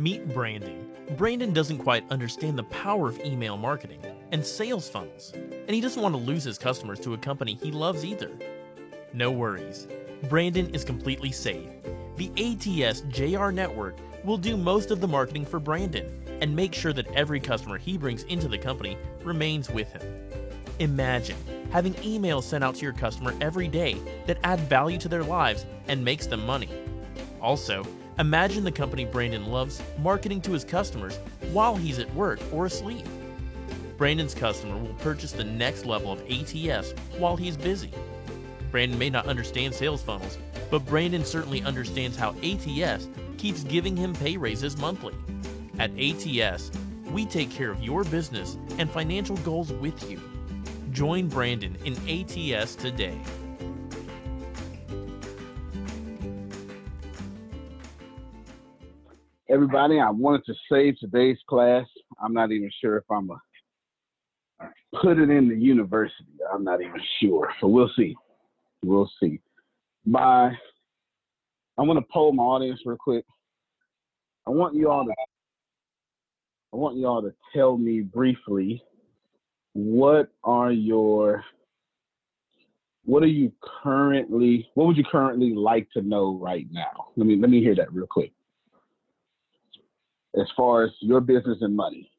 Meet Brandon. Brandon doesn't quite understand the power of email marketing and sales funnels, and he doesn't want to lose his customers to a company he loves either. No worries. Brandon is completely safe. The ATS JR network will do most of the marketing for Brandon and make sure that every customer he brings into the company remains with him. Imagine having emails sent out to your customer every day that add value to their lives and makes them money. Also, imagine the company Brandon loves marketing to his customers while he's at work or asleep. Brandon's customer will purchase the next level of ATS while he's busy. Brandon may not understand sales funnels, but Brandon certainly understands how ATS keeps giving him pay raises monthly. At ATS, we take care of your business and financial goals with you. Join Brandon in ATS today. Everybody, I wanted to save today's class. I'm not even sure if I'm a put it in the university. I'm not even sure. So we'll see. We'll see. Bye. I'm gonna poll my audience real quick. I want you all to I want you all to tell me briefly what are your what are you currently what would you currently like to know right now? Let me let me hear that real quick. As far as your business and money.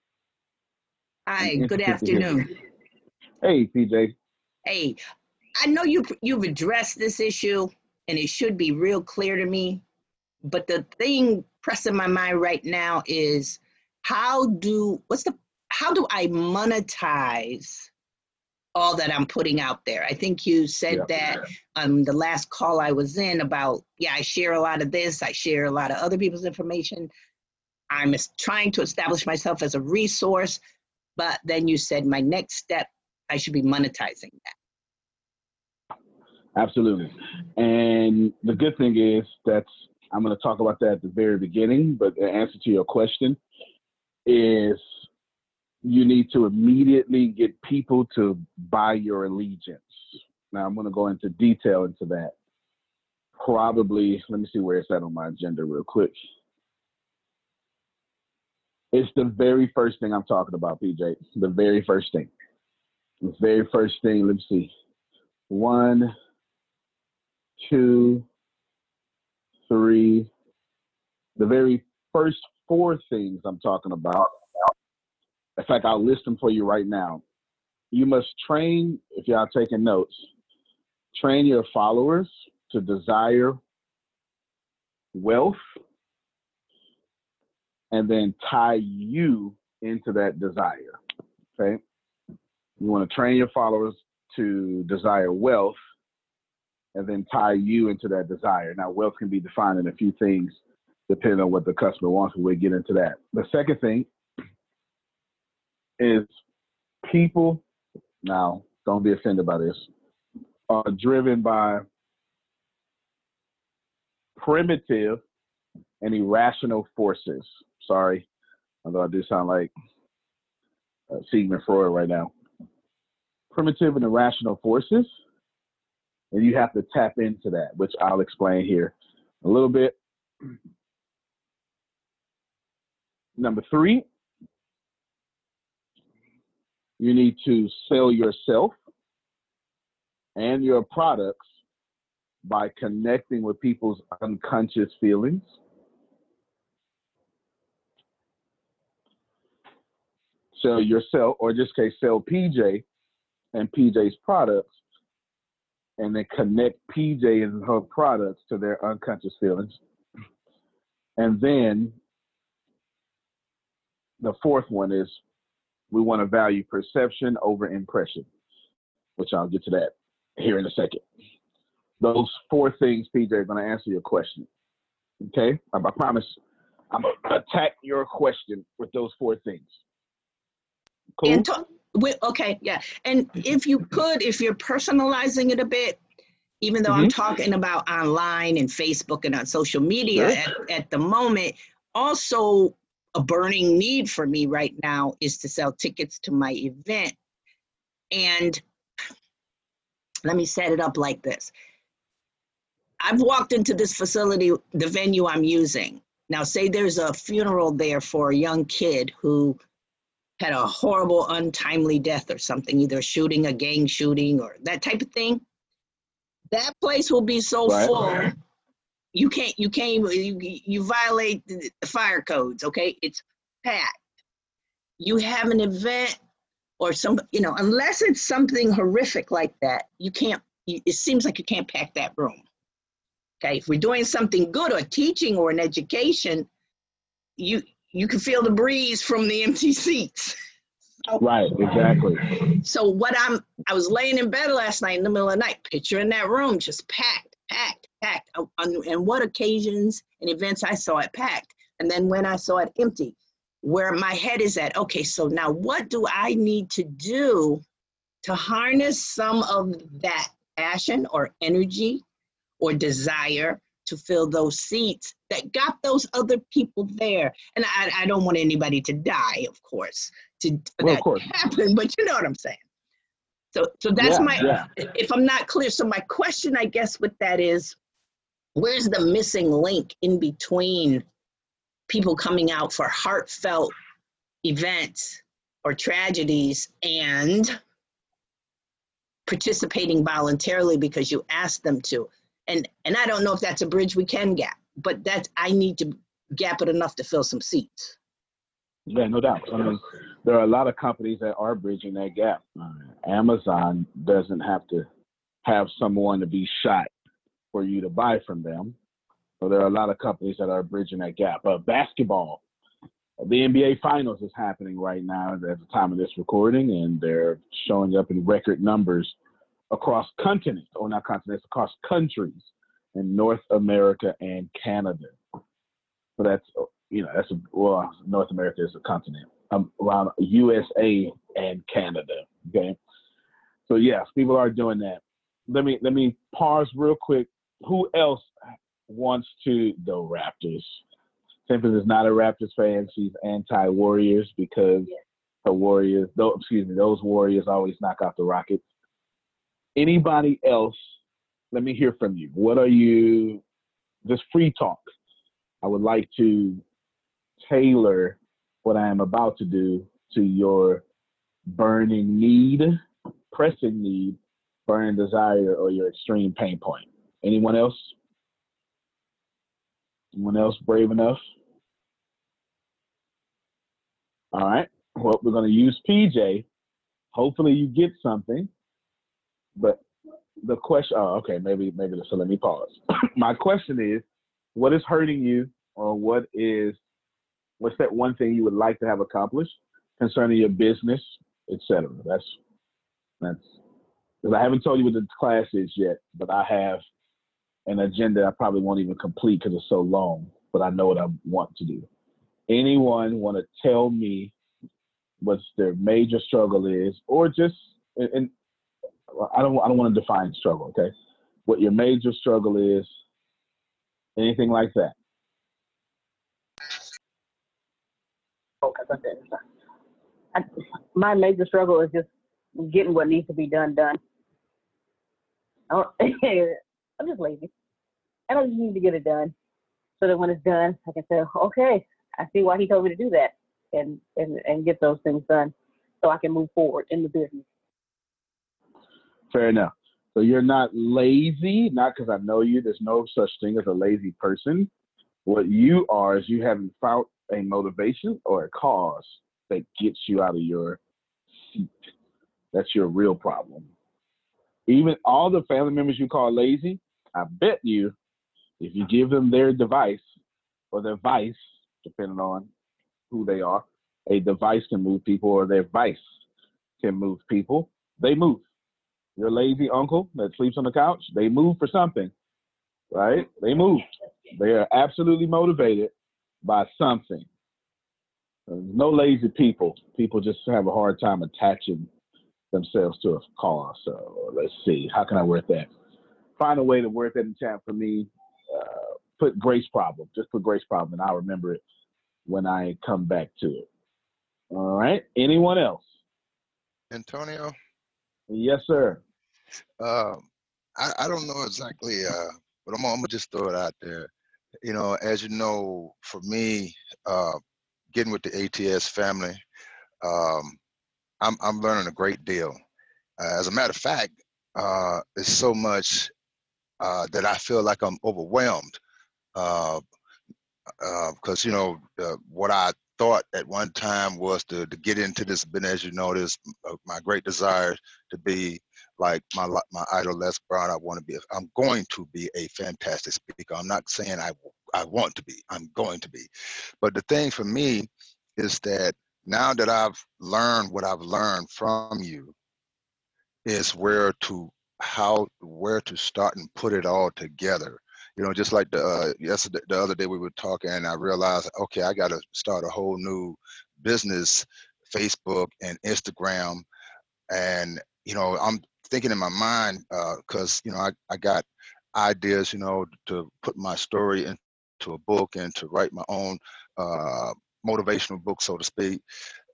Hi, good afternoon. Hey, PJ. Hey, I know you you've addressed this issue and it should be real clear to me, but the thing pressing my mind right now is how do what's the how do I monetize all that I'm putting out there? I think you said yeah. that um the last call I was in about yeah, I share a lot of this, I share a lot of other people's information. I'm trying to establish myself as a resource, but then you said my next step I should be monetizing that. Absolutely. And the good thing is that's I'm going to talk about that at the very beginning, but the answer to your question is you need to immediately get people to buy your allegiance. Now I'm going to go into detail into that. Probably, let me see where it's at on my agenda real quick. It's the very first thing I'm talking about, PJ. The very first thing. The very first thing, let me see. One, two, three. The very first four things I'm talking about. In fact, I'll list them for you right now. You must train, if y'all taking notes, train your followers to desire wealth and then tie you into that desire. Okay. You want to train your followers to desire wealth and then tie you into that desire. Now, wealth can be defined in a few things depending on what the customer wants, we'll get into that. The second thing is people, now, don't be offended by this, are driven by primitive and irrational forces. Sorry, although I do sound like uh, Sigmund Freud right now. Primitive and irrational forces, and you have to tap into that, which I'll explain here a little bit. Number three, you need to sell yourself and your products by connecting with people's unconscious feelings. Sell yourself, or this case, sell PJ and PJ's products, and then connect PJ and her products to their unconscious feelings. And then the fourth one is we want to value perception over impression, which I'll get to that here in a second. Those four things, PJ, are going to answer your question. Okay? I, I promise I'm going to attack your question with those four things. Cool? And to, with, okay, yeah. And if you could, if you're personalizing it a bit, even though mm-hmm. I'm talking about online and Facebook and on social media sure. at, at the moment, also a burning need for me right now is to sell tickets to my event. And let me set it up like this. I've walked into this facility, the venue I'm using. Now, say there's a funeral there for a young kid who had a horrible, untimely death or something, either a shooting, a gang shooting, or that type of thing. That place will be so Right. full. You can't, you can't, you, you violate the the fire codes, okay? It's packed. You have an event or some, you know, unless it's something horrific like that, you can't, it seems like you can't pack that room. Okay, if we're doing something good or teaching or an education, you, you can feel the breeze from the empty seats. Right, exactly. So what I'm, I was laying in bed last night in the middle of the night, picture in that room just packed, packed, packed. Oh, on, on- and what occasions and events I saw it packed. And then when I saw it empty, where my head is at, okay, so now what do I need to do to harness some of that passion or energy or desire to fill those seats that got those other people there? And I, I don't want anybody to die, of course, to for Well, that course. to happen, but you know what I'm saying. So, so that's Yeah, my, yeah. if I'm not clear, so my question, I guess, with that is, where's the missing link in between people coming out for heartfelt events or tragedies and participating voluntarily because you asked them to? And and I don't know if that's a bridge we can gap, but that's I need to gap it enough to fill some seats. Yeah, no doubt. I mean, there are a lot of companies that are bridging that gap. Uh, Amazon doesn't have to have someone to be shot for you to buy from them. So there are a lot of companies that are bridging that gap. Uh, basketball, the NBA Finals is happening right now at the time of this recording, and they're showing up in record numbers across continents, or not continents, across countries in North America and Canada. So that's you know, that's a, well, North America is a continent, um, around USA and Canada. Okay, so yes, people are doing that. Let me let me pause real quick. Who else wants to the Raptors? Tempest is not a Raptors fan. She's anti-Warriors because the Warriors, though, excuse me, those Warriors always knock out the Rockets. Anybody else? Let me hear from you. What are you? Just free talk. I would like to tailor what I am about to do to your burning need, pressing need, burning desire, or your extreme pain point. Anyone else? Anyone else brave enough? All right. Well, we're going to use PJ. Hopefully, you get something. But the question, oh, okay, maybe, maybe, so let me pause. My question is what is hurting you, or what is what's that one thing you would like to have accomplished concerning your business, etc. That's that's because I haven't told you what the class is yet, but I have an agenda I probably won't even complete because it's so long. But I know what I want to do. Anyone want to tell me what their major struggle is, or just and, and I don't I don't want to define struggle. Okay, what your major struggle is, anything like that. My major struggle is just getting what needs to be done done. I'm just lazy. I don't need to get it done, so that when it's done, I can say, okay, I see why he told me to do that, and and and get those things done, so I can move forward in the business. Fair enough. So you're not lazy, not because I know you. There's no such thing as a lazy person. What you are is you haven't found a motivation or a cause that gets you out of your seat. That's your real problem. Even all the family members you call lazy, I bet you, if you give them their device or their vice, depending on who they are, a device can move people or their vice can move people. They move your lazy uncle that sleeps on the couch, they move for something, right? They move. They are absolutely motivated by something. There's no lazy people. People just have a hard time attaching themselves to a cause. So let's see. How can I word that? Find a way to word that in chat for me. Uh, put grace problem. Just put grace problem, and I'll remember it when I come back to it. All right. Anyone else? Antonio, Yes, sir. Um, I, I don't know exactly, uh, but I'm, I'm gonna just throw it out there. you know, as you know, for me, uh, getting with the ATS family, um, I'm, I'm learning a great deal. Uh, as a matter of fact, uh, it's so much uh, that I feel like I'm overwhelmed. Because, uh, uh, you know, what I thought at one time was to, to get into this, but as you know, this my great desire to be like my my idol Les Brown. I want to be. I'm going to be a fantastic speaker. I'm not saying I I want to be. I'm going to be. But the thing for me is that now that I've learned what I've learned from you, is where to how where to start and put it all together. You know, just like the uh, yesterday, the other day we were talking, and I realized, okay, I got to start a whole new business, Facebook and Instagram, and you know, I'm thinking in my mind because uh, you know I, I got ideas, you know, to put my story into a book and to write my own uh, motivational book, so to speak,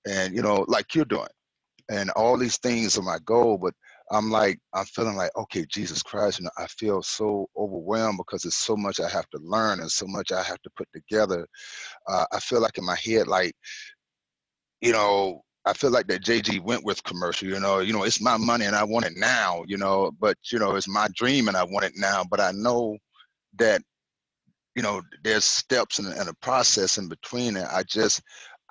and you know, like you're doing, and all these things are my goal, but I'm like, I'm feeling like, okay, Jesus Christ, you know, I feel so overwhelmed because there's so much I have to learn and so much I have to put together. Uh, I feel like in my head, like, you know, I feel like that JG Wentworth commercial, you know, you know, it's my money and I want it now, you know, but you know, it's my dream and I want it now. But I know that, you know, there's steps and, and a process in between it. I just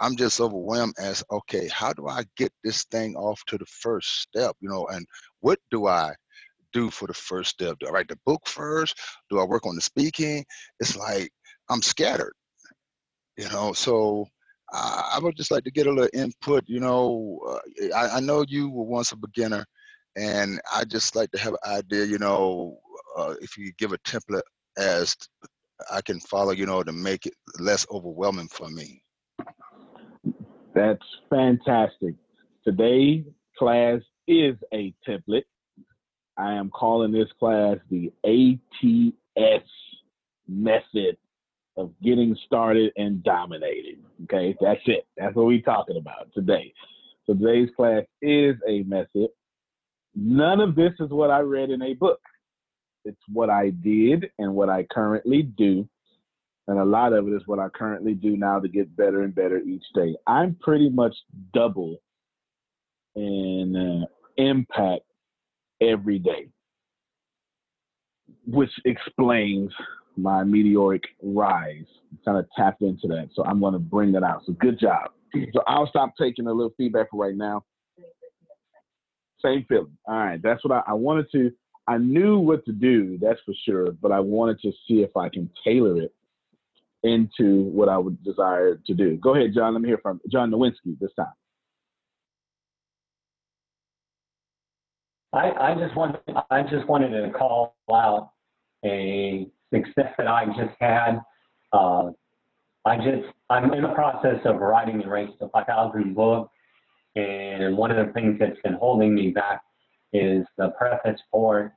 I'm just overwhelmed as okay, how do I get this thing off to the first step, you know, and what do I do for the first step? Do I write the book first? Do I work on the speaking? It's like I'm scattered, you know. So I would just like to get a little input. You know, uh, I, I, know you were once a beginner, and I just like to have an idea. You know, uh, if you give a template as I can follow, you know, to make it less overwhelming for me. That's fantastic. Today class is a template. I am calling this class the ATS method of getting started and dominating. Okay, that's it. That's what we're talking about today. So today's class is a method. None of this is what I read in a book. It's what I did and what I currently do and a lot of it is what I currently do now to get better and better each day. I'm pretty much double in uh, impact every day, which explains my meteoric rise. Kind of tapped into that, so I'm going to bring that out. So good job. So I'll stop taking a little feedback for right now. Same feeling. All right, that's what I, I wanted to. I knew what to do, that's for sure, but I wanted to see if I can tailor it into what I would desire to do. Go ahead, John. Let me hear from John Nowinski this time. I, I just wanted I just wanted to call out a success that I just had. Uh, I just I'm in the process of writing the Race to 5,000 book, and one of the things that's been holding me back is the preface for it.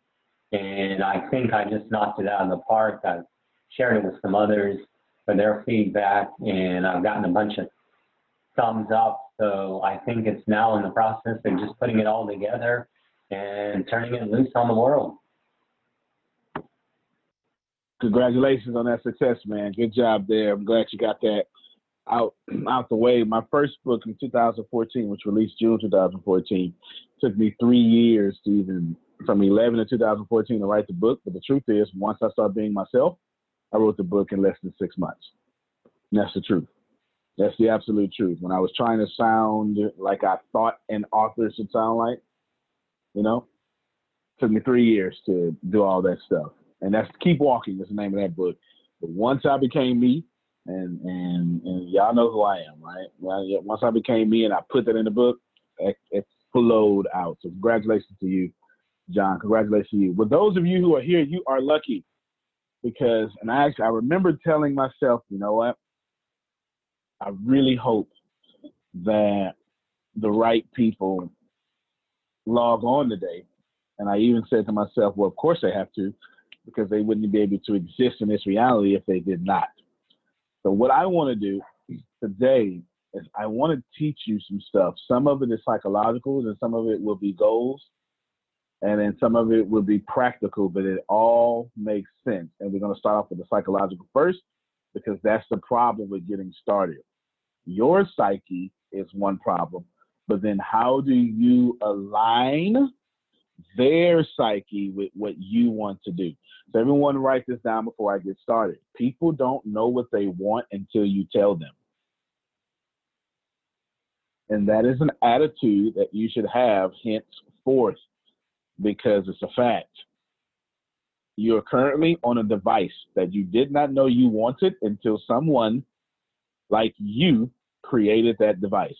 And I think I just knocked it out of the park. I've shared it with some others, for their feedback, and I've gotten a bunch of thumbs up. So I think it's now in the process of just putting it all together and turning it loose on the world. Congratulations on that success, man. Good job there. I'm glad you got that out out the way. My first book in 2014, which released June 2014, took me three years to even from 11 to 2014 to write the book. But the truth is, once I started being myself, I wrote the book in less than six months. And that's the truth. That's the absolute truth. When I was trying to sound like I thought an author should sound like, you know, took me three years to do all that stuff. And that's Keep Walking is the name of that book. But once I became me, and and and y'all know who I am, right? Well, Once I became me and I put that in the book, it, it flowed out. So congratulations to you, John. Congratulations to you. But those of you who are here, you are lucky because and I actually I remember telling myself, you know what? I really hope that the right people log on today. And I even said to myself, well, of course they have to, because they wouldn't be able to exist in this reality if they did not. So what I want to do today is I want to teach you some stuff. Some of it is psychological and some of it will be goals. and then some of it will be practical, but it all makes sense. And we're going to start off with the psychological first because that's the problem with getting started. Your psyche is one problem, but then how do you align their psyche with what you want to do? So, everyone, write this down before I get started. People don't know what they want until you tell them. And that is an attitude that you should have henceforth because it's a fact. You're currently on a device that you did not know you wanted until someone like you created that device.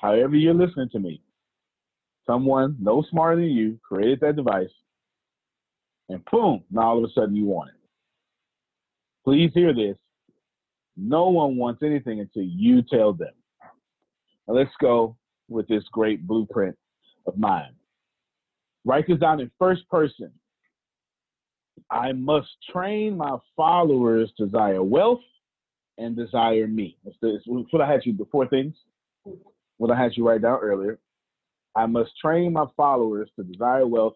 However, you're listening to me, someone no smarter than you created that device, and boom, now all of a sudden you want it. Please hear this. No one wants anything until you tell them. Now let's go with this great blueprint of mine. Write this down in first person. I must train my followers to desire wealth and desire me. That's what I had you, four things, what I had you write down earlier. I must train my followers to desire wealth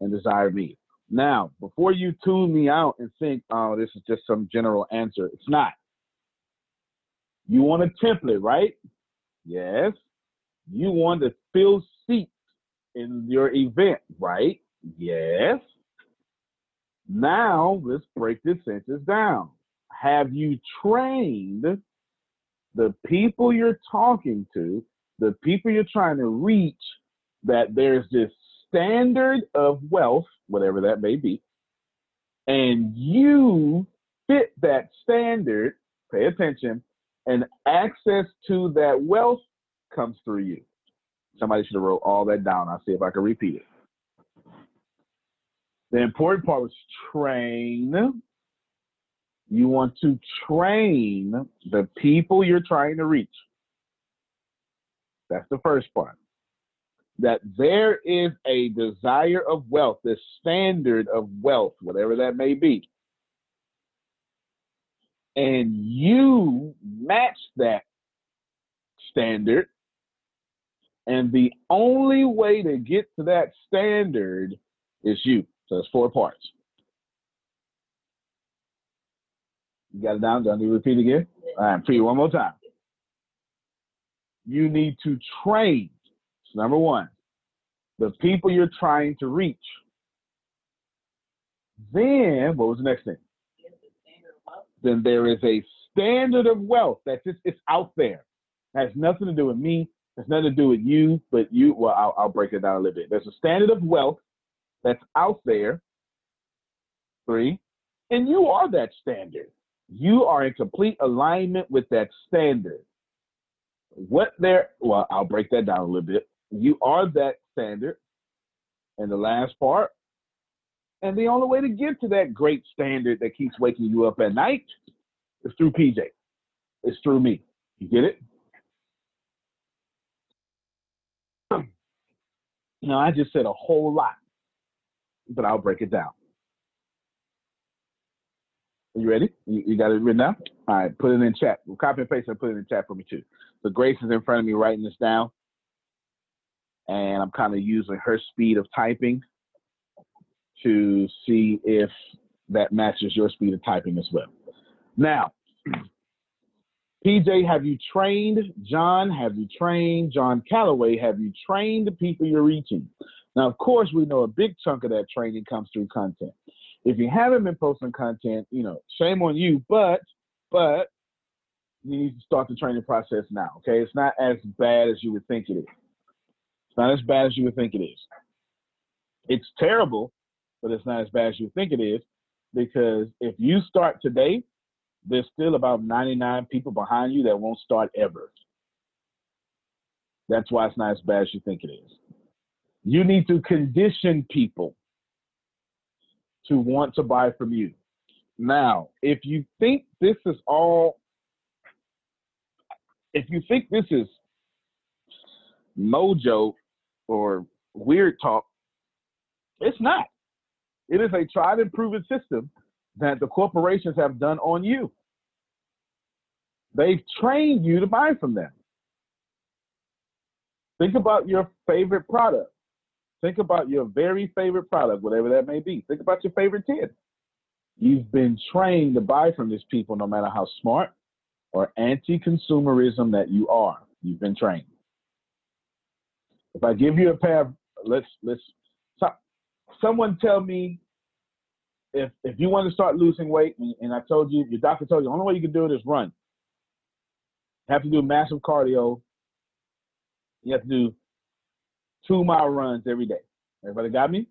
and desire me. Now, before you tune me out and think, oh, this is just some general answer, it's not. You want a template, right? Yes. You want to fill seats in your event, right? Yes. Now let's break this sentence down. Have you trained the people you're talking to, the people you're trying to reach, that there's this standard of wealth, whatever that may be, and you fit that standard, pay attention, and access to that wealth comes through you. Somebody should have wrote all that down. I'll see if I can repeat it. The important part was train. You want to train the people you're trying to reach. That's the first part. That there is a desire of wealth, the standard of wealth, whatever that may be. And you match that standard and the only way to get to that standard is you. So it's four parts. You got it down? Do I need to repeat again? All right, you one more time. You need to train. So number one, the people you're trying to reach. Then, what was the next thing? Then there is a standard of wealth that's just it's out there. It has nothing to do with me. It's nothing to do with you, but you. Well, I'll, I'll break it down a little bit. There's a standard of wealth that's out there. Three, and you are that standard. You are in complete alignment with that standard. What there? Well, I'll break that down a little bit. You are that standard. And the last part, and the only way to get to that great standard that keeps waking you up at night is through PJ. It's through me. You get it? Now, I just said a whole lot, but I'll break it down. Are you ready? You, you, got it written down? All right, put it in chat. Copy and paste and put it in chat for me too. So Grace is in front of me writing this down. And I'm kind of using her speed of typing to see if that matches your speed of typing as well. Now, PJ, have you trained? John, have you trained? John Calloway, have you trained the people you're reaching? Now, of course, we know a big chunk of that training comes through content. If you haven't been posting content, you know, shame on you, but but you need to start the training process now. Okay, it's not as bad as you would think it is. It's not as bad as you would think it is. It's terrible, but it's not as bad as you think it is because if you start today, there's still about 99 people behind you that won't start ever. That's why it's not as bad as you think it is. You need to condition people to want to buy from you. Now, if you think this is all, if you think this is mojo or weird talk, it's not. It is a tried and proven system that the corporations have done on you. They've trained you to buy from them. Think about your favorite product. Think about your very favorite product, whatever that may be. Think about your favorite 10. You've been trained to buy from these people no matter how smart or anti consumerism that you are. You've been trained. If I give you a pair of, let's, let's, someone tell me if if you want to start losing weight, and, and I told you, your doctor told you, the only way you can do it is run. You have to do massive cardio. You have to do two mile runs every day. Everybody got me?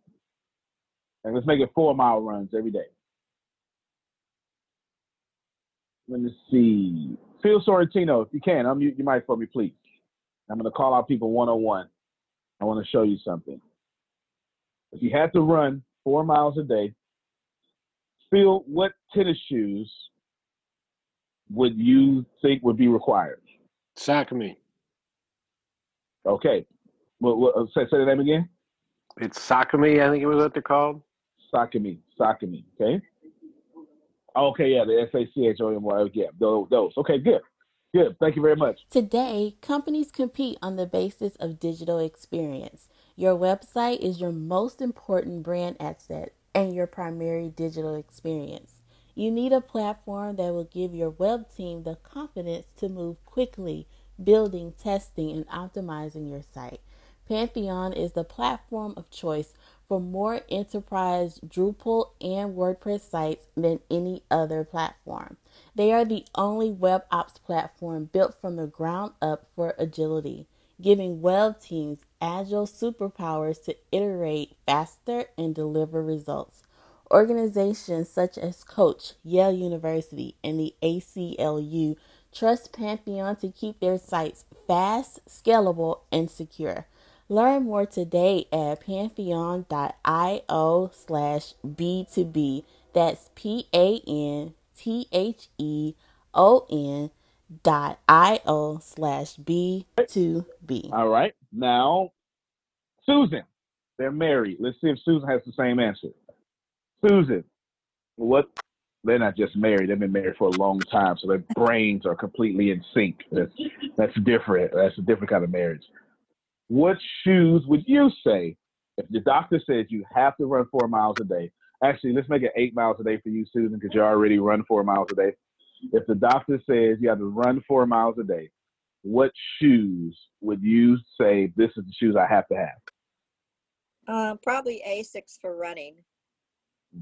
And let's make it four mile runs every day. Let me see. Phil Sorrentino, if you can, unmute your mic for me, please. I'm going to call out people one on one. I want to show you something. If you had to run four miles a day, Phil, what tennis shoes would you think would be required? Saucony. Okay. What, what, uh, say, say the name again. It's Saucony, I think it was what they're called. Saucony. Saucony. Okay. Okay, yeah, the S A C H O M Y. Yeah, those, those. Okay, good. Good. Thank you very much. Today, companies compete on the basis of digital experience. Your website is your most important brand asset and your primary digital experience. You need a platform that will give your web team the confidence to move quickly, building, testing, and optimizing your site. Pantheon is the platform of choice for more enterprise Drupal and WordPress sites than any other platform. They are the only web ops platform built from the ground up for agility, giving web teams agile superpowers to iterate faster and deliver results. Organizations such as Coach, Yale University, and the ACLU trust Pantheon to keep their sites fast, scalable, and secure. Learn more today at pantheon.io slash B2B. That's P A N T H E O N dot I-O slash B2B. All right. Now, Susan, they're married. Let's see if Susan has the same answer. Susan, what? They're not just married. They've been married for a long time, so their brains are completely in sync. That's that's different. That's a different kind of marriage. What shoes would you say if the doctor says you have to run four miles a day? Actually, let's make it eight miles a day for you, Susan, because you already run four miles a day. If the doctor says you have to run four miles a day, what shoes would you say this is the shoes I have to have? Uh, probably Asics for running.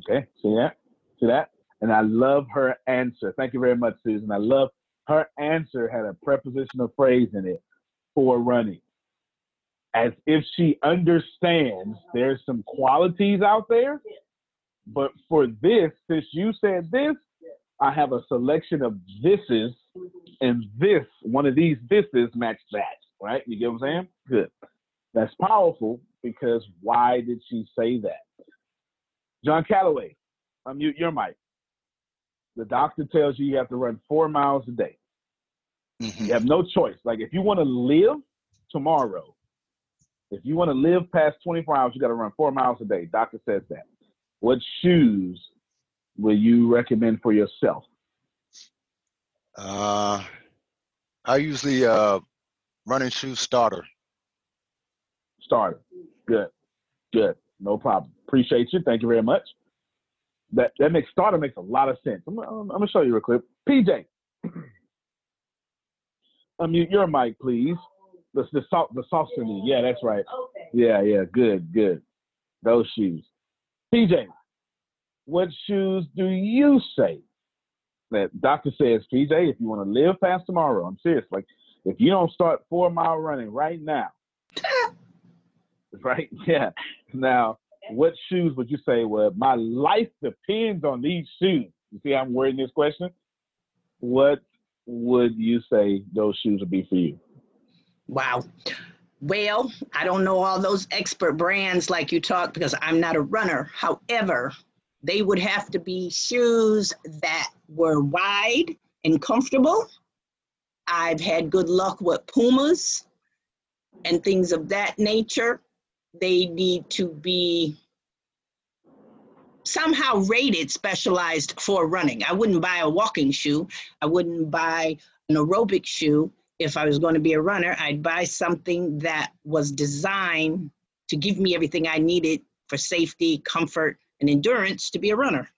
Okay, see that? See that? And I love her answer. Thank you very much, Susan. I love her answer had a prepositional phrase in it for running. As if she understands there's some qualities out there, but for this, since you said this, I have a selection of thises, and this, one of these thises match that, right? You get what I'm saying? Good. That's powerful because why did she say that? John Calloway, unmute your mic. The doctor tells you you have to run four miles a day. Mhm. You have no choice. Like if you want to live tomorrow, if you want to live past 24 hours, you got to run four miles a day. Doctor says that. What shoes will you recommend for yourself? Uh, I usually uh, running shoe starter. Starter. Good. Good. No problem. Appreciate you. Thank you very much. That that makes starter makes a lot of sense. I'm, I'm, I'm gonna show you real quick. PJ, unmute your mic, please. The the soft the soft Yeah, that's right. Yeah, yeah. Good, good. Those shoes. PJ, what shoes do you say that doctor says, PJ, if you want to live past tomorrow, I'm serious. Like, if you don't start four mile running right now, right? Yeah. Now, what shoes would you say? Well, my life depends on these shoes. You see, I'm wording this question. What would you say those shoes would be for you? Wow. Well, I don't know all those expert brands like you talk because I'm not a runner. However, they would have to be shoes that were wide and comfortable. I've had good luck with Pumas and things of that nature. They need to be somehow rated specialized for running. I wouldn't buy a walking shoe. I wouldn't buy an aerobic shoe. If I was going to be a runner, I'd buy something that was designed to give me everything I needed for safety, comfort, and endurance to be a runner.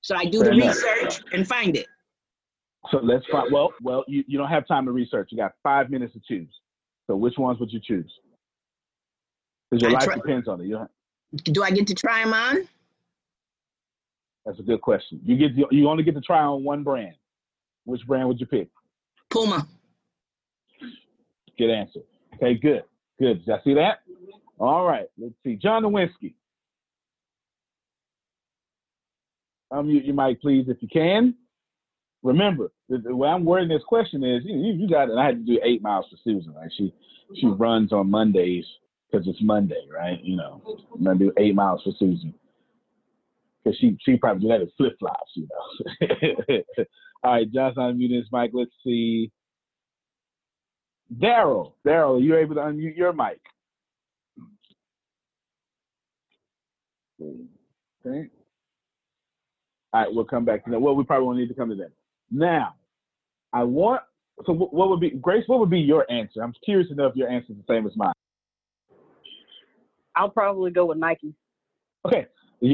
So I do Fair the enough. research and find it. So let's find. Well, well, you, you don't have time to research. You got five minutes to choose. So which ones would you choose? Because your I life try- depends on it. You Do I get to try them on? that's a good question. You get you only get to try on one brand. Which brand would you pick? Puma. Good answer. Okay, good, good. Did I see that? All right. Let's see. John Nowinski. Unmute your mic, please, if you can. Remember, the, way I'm wording this question is, you, you, got, and I had to do eight miles for Susan, right? She she runs on Mondays because it's Monday, right? You know, I'm gonna do eight miles for Susan because she she probably that in flip flops, you know. All right, John's unmuting his mic. Let's see. Daryl, Daryl, are you able to unmute your mic? Okay. All right, we'll come back to that. Well, we probably won't need to come to that. Now, I want. So, what would be Grace? What would be your answer? I'm curious to know if your answer is the same as mine. I'll probably go with Nike. Okay,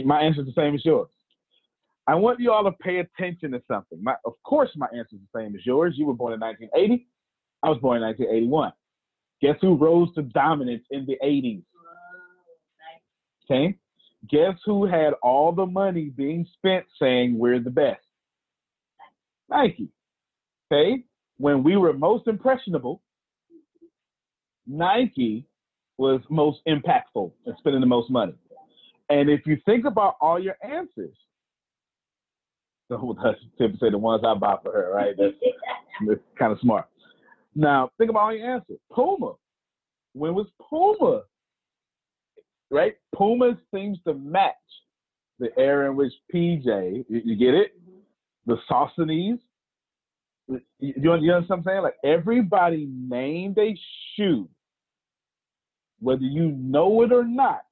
my answer is the same as yours. I want you all to pay attention to something. My, of course, my answer is the same as yours. You were born in 1980. I was born in 1981. Guess who rose to dominance in the 80s? Okay. Guess who had all the money being spent saying we're the best? Nike. Okay. When we were most impressionable, Nike was most impactful and spending the most money. And if you think about all your answers, so that's say the ones I buy for her, right? That's, that's kind of smart. Now think about all your answers. Puma. When was Puma? Right? Puma seems to match the era in which PJ. You, you get it? The Sauconies. You, you, understand what I'm saying? Like everybody named a shoe, whether you know it or not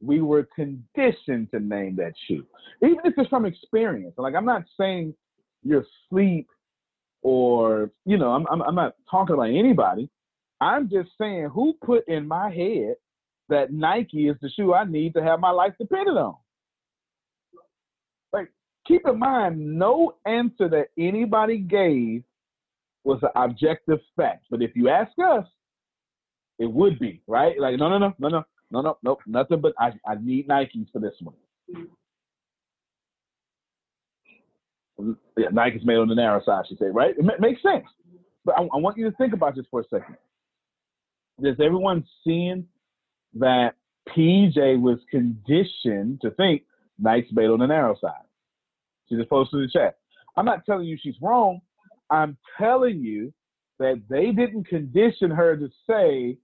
we were conditioned to name that shoe, even if it's from experience. Like I'm not saying you're asleep or you know I'm, I'm I'm not talking about anybody. I'm just saying who put in my head that Nike is the shoe I need to have my life dependent on. Like keep in mind, no answer that anybody gave was an objective fact. But if you ask us, it would be right. Like no no no no no no, no, nope, nothing but I, I need Nikes for this one. Yeah, Nike's made on the narrow side, she said, right? It ma- makes sense. But I, I want you to think about this for a second. Is everyone seeing that PJ was conditioned to think Nike's made on the narrow side? She just posted in the chat. I'm not telling you she's wrong. I'm telling you that they didn't condition her to say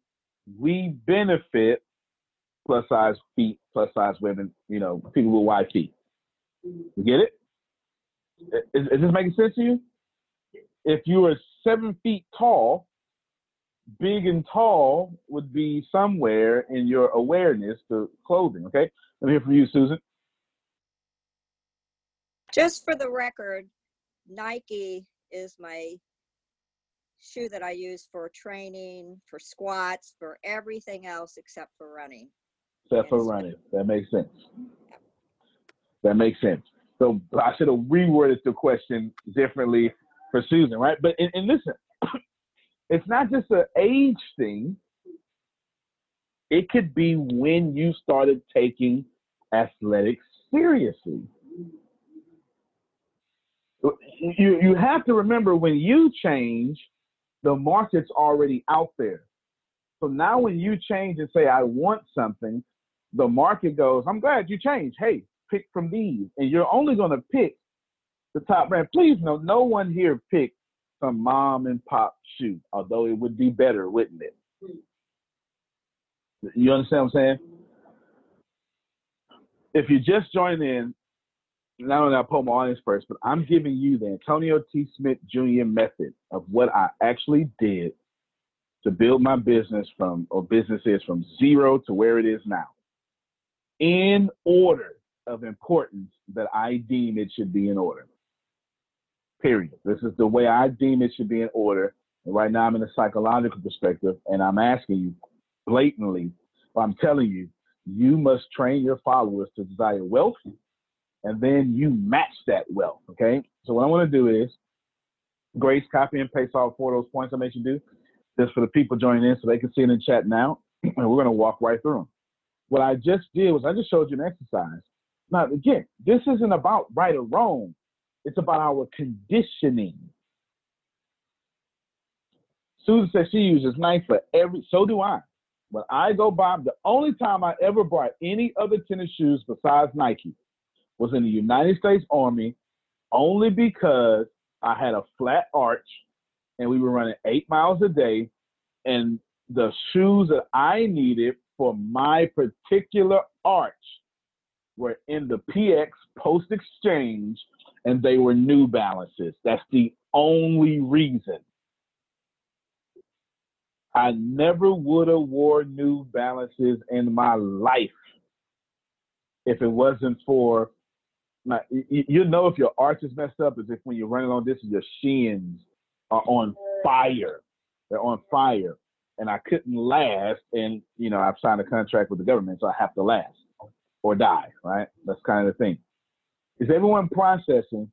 we benefit plus size feet, plus size women, you know, people with wide feet. You get it? Is, is this making sense to you? If you were seven feet tall, big and tall would be somewhere in your awareness to clothing. Okay, let me hear from you, Susan. Just for the record, Nike is my shoe that I use for training, for squats, for everything else except for running. Except for running. That makes sense. That makes sense. So I should have reworded the question differently for Susan, right? But and, and listen, it's not just an age thing. It could be when you started taking athletics seriously. You you have to remember when you change, the market's already out there. So now when you change and say I want something, the market goes, I'm glad you changed. Hey, pick from these. And you're only going to pick the top brand. Please know, no one here picked some mom and pop shoe, although it would be better, wouldn't it? You understand what I'm saying? If you just join in, not only I pull my audience first, but I'm giving you the Antonio T. Smith Jr. method of what I actually did to build my business from, or businesses from zero to where it is now in order of importance that I deem it should be in order. Period. This is the way I deem it should be in order. Right now, I'm in a psychological perspective, and I'm asking you blatantly, I'm telling you, you must train your followers to desire wealth, and then you match that wealth. Okay. So what I want to do is, Grace, copy and paste all four of those points I made you do, just for the people joining in, so they can see it in chat now, and we're going to walk right through them. What I just did was I just showed you an exercise. Now, again, this isn't about right or wrong. It's about our conditioning. Susan says she uses Nike for every, so do I. When I go buy, the only time I ever bought any other tennis shoes besides Nike was in the United States Army, only because I had a flat arch and we were running eight miles a day. And the shoes that I needed for my particular arch were in the PX post exchange and they were New Balances. That's the only reason. I never would have wore New Balances in my life if it wasn't for you, you know if your arch is messed up is if when you're running on this, your shins are on fire. They're on fire. And I couldn't last. And, you know, I've signed a contract with the government, so I have to last or die, right? That's kind of the thing. Is everyone processing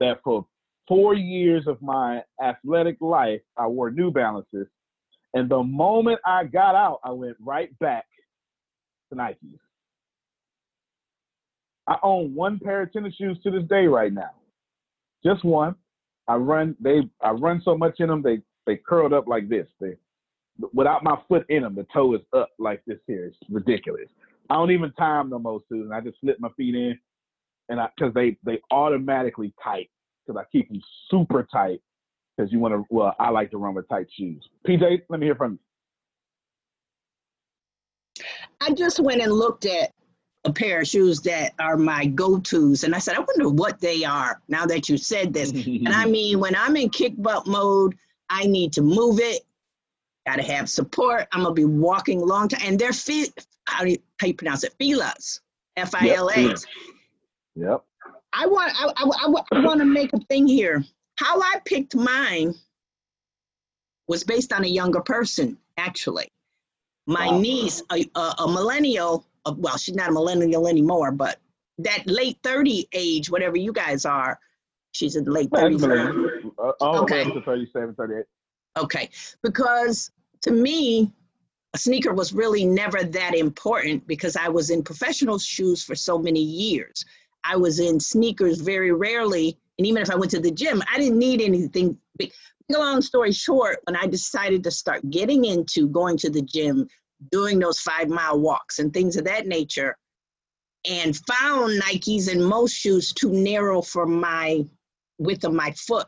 that for four years of my athletic life, I wore New Balances. And the moment I got out, I went right back to Nikes. I own one pair of tennis shoes to this day right now. Just one. I run they I run so much in them they they curled up like this. They without my foot in them, the toe is up like this here. It's ridiculous. I don't even time them no more, Susan. I just slip my feet in, and I because they they automatically tight because I keep them super tight because you want to. Well, I like to run with tight shoes. PJ, let me hear from you. I just went and looked at a pair of shoes that are my go-tos. And I said, I wonder what they are now that you said this. and I mean, when I'm in kick butt mode, I need to move it. Got to have support. I'm gonna be walking long time, and they're fi- how do you, how you pronounce it? Filas, F-I-L-A. Yep. yep. I want I, I, I want to make a thing here. How I picked mine was based on a younger person, actually. My wow. niece, a, a, a millennial, well, she's not a millennial anymore, but that late 30 age, whatever you guys are, she's in the late 30s. Uh, okay. To 37, 38. Okay. Because to me, a sneaker was really never that important because I was in professional shoes for so many years. I was in sneakers very rarely. And even if I went to the gym, I didn't need anything big. Long story short, when I decided to start getting into going to the gym, doing those five mile walks and things of that nature and found Nikes and most shoes too narrow for my width of my foot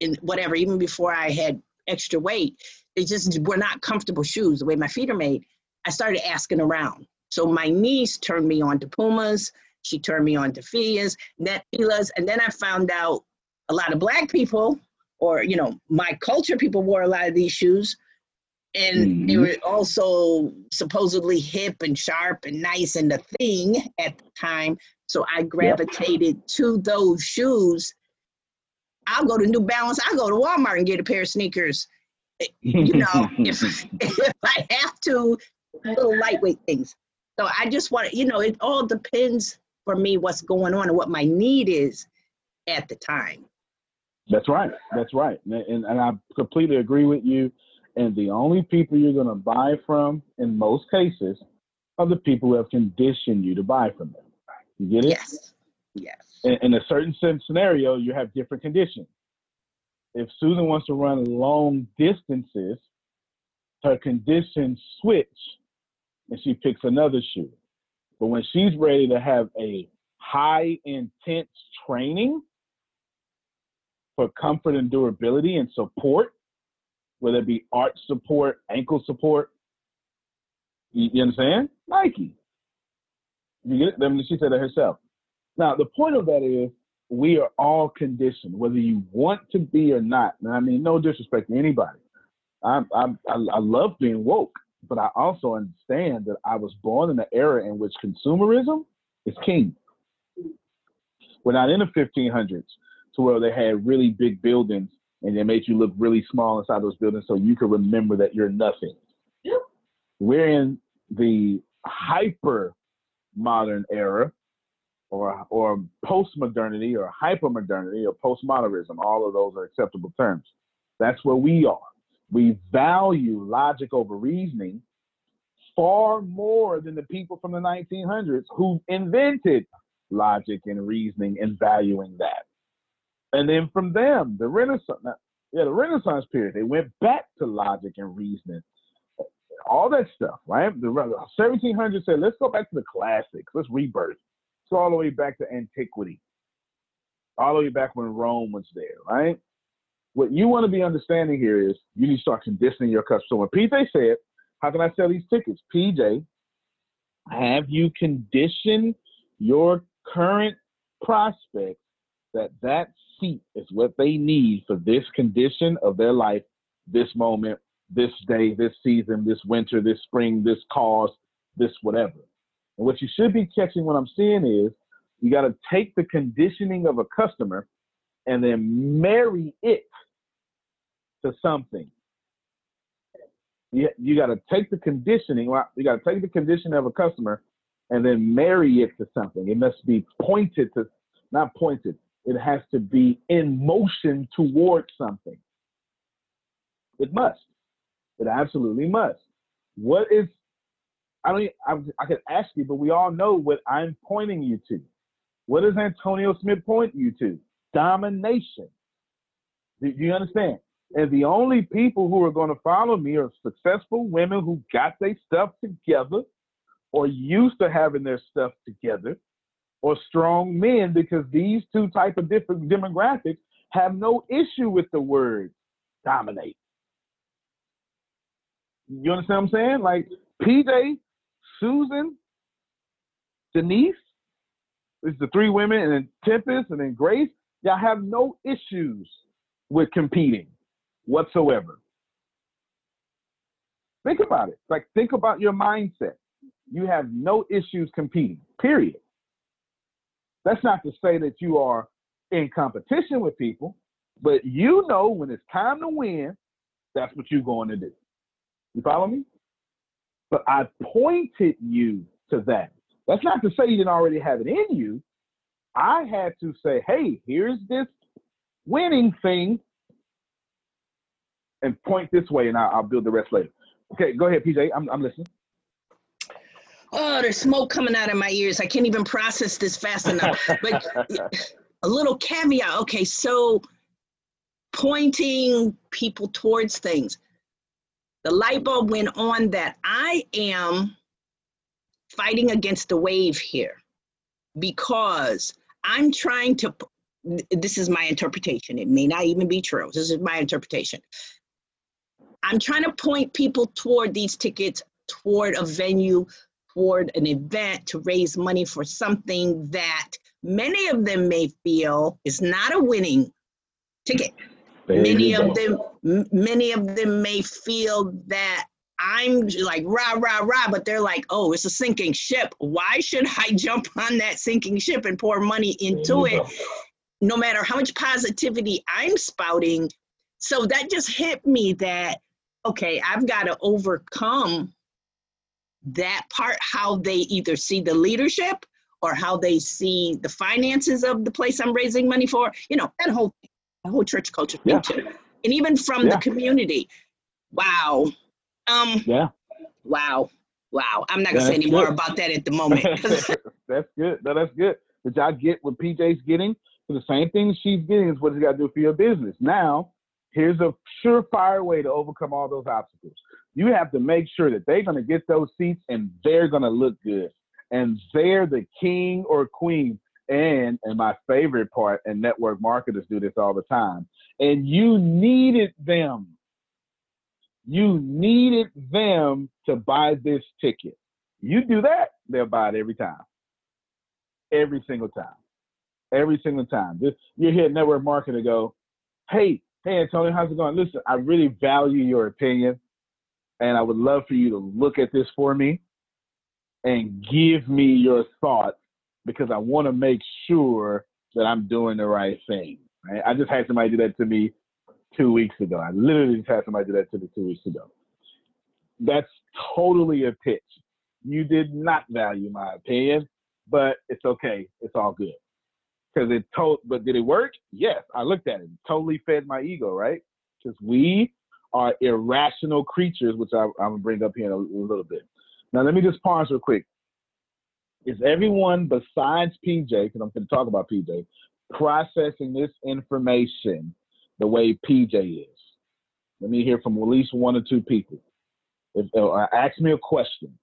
and whatever, even before I had extra weight. They just were not comfortable shoes the way my feet are made. I started asking around. So my niece turned me on to Pumas. She turned me on to Fias, net Filas, and then I found out a lot of black people, or you know, my culture people wore a lot of these shoes and mm-hmm. they were also supposedly hip and sharp and nice and a thing at the time. So I gravitated yep. to those shoes. I'll go to New Balance. I'll go to Walmart and get a pair of sneakers. You know, if, if I have to, little lightweight things. So I just want to, you know, it all depends for me what's going on and what my need is at the time. That's right. That's right. And, and I completely agree with you. And the only people you're going to buy from, in most cases, are the people who have conditioned you to buy from them. You get it? Yes. Yes. In, in a certain scenario, you have different conditions. If Susan wants to run long distances, her conditions switch and she picks another shoe. But when she's ready to have a high intense training for comfort and durability and support, whether it be arch support, ankle support. You, you understand? Nike. You get it? I mean, she said it herself. Now, the point of that is we are all conditioned, whether you want to be or not. And I mean, no disrespect to anybody. I, I, I love being woke, but I also understand that I was born in an era in which consumerism is king. We're not in the 1500s to where they had really big buildings and they made you look really small inside those buildings so you could remember that you're nothing. We're in the hyper modern era or or post-modernity or hyper-modernity or postmodernism. All of those are acceptable terms. That's where we are. We value logic over reasoning far more than the people from the 1900s who invented logic and reasoning and valuing that. And then from them, the Renaissance, yeah, the Renaissance period, they went back to logic and reasoning, all that stuff, right? The 1700s said, let's go back to the classics, let's rebirth. All the way back to antiquity, all the way back when Rome was there, right? What you want to be understanding here is you need to start conditioning your customer. PJ said, how can I sell these tickets? PJ, have you conditioned your current prospects that that seat is what they need for this condition of their life, this moment, this day, this season, this winter, this spring, this cause, this whatever. And what you should be catching what I'm seeing is you got to take the conditioning of a customer and then marry it to something. You, you got to take the conditioning, you got to take the conditioning of a customer and then marry it to something. It must be pointed to, not pointed, it has to be in motion towards something. It must. It absolutely must. What is, I don't, I, I could ask you, but we all know what I'm pointing you to. What does Antonio Smith point you to? Domination. Do you understand? And the only people who are going to follow me are successful women who got their stuff together or used to having their stuff together or strong men because these two type of different demographics have no issue with the word dominate. You understand what I'm saying? Like PJ, Susan, Denise, is the three women, and then Tempest, and then Grace. Y'all have no issues with competing whatsoever. Think about it. Like, think about your mindset. You have no issues competing, period. That's not to say that you are in competition with people, but you know when it's time to win, that's what you're going to do. You follow me? But I pointed you to that. That's not to say you didn't already have it in you. I had to say, hey, here's this winning thing and point this way, and I'll, I'll build the rest later. Okay, go ahead, PJ. I'm, I'm listening. Oh, there's smoke coming out of my ears. I can't even process this fast enough. But a little caveat. Okay, so pointing people towards things. The light bulb went on that I am fighting against the wave here because I'm trying to. This is my interpretation. It may not even be true. This is my interpretation. I'm trying to point people toward these tickets, toward a venue, toward an event to raise money for something that many of them may feel is not a winning ticket. There many of go. them, m- many of them may feel that I'm like rah rah rah, but they're like, oh, it's a sinking ship. Why should I jump on that sinking ship and pour money into it? No matter how much positivity I'm spouting. So that just hit me that okay, I've got to overcome that part, how they either see the leadership or how they see the finances of the place I'm raising money for. You know, that whole the whole church culture thing Yeah. too. And even from Yeah. the community. Wow. Um, Yeah, wow. Wow. I'm not gonna say any more about that at the moment. that's good. No, that's good. Did y'all get what PJ's getting? So the same thing she's getting is what you got to do for your business. Now, here's a surefire way to overcome all those obstacles. You have to make sure that they're going to get those seats and they're going to look good. And they're the king or queen. And, and my favorite part, and network marketers do this all the time, and you needed them. You needed them to buy this ticket. You do that, they'll buy it every time. Every single time. Every single time. This you hear network marketer go, hey, hey Antonio, how's it going? Listen, I really value your opinion, and I would love for you to look at this for me and give me your thoughts because I want to make sure that I'm doing the right thing. Right? I just had somebody do that to me two weeks ago. I literally just had somebody do that to me two weeks ago. That's totally a pitch. You did not value my opinion, but it's okay. It's all good. Because it told, but did it work? Yes. I looked at it. it totally fed my ego, right? Because we are irrational creatures, which I, am gonna bring up here in a, a little bit. Now, let me just pause real quick. Is everyone besides PJ, because I'm going to talk about PJ, processing this information the way PJ is? Let me hear from at least one or two people. If, uh, ask me a question.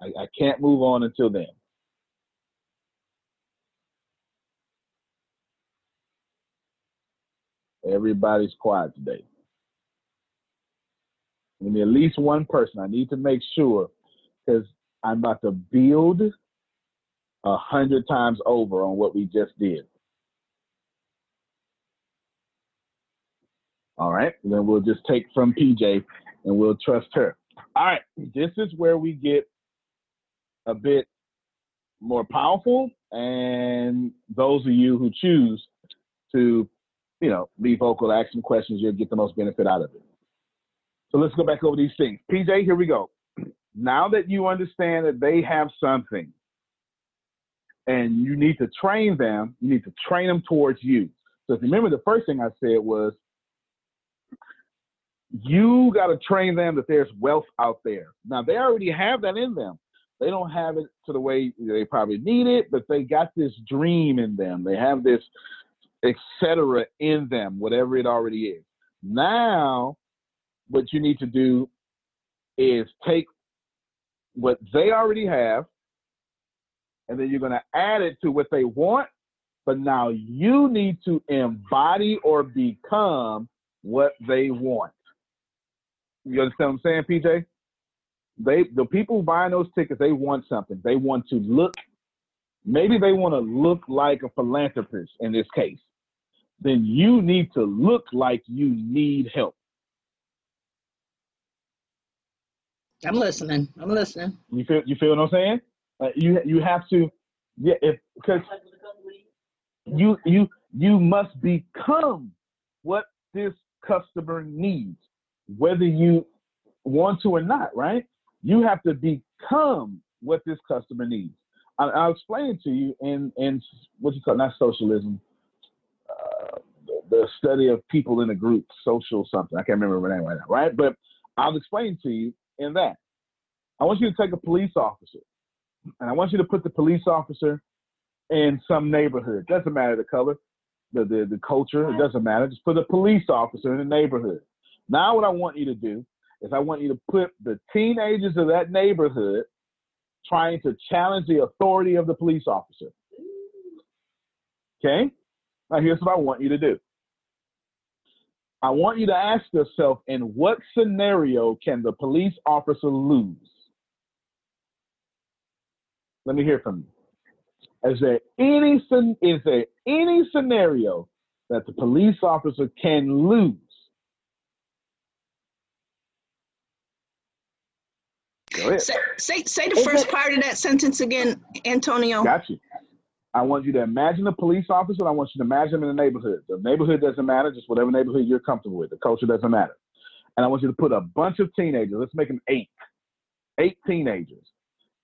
I, I can't move on until then. Everybody's quiet today. Give me at least one person. I need to make sure because I'm about to build a hundred times over on what we just did. All right, then we'll just take from PJ and we'll trust her. All right, this is where we get a bit more powerful, and those of you who choose to, you know, be vocal, ask some questions, you'll get the most benefit out of it. So let's go back over these things. PJ, here we go. Now that you understand that they have something and you need to train them, you need to train them towards you. So if you remember, the first thing I said was you got to train them that there's wealth out there. Now they already have that in them. They don't have it to the way they probably need it, but they got this dream in them. They have this etc. in them, whatever it already is. Now what you need to do is take what they already have, and then you're going to add it to what they want. But now you need to embody or become what they want. You understand what I'm saying, PJ? They the people buying those tickets, they want something. They want to look, maybe they want to look like a philanthropist in this case. Then you need to look like you need help. I'm listening. I'm listening. You feel you feel what I'm saying? Uh, you you have to yeah if because you you you must become what this customer needs, whether you want to or not. Right? You have to become what this customer needs. I, will explain to you in in what you call not socialism, uh, the, the study of people in a group, social something. I can't remember the name right now. Right? But I'll explain to you in that. I want you to take a police officer and I want you to put the police officer in some neighborhood. Doesn't matter the color, the, the, the culture, it doesn't matter. Just put a police officer in the neighborhood. Now, what I want you to do is I want you to put the teenagers of that neighborhood trying to challenge the authority of the police officer. Okay? Now, here's what I want you to do I want you to ask yourself in what scenario can the police officer lose? Let me hear from you. Is there any is there any scenario that the police officer can lose? Say, say, say the first part of that sentence again, Antonio. Got you. I want you to imagine a police officer. And I want you to imagine them in the neighborhood. The neighborhood doesn't matter, just whatever neighborhood you're comfortable with. The culture doesn't matter. And I want you to put a bunch of teenagers. Let's make them eight, eight teenagers,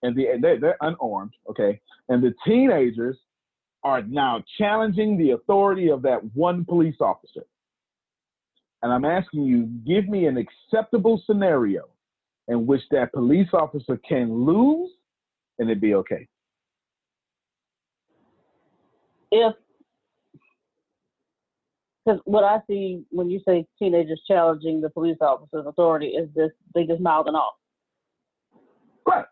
and the, they're, they're unarmed, okay. And the teenagers are now challenging the authority of that one police officer. And I'm asking you, give me an acceptable scenario in which that police officer can lose and it'd be okay if because what I see when you say teenagers challenging the police officer's authority is this they just mouthing off. Right,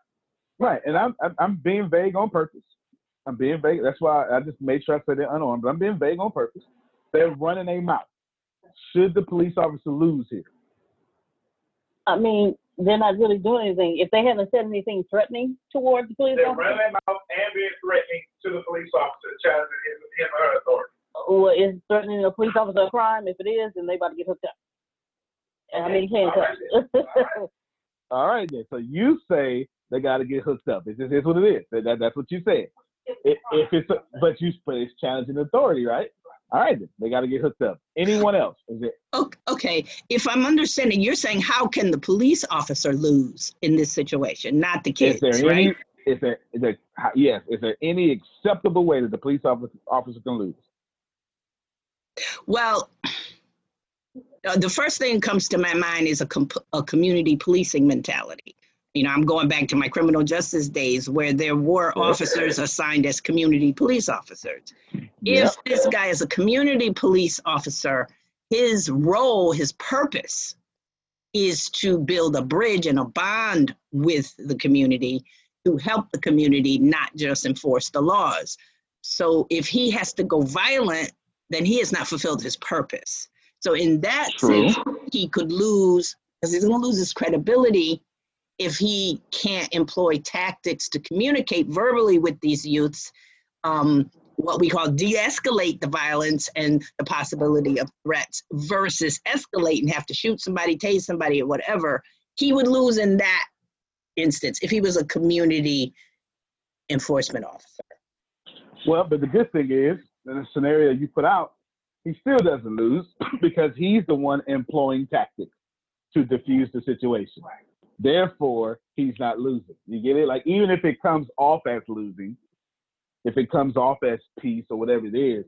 right, and I'm I'm being vague on purpose. I'm being vague. That's why I just made sure I said they're unarmed. But I'm being vague on purpose. They're running a mouth. Should the police officer lose here? I mean, they're not really doing anything. If they haven't said anything threatening towards the police they're officer, running their mouth and being threatening to the police officer, challenging him, him or her authority. Well, is threatening a police officer a crime? If it is, then they about to get hooked up. Okay. I mean, you can't All right. All right then. So you say they got to get hooked up. It's just it's what it is. That, that that's what you said. If, if it's a, but you but it's challenging authority, right? All right, then. they got to get hooked up. Anyone else? Is it? Okay, if I'm understanding, you're saying how can the police officer lose in this situation, not the Is kids, there right? any? Is there? Is there? Yes. Is there any acceptable way that the police officer officer can lose? Well, uh, the first thing that comes to my mind is a, comp- a community policing mentality. You know, I'm going back to my criminal justice days where there were officers assigned as community police officers. Yep. If this guy is a community police officer, his role, his purpose is to build a bridge and a bond with the community to help the community, not just enforce the laws. So if he has to go violent, then he has not fulfilled his purpose. So in that True. sense, he could lose because he's going to lose his credibility if he can't employ tactics to communicate verbally with these youths, um, what we call de-escalate the violence and the possibility of threats versus escalate and have to shoot somebody, tase somebody, or whatever. He would lose in that instance if he was a community enforcement officer. Well, but the good thing is, in the scenario you put out, he still doesn't lose because he's the one employing tactics to diffuse the situation. Therefore, he's not losing. You get it? Like even if it comes off as losing, if it comes off as peace or whatever it is,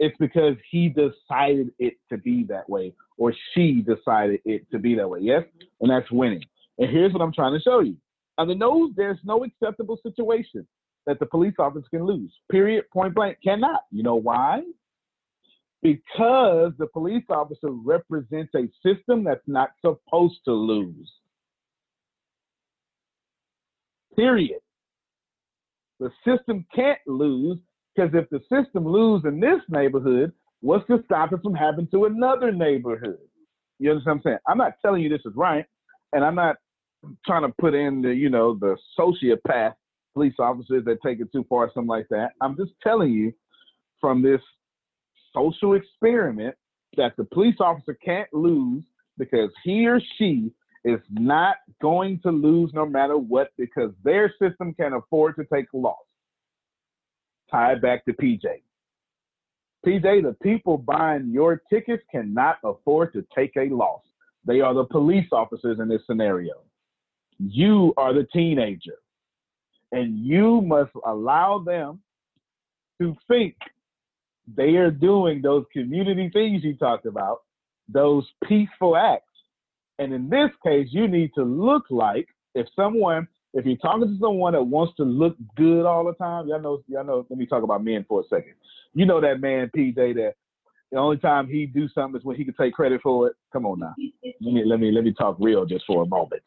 it's because he decided it to be that way or she decided it to be that way. Yes? And that's winning. And here's what I'm trying to show you. Under no, there's no acceptable situation that the police officer can lose. Period. Point blank. Cannot. You know why? Because the police officer represents a system that's not supposed to lose. Period. The system can't lose because if the system lose in this neighborhood, what's to stop it from happening to another neighborhood? You understand what I'm saying? I'm not telling you this is right, and I'm not trying to put in the, you know, the sociopath police officers that take it too far, or something like that. I'm just telling you from this social experiment that the police officer can't lose because he or she is not going to lose no matter what because their system can afford to take a loss. Tie back to PJ. PJ, the people buying your tickets cannot afford to take a loss. They are the police officers in this scenario. You are the teenager. And you must allow them to think they are doing those community things you talked about, those peaceful acts. And in this case, you need to look like if someone, if you're talking to someone that wants to look good all the time, y'all know, y'all know, let me talk about men for a second. You know that man, PJ, that the only time he do something is when he can take credit for it. Come on now. Let me let me let me talk real just for a moment.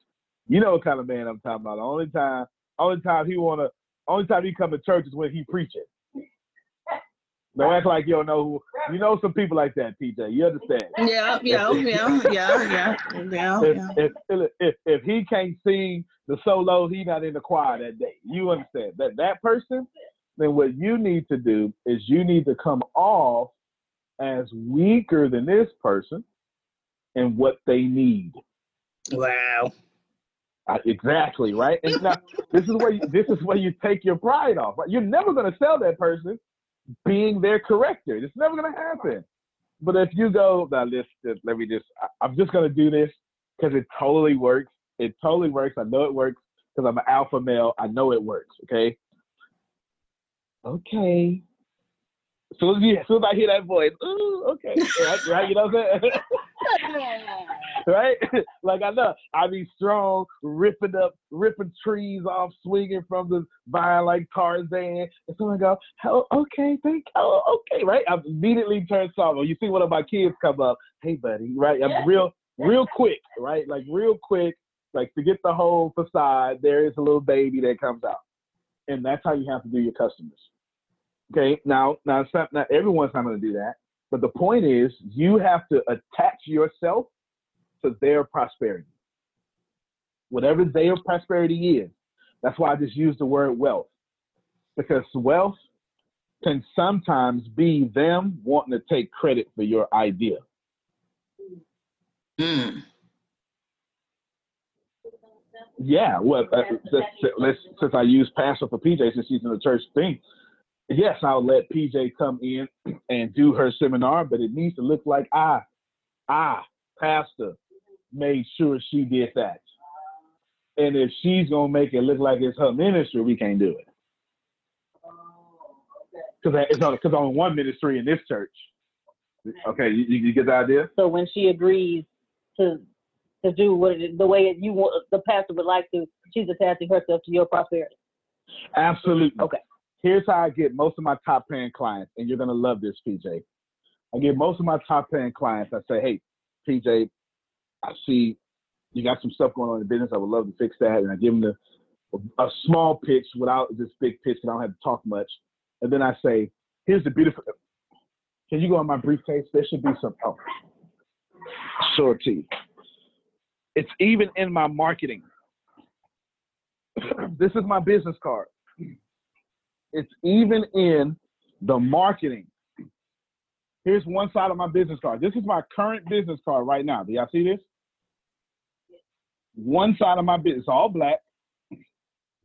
You know what kind of man I'm talking about. The only time only time he wanna only time he come to church is when he preaching. Don't act like you don't know who you know some people like that, PJ. You understand? Yeah, yeah, yeah, yeah, yeah, yeah. If, yeah. if, if, if he can't sing the solo, he not in the choir that day. You understand that that person? Then what you need to do is you need to come off as weaker than this person and what they need. Wow. Uh, exactly right. And now this is where you, this is where you take your pride off. Right? You're never going to sell that person being their corrector. It's never going to happen. But if you go, now let's let me just, I, I'm just going to do this because it totally works. It totally works. I know it works because I'm an alpha male. I know it works. Okay. Okay. As soon as, you, as soon as I hear that voice, ooh, okay, right, right, you know what I'm saying? right? like I know I be strong, ripping up, ripping trees off, swinging from the vine like Tarzan. And someone go, oh, okay, thank, oh, okay, right? I immediately turn soft. Or you see one of my kids come up, hey, buddy, right? I'm real, real quick, right? Like real quick, like forget the whole facade. There is a little baby that comes out, and that's how you have to do your customers. Okay, now, now, it's not, not everyone's not going to do that, but the point is, you have to attach yourself to their prosperity. Whatever their prosperity is. That's why I just use the word wealth. Because wealth can sometimes be them wanting to take credit for your idea. Mm. Yeah, well, uh, let's, let's, since I use pastor for PJ since she's in the church thing, yes, I'll let PJ come in and do her seminar, but it needs to look like I, I, pastor, made sure she did that. And if she's gonna make it look like it's her ministry, we can't do it. Because it's on because on one ministry in this church. Okay, you, you get the idea? So when she agrees to to do what it, the way you want, the pastor would like to, she's attaching herself to your prosperity. Absolutely. Okay. Here's how I get most of my top paying clients, and you're gonna love this, PJ. I get most of my top paying clients. I say, hey, PJ, I see you got some stuff going on in the business. I would love to fix that, and I give them the, a small pitch without this big pitch. And I don't have to talk much, and then I say, here's the beautiful. Can you go in my briefcase? There should be some. Oh, sure, T. It's even in my marketing. this is my business card. It's even in the marketing. Here's one side of my business card. This is my current business card right now. Do y'all see this? One side of my business, all black.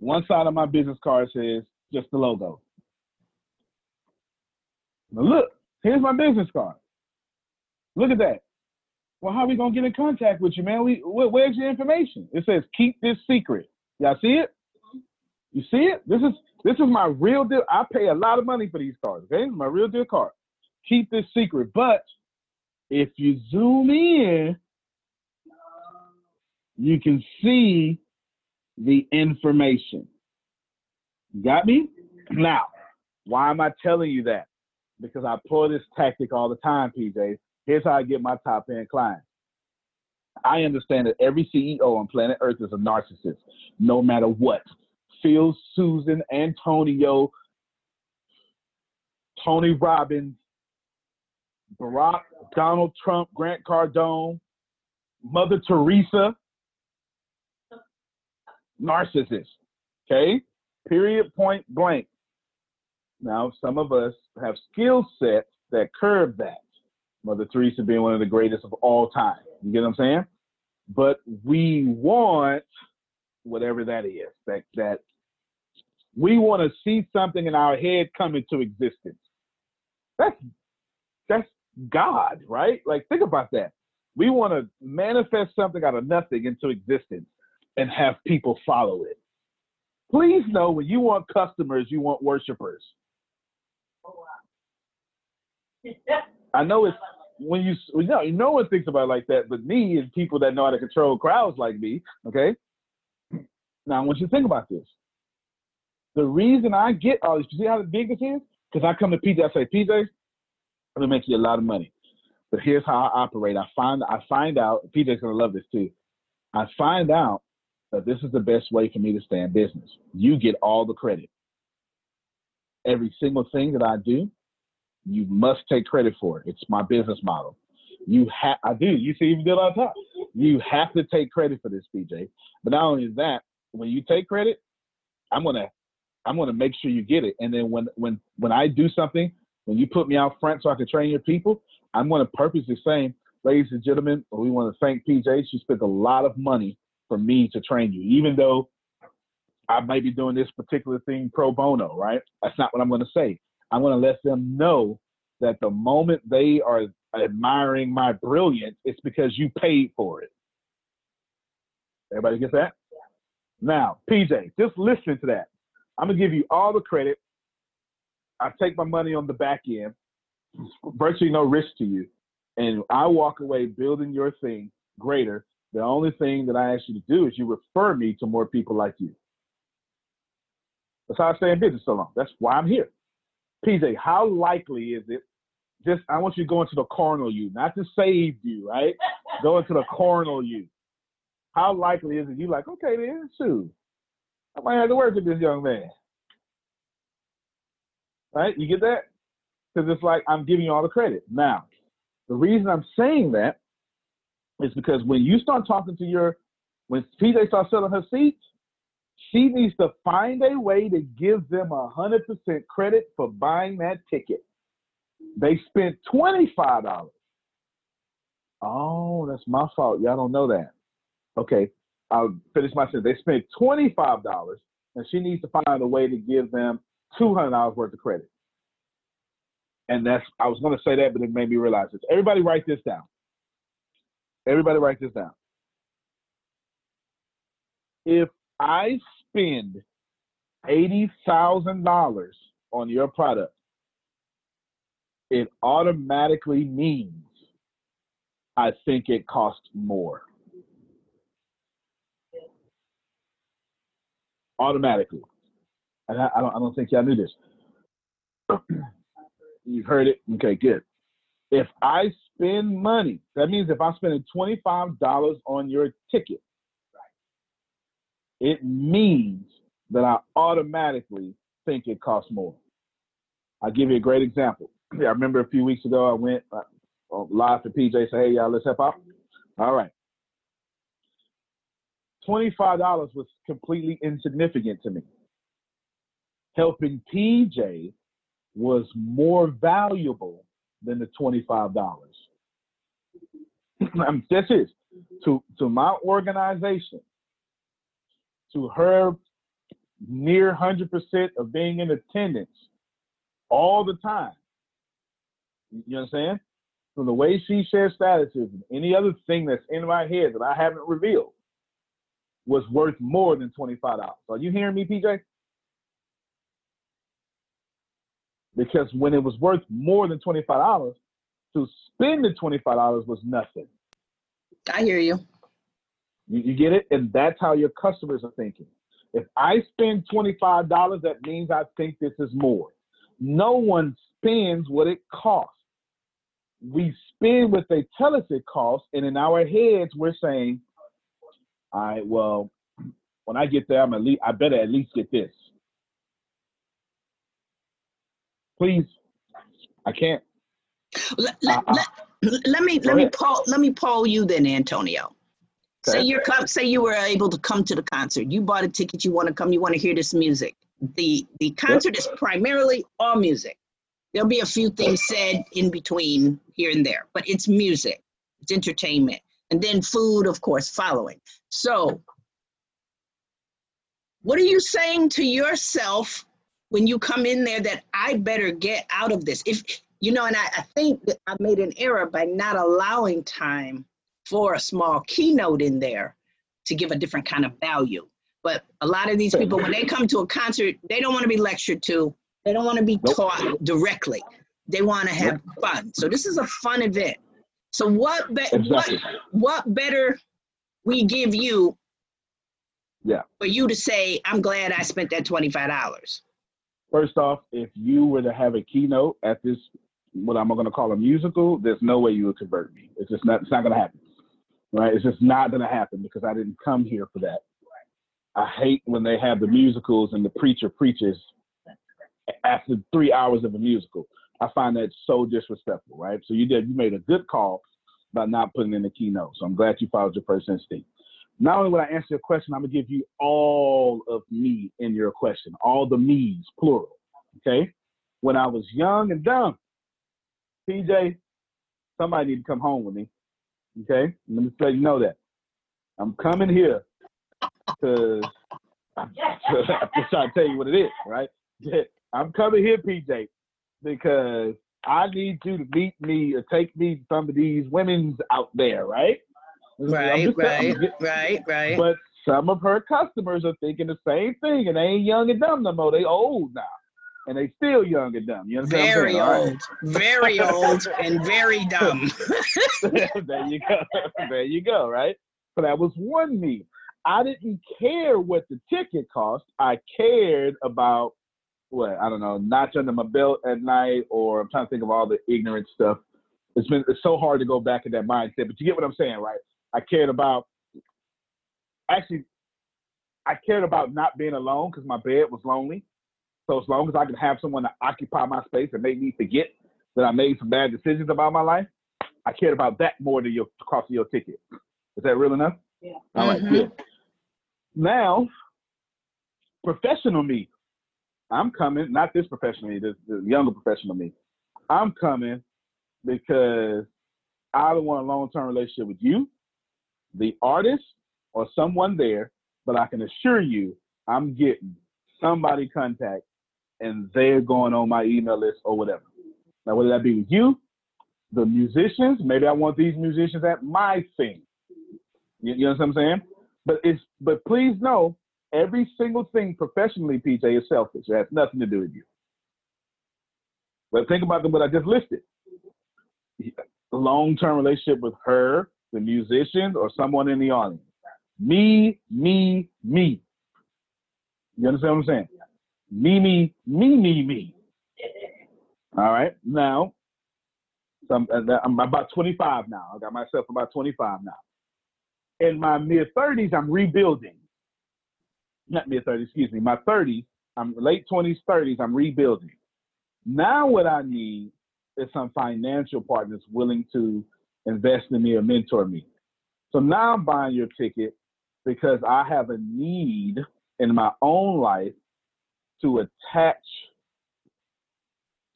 One side of my business card says just the logo. Now look, here's my business card. Look at that. Well, how are we gonna get in contact with you, man? We where's your information? It says keep this secret. Y'all see it? You see it? This is this is my real deal. I pay a lot of money for these cards. Okay, my real deal card. Keep this secret. But if you zoom in, you can see the information. Got me? Now, why am I telling you that? Because I pull this tactic all the time, PJ. Here's how I get my top end clients. I understand that every CEO on planet Earth is a narcissist, no matter what. Phil, Susan, Antonio, Tony Robbins, Barack, Donald Trump, Grant Cardone, Mother Teresa, narcissist. Okay? Period, point blank. Now, some of us have skill sets that curb that. Mother Teresa being one of the greatest of all time. You get what I'm saying? But we want whatever that is. That that we want to see something in our head come into existence. That's that's God, right? Like think about that. We want to manifest something out of nothing into existence and have people follow it. Please know when you want customers, you want worshipers. Oh, I know it's when you you know no one thinks about it like that, but me and people that know how to control crowds like me. Okay. Now I want you to think about this. The reason I get all this, you see how big this is? Because I come to PJ, I say, PJ, I'm gonna make you a lot of money. But here's how I operate. I find I find out PJ's gonna love this too. I find out that this is the best way for me to stay in business. You get all the credit. Every single thing that I do, you must take credit for it. It's my business model. You have, I do. You see, even did on top. You have to take credit for this, PJ. But not only that, when you take credit, I'm gonna, I'm gonna make sure you get it. And then when, when, when I do something, when you put me out front so I can train your people, I'm gonna purposely say, ladies and gentlemen, we want to thank PJ. She spent a lot of money for me to train you, even though I might be doing this particular thing pro bono, right? That's not what I'm going to say. I'm going to let them know that the moment they are admiring my brilliance, it's because you paid for it. Everybody get that? Now, PJ, just listen to that. I'm going to give you all the credit. I take my money on the back end, virtually no risk to you. And I walk away building your thing greater. The only thing that I ask you to do is you refer me to more people like you. That's how I stay in business so long. That's why I'm here. PJ, how likely is it? Just I want you to go into the carnal you, not to save you, right? go into the carnal you. How likely is it you like, okay then, shoot. I might have to work with this young man. Right? You get that? Because it's like I'm giving you all the credit. Now, the reason I'm saying that is because when you start talking to your when PJ starts selling her seats, she needs to find a way to give them a hundred percent credit for buying that ticket. They spent twenty-five dollars. Oh, that's my fault. Y'all don't know that. Okay, I'll finish my sentence. They spent twenty-five dollars, and she needs to find a way to give them two hundred dollars worth of credit. And that's I was gonna say that, but it made me realize this. Everybody write this down. Everybody write this down. If I spend eighty thousand dollars on your product, it automatically means I think it costs more. Automatically. And I, I don't I don't think y'all knew this. You've heard it? Okay, good. If I spend money, that means if I'm spending $25 on your ticket, it means that I automatically think it costs more. I'll give you a great example. I remember a few weeks ago I went uh, live to PJ, say, hey, y'all, let's help out. All right. $25 was completely insignificant to me. Helping PJ was more valuable than the $25. this is to, to my organization, to her near 100% of being in attendance all the time. You understand? From the way she shares statuses and any other thing that's in my head that I haven't revealed was worth more than $25. Are you hearing me, PJ? Because when it was worth more than $25, to spend the $25 was nothing. I hear you. you. You get it? And that's how your customers are thinking. If I spend $25, that means I think this is more. No one spends what it costs. We spend what they tell us it costs, and in our heads, we're saying, all right, well, when I get there, I'm at least, I better at least get this. Please. I can't. Let, let, uh, let, let me let me poll let me poll you then, Antonio. Okay. Say you're come, say you were able to come to the concert. You bought a ticket. You want to come. You want to hear this music. The the concert yep. is primarily all music. There'll be a few things said in between here and there, but it's music. It's entertainment, and then food, of course, following. So, what are you saying to yourself when you come in there that I better get out of this. If you know, and I, I think that I made an error by not allowing time for a small keynote in there to give a different kind of value. But a lot of these people, when they come to a concert, they don't want to be lectured to. They don't want to be nope. taught directly. They want to have nope. fun. So this is a fun event. So what be- exactly. what what better we give you yeah. for you to say, I'm glad I spent that $25? First off, if you were to have a keynote at this, what I'm going to call a musical, there's no way you would convert me. It's just not. It's not going to happen. Right? It's just not going to happen because I didn't come here for that. I hate when they have the musicals and the preacher preaches after three hours of a musical. I find that so disrespectful, right? So you did you made a good call by not putting in the keynote. So I'm glad you followed your first instinct. Not only will I answer your question, I'm gonna give you all of me in your question, all the me's, plural. Okay. When I was young and dumb, PJ, somebody need to come home with me. Okay. Let me let you know that. I'm coming here because I'm just trying to tell you what it is, right? I'm coming here, PJ, because I need you to meet me or take me to some of these women's out there, right? Right, right, right, right. But some of her customers are thinking the same thing, and they ain't young and dumb no more. They old now, and they still young and dumb. You understand? Very old, right. very old, and very dumb. there you go. There you go. Right. So that was one me. I didn't care what the ticket cost. I cared about what I don't know, notch under my belt at night, or I'm trying to think of all the ignorant stuff. It's been it's so hard to go back in that mindset, but you get what I'm saying, right? I cared about actually I cared about not being alone because my bed was lonely. So as long as I could have someone to occupy my space and make me forget that I made some bad decisions about my life, I cared about that more than your cost of your ticket. Is that real enough? Yeah. All right, mm-hmm. good. Now, professional me. I'm coming, not this professional me, this the younger professional me. I'm coming because I don't want a long-term relationship with you the artist or someone there, but I can assure you I'm getting somebody contact and they're going on my email list or whatever. Now, whether that be with you, the musicians, maybe I want these musicians at my thing. You, you know what I'm saying? But it's but please know every single thing professionally, PJ, is selfish. It has nothing to do with you. But think about what I just listed. Long-term relationship with her, the musicians, or someone in the audience. Me, me, me. You understand what I'm saying? Me, me, me, me, me. All right. Now, so I'm, uh, I'm about 25 now. I got myself about 25 now. In my mid 30s, I'm rebuilding. Not mid 30s, excuse me. My 30s, I'm late 20s, 30s, I'm rebuilding. Now, what I need is some financial partners willing to invest in me or mentor me. So now I'm buying your ticket because I have a need in my own life to attach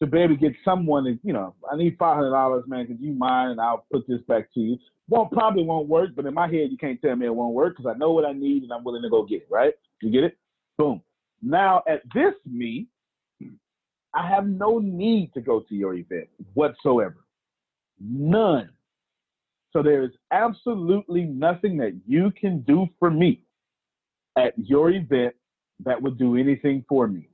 to to get someone that, you know, I need five hundred dollars, man. Could you mind? And I'll put this back to you. Won't probably won't work, but in my head you can't tell me it won't work because I know what I need and I'm willing to go get it. Right? You get it? Boom. Now at this me, I have no need to go to your event whatsoever. None. So there is absolutely nothing that you can do for me at your event that would do anything for me.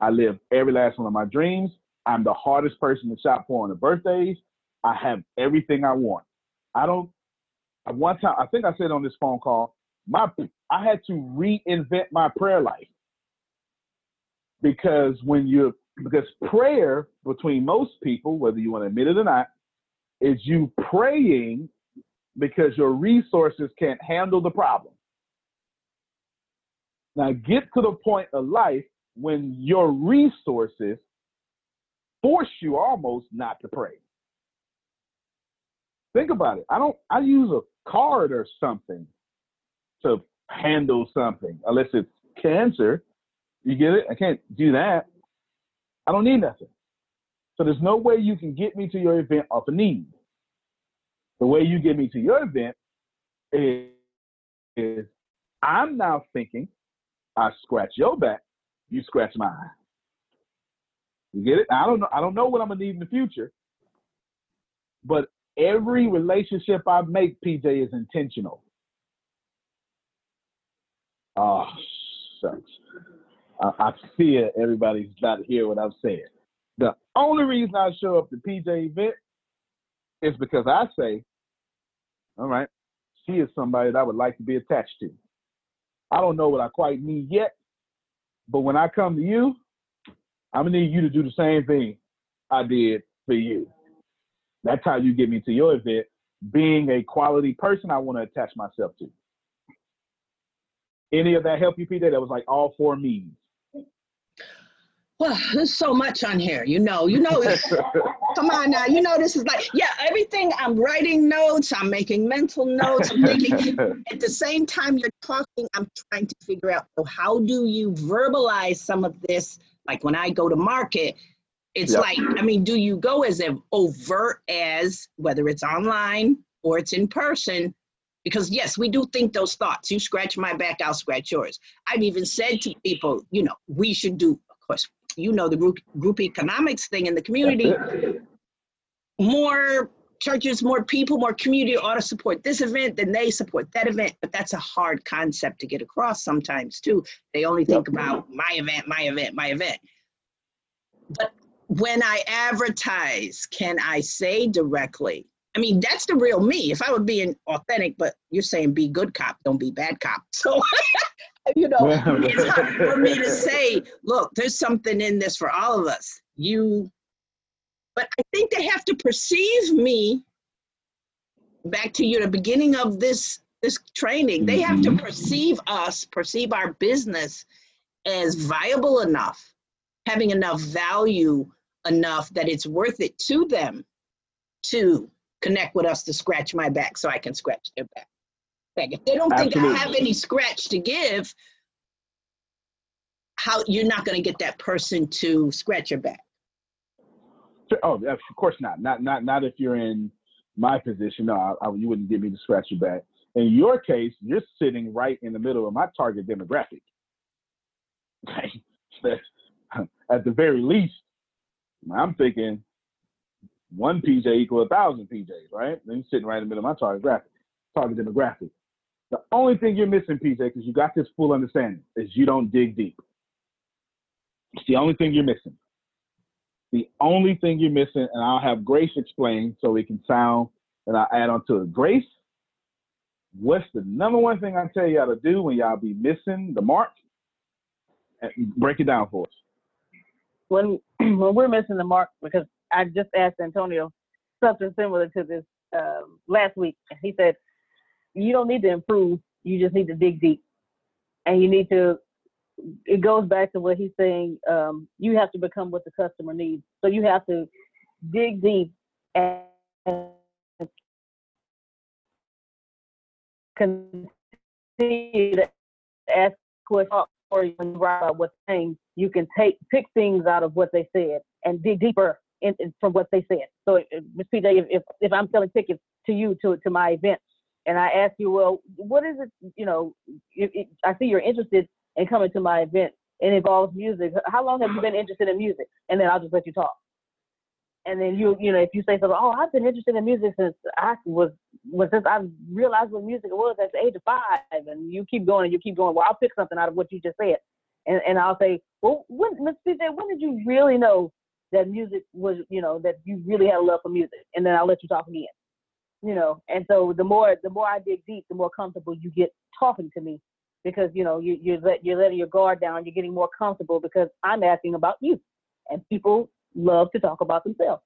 I live every last one of my dreams. I'm the hardest person to shop for on the birthdays. I have everything I want. I don't. One time, I think I said on this phone call, my I had to reinvent my prayer life because when you because prayer between most people, whether you want to admit it or not, is you praying because your resources can't handle the problem. Now get to the point of life when your resources force you almost not to pray. Think about it. I don't I use a card or something to handle something unless it's cancer. You get it? I can't do that. I don't need nothing. So there's no way you can get me to your event off a need. The way you get me to your event is, is I'm now thinking I scratch your back, you scratch mine. You get it? I don't know. I don't know what I'm gonna need in the future, but every relationship I make, PJ, is intentional. Oh, shucks. I, I fear everybody's not hear what I'm saying. The only reason I show up to PJ event is because I say, all right, she is somebody that I would like to be attached to. I don't know what I quite need yet, but when I come to you, I'm gonna need you to do the same thing I did for you. That's how you get me to your event. Being a quality person, I want to attach myself to. Any of that help you, Peter? That was like all four me's. Well, there's so much on here. You know, you know. come on now. You know, this is like, yeah, everything. I'm writing notes. I'm making mental notes. I'm thinking. at the same time you're talking, I'm trying to figure out. So how do you verbalize some of this? Like when I go to market, it's yep. like, I mean, do you go as overt as whether it's online or it's in person? Because yes, we do think those thoughts. You scratch my back, I'll scratch yours. I've even said to people, you know, we should do, of course, you know the group group economics thing in the community. More churches, more people, more community ought to support this event than they support that event. But that's a hard concept to get across sometimes too. They only think about my event, my event, my event. But when I advertise, can I say directly? I mean, that's the real me. If I would be an authentic, but you're saying be good cop, don't be bad cop. So you know, it's hard for me to say, look, there's something in this for all of us. You, but I think they have to perceive me. Back to you, the beginning of this this training, they have to mm-hmm. perceive us, perceive our business as viable enough, having enough value enough that it's worth it to them to connect with us to scratch my back so I can scratch their back. If they don't Absolutely. think I have any scratch to give, how you're not going to get that person to scratch your back. Oh, of course not. Not not not if you're in my position. No, I, I, you wouldn't get me to scratch your back. In your case, you're sitting right in the middle of my target demographic. At the very least, I'm thinking one PJ equal a thousand PJs, right? Then you're sitting right in the middle of my target graphic, target demographic. The only thing you're missing, PJ, because you got this full understanding, is you don't dig deep. It's the only thing you're missing. The only thing you're missing, and I'll have Grace explain so it can sound, and I'll add on to it. Grace, what's the number one thing I tell y'all to do when y'all be missing the mark? Break it down for us. When when we're missing the mark, because I just asked Antonio something similar to this um, last week. He said, "You don't need to improve. You just need to dig deep, and you need to." It goes back to what he's saying. Um, you have to become what the customer needs. So you have to dig deep and continue to ask questions or you write what's saying, you can take pick things out of what they said and dig deeper in, in, from what they said. So, Ms. PJ, if, if, if I'm selling tickets to you to to my event, and I ask you, well, what is it? You know, if, if I see you're interested in coming to my event. It involves music. How long have you been interested in music? And then I'll just let you talk and then you you know if you say something oh i've been interested in music since i was was since i realized what music was at the age of five and you keep going and you keep going well i'll pick something out of what you just said and and i'll say well when miss pj when did you really know that music was you know that you really had a love for music and then i'll let you talk again you know and so the more the more i dig deep the more comfortable you get talking to me because you know you you're, let, you're letting your guard down you're getting more comfortable because i'm asking about you and people love to talk about themselves.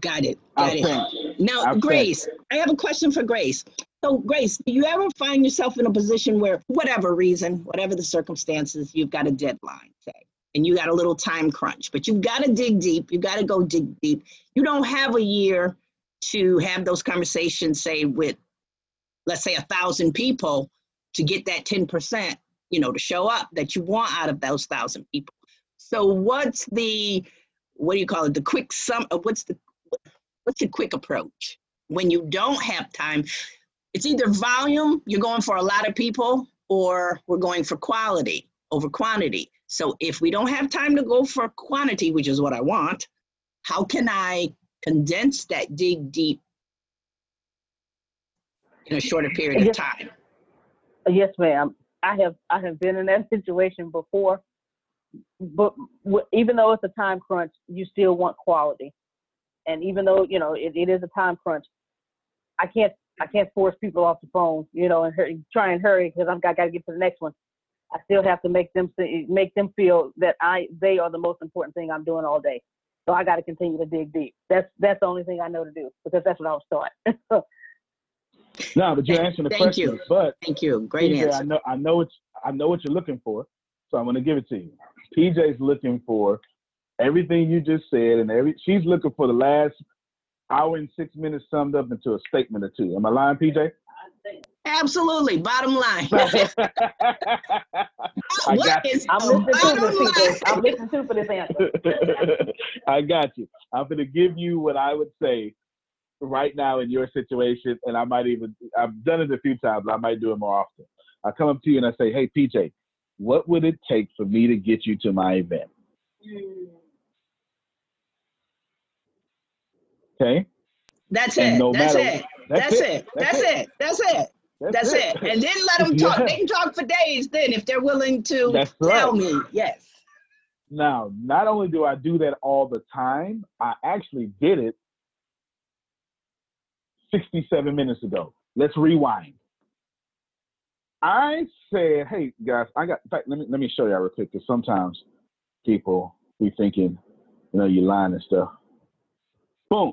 Got it. Got it. Now, Grace, I have a question for Grace. So, Grace, do you ever find yourself in a position where, whatever reason, whatever the circumstances, you've got a deadline, say, and you got a little time crunch, but you've got to dig deep. You've got to go dig deep. You don't have a year to have those conversations, say, with, let's say, a thousand people to get that 10% you know, to show up that you want out of those thousand people. So what's the, what do you call it? The quick sum, uh, what's the, what's the quick approach? When you don't have time, it's either volume, you're going for a lot of people, or we're going for quality over quantity. So if we don't have time to go for quantity, which is what I want, how can I condense that dig deep in a shorter period of time? Yes, ma'am. I have I have been in that situation before, but w- even though it's a time crunch, you still want quality, and even though you know it, it is a time crunch, I can't I can't force people off the phone, you know, and hurry, try and hurry because I've got, got to get to the next one. I still have to make them make them feel that I they are the most important thing I'm doing all day. So I got to continue to dig deep. That's that's the only thing I know to do because that's what I was taught. No, but you're answering the Thank question. you. But Thank you. Great PJ, I know I know what I know what you're looking for, so I'm gonna give it to you. PJ's looking for everything you just said, and every she's looking for the last hour and six minutes summed up into a statement or two. Am I lying, PJ? Absolutely. Bottom line. I got you. I'm listening to bottom this, line? I'm listening to for this answer. I got you. I'm gonna give you what I would say right now in your situation, and I might even I've done it a few times, but I might do it more often. I come up to you and I say, Hey PJ, what would it take for me to get you to my event? Hmm. Okay? That's it. no That's matter- it. That's it. That's it. That's it. That's it. And then let them talk. Yeah. They can talk for days then if they're willing to That's tell right. me. Yes. Now, not only do I do that all the time, I actually did it 67 minutes ago. Let's rewind. I said, hey guys, I got in fact, let me let me show y'all real quick because sometimes people be thinking, you know, you're lying and stuff. Boom.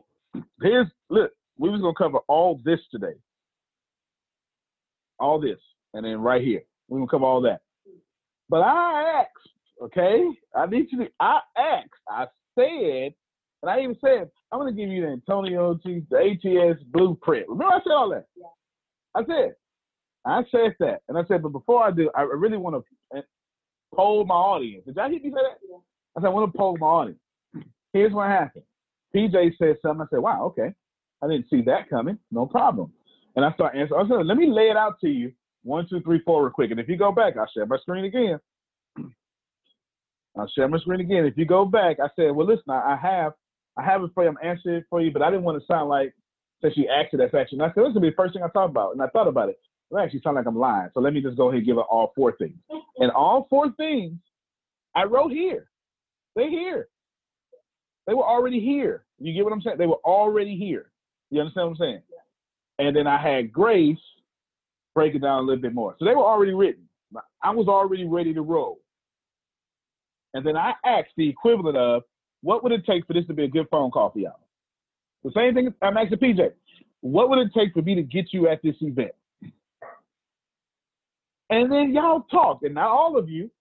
Here's look, we was gonna cover all this today. All this, and then right here. We're gonna cover all that. But I asked, okay? I need you to I asked, I said, and I even said, I'm gonna give you the Antonio T the ATS blueprint. Remember I said all that? Yeah. I said, I said that. And I said, but before I do, I really want to poll my audience. Did y'all hear me say that? Yeah. I said, I want to poll my audience. Here's what happened. PJ said something. I said, wow, okay. I didn't see that coming. No problem. And I start answering. I said, let me lay it out to you. One, two, three, four, real quick. And if you go back, I'll share my screen again. I'll share my screen again. If you go back, I said, well, listen, I, I have, I have it for you. I'm answering it for you, but I didn't want to sound like since she asked it. That's actually. And I said, this will be the first thing I talk about, and I thought about it. It actually sound like I'm lying. So let me just go ahead and give her all four things. And all four things I wrote here. They here. They were already here. You get what I'm saying? They were already here. You understand what I'm saying? And then I had Grace break it down a little bit more. So they were already written. I was already ready to roll. And then I asked the equivalent of what would it take for this to be a good phone call for y'all? The same thing I'm asking PJ. What would it take for me to get you at this event? And then y'all talked, and not all of you.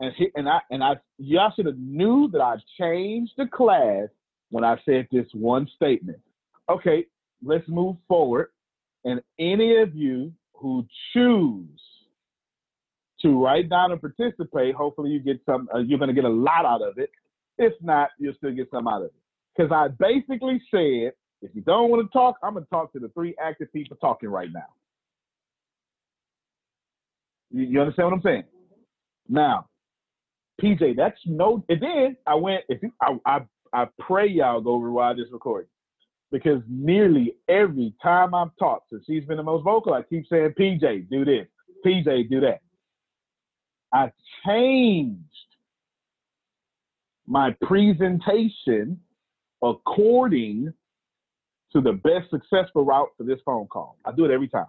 And he, and I and I y'all should have knew that I changed the class when I said this one statement. Okay, let's move forward. And any of you who choose to write down and participate, hopefully you get some. Uh, you're going to get a lot out of it. If not, you'll still get some out of it. Because I basically said, if you don't want to talk, I'm going to talk to the three active people talking right now. You, you understand what I'm saying? Now, PJ, that's no. And then I went. If you, I, I I pray y'all go rewind this recording because nearly every time I've talked, so she's been the most vocal. I keep saying, PJ, do this. PJ, do that. I changed my presentation according to the best successful route for this phone call. I do it every time.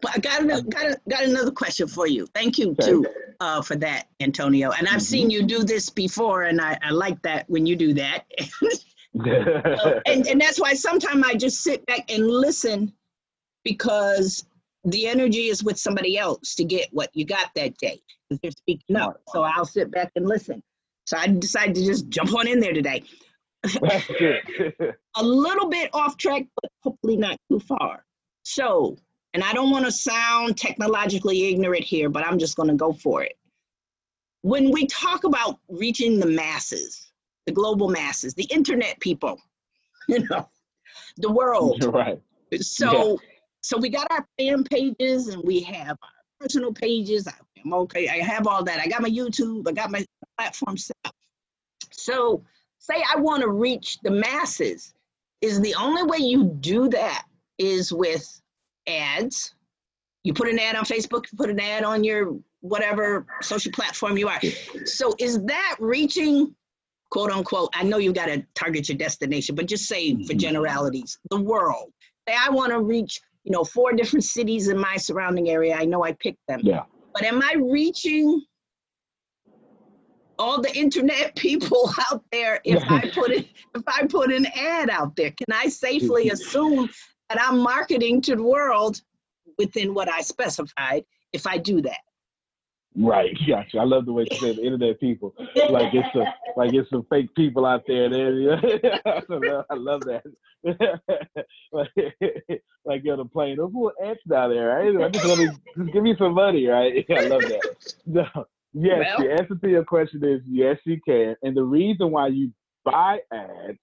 But I got another, got, a, got another question for you. Thank you Okay. too uh, for that, Antonio. And I've seen you do this before, and I, I like that when you do that. and and that's why sometimes I just sit back and listen because the energy is with somebody else to get what you got that day. 'cause They're speaking up, so I'll sit back and listen. So I decided to just jump on in there today. A little bit off track, but hopefully not too far. So, and I don't want to sound technologically ignorant here, but I'm just going to go for it. When we talk about reaching the masses, the global masses, the internet people, you know, the world. You're right. So, so we got our fan pages and we have our personal pages. I'm okay. I have all that. I got my YouTube. I got my platform set up. So, say I want to reach the masses. Is the only way you do that is with ads. You put an ad on Facebook. You put an ad on your whatever social platform you are. So, is that reaching? Quote unquote, I know you got to target your destination, but just say for Mhm. generalities, the world. Say I want to reach, you know, four different cities in my surrounding area. I know I picked them. Yeah. But am I reaching all the internet people out there if I put it if I put an ad out there? Can I safely assume that I'm marketing to the world within what I specified if I do that? Right, gotcha. I love the way you say the internet people. Like it's a, like it's some fake people out there. There, I love, I love that. like, like you're on the plane. There's little ants down there, right? I just want to just give me some money, right? I love that. No, yes. Well- the answer to your question is yes, you can. And the reason why you buy ads,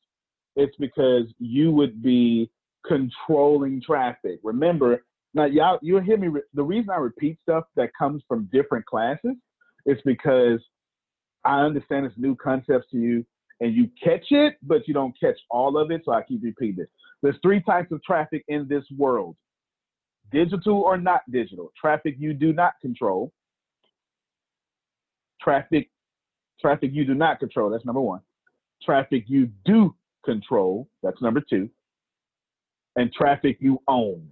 it's because you would be controlling traffic. Remember, now, y'all, you'll hear me. Re- the reason I repeat stuff that comes from different classes is because I understand it's new concepts to you, and you catch it, but you don't catch all of it. So I keep repeating it. There's three types of traffic in this world: digital or not digital. Traffic you do not control. Traffic, traffic you do not control. That's number one. Traffic you do control. That's number two. And traffic you own.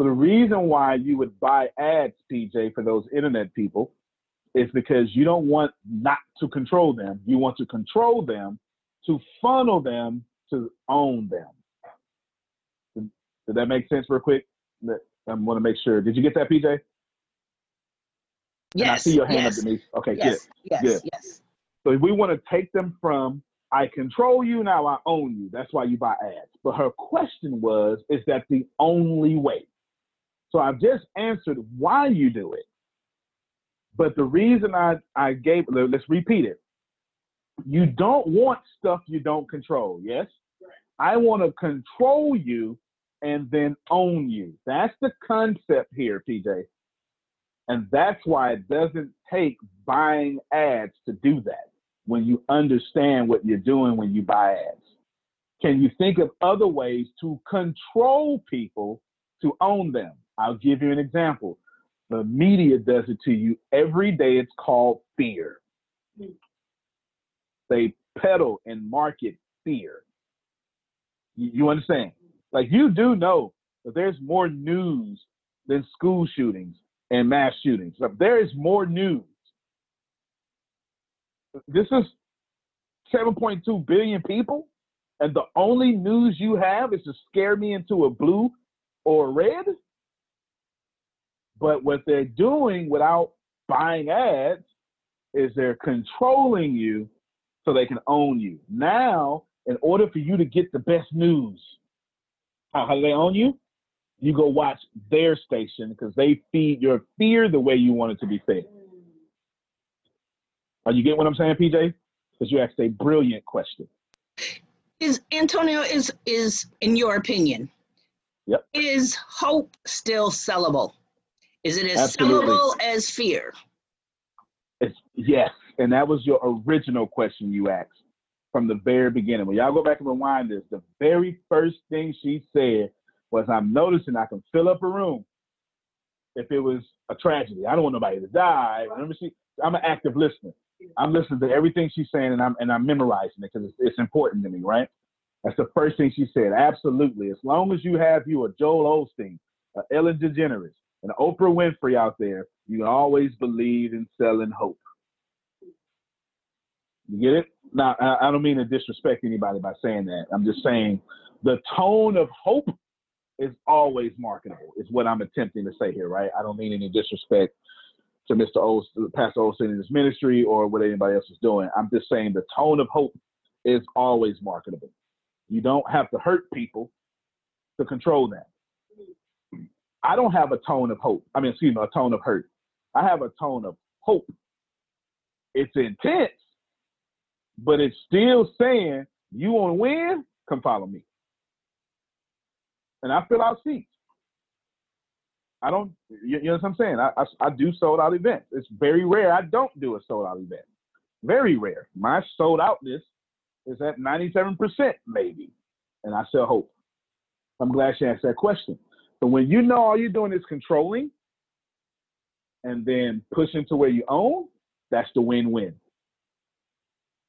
So the reason why you would buy ads, PJ, for those internet people is because you don't want not to control them. You want to control them to funnel them to own them. Did, that make sense real quick? I want to make sure. Did you get that, PJ? And I Yes. see your hand yes, up, Denise. Okay, good. Yes. Yes. good. Yes. So we want to take them from I control you, now I own you. That's why you buy ads. But her question was, is that the only way? So I've just answered why you do it. But the reason I, I gave, let- let's repeat it. You don't want stuff you don't control, yes? I want to control you and then own you. That's the concept here, PJ. And that's why it doesn't take buying ads to do that when you understand what you're doing when you buy ads. Can you think of other ways to control people to own them? I'll give you an example. The media does it to you every day. It's called fear. Mm. They peddle and market fear. You, you understand? Like you do know that there's more news than school shootings and mass shootings. There is more news. This is 7.2 billion people, and the only news you have is to scare me into a blue or a red. But what they're doing without buying ads is they're controlling you so they can own you. Now, in order for you to get the best news, how, how do they own you? You go watch their station because they feed your fear the way you want it to be fed. Are you getting what I'm saying, PJ? Because you asked a brilliant question. Is Antonio is is in your opinion? Yep. Is hope still sellable? Is it as Absolutely. sellable as fear? It's yes, and that was your original question you asked from the very beginning. When y'all go back and rewind this, the very first thing she said was, "I'm noticing I can fill up a room if it was a tragedy. I don't want nobody to die." Remember, she, I'm an active listener. I'm listening to everything she's saying, and I'm and I'm memorizing it because it's, it's important to me, right? That's the first thing she said. Absolutely. As long as you have you a Joel Osteen, a Ellen DeGeneres, and Oprah Winfrey out there, you can always believe in selling hope. You get it? Now, I, don't mean to disrespect anybody by saying that. I'm just saying the tone of hope is always marketable, is what I'm attempting to say here, right? I don't mean any disrespect to Mr. Olson, Pastor Olson and his ministry or what anybody else is doing. I'm just saying the tone of hope is always marketable. You don't have to hurt people to control them. I don't have a tone of hope. I mean, excuse me, a tone of hurt. I have a tone of hope. It's intense, but it's still saying, you want to win? Come follow me. And I fill out seats. I don't, you, you know what I'm saying? I, I, I do sold out events. It's very rare I don't do a sold out event. Very rare. My sold outness is at 97% maybe. And I sell hope. I'm glad she asked that question. But when you know all you're doing is controlling and then pushing to where you own, that's the win-win.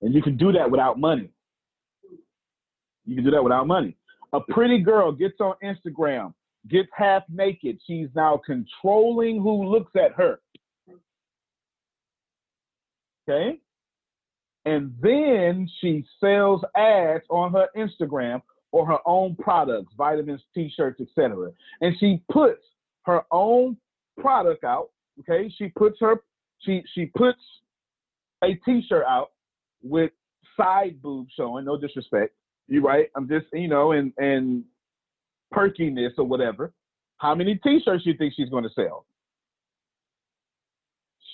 And you can do that without money. You can do that without money. A pretty girl gets on Instagram, gets half naked. She's now controlling who looks at her. Okay? And then she sells ads on her Instagram or her own products, vitamins, t-shirts, etc. And she puts her own product out. Okay, she puts her she she puts a t-shirt out with side boob showing. No disrespect, you right? I'm just you know and and perkiness or whatever. How many t-shirts you think she's going to sell?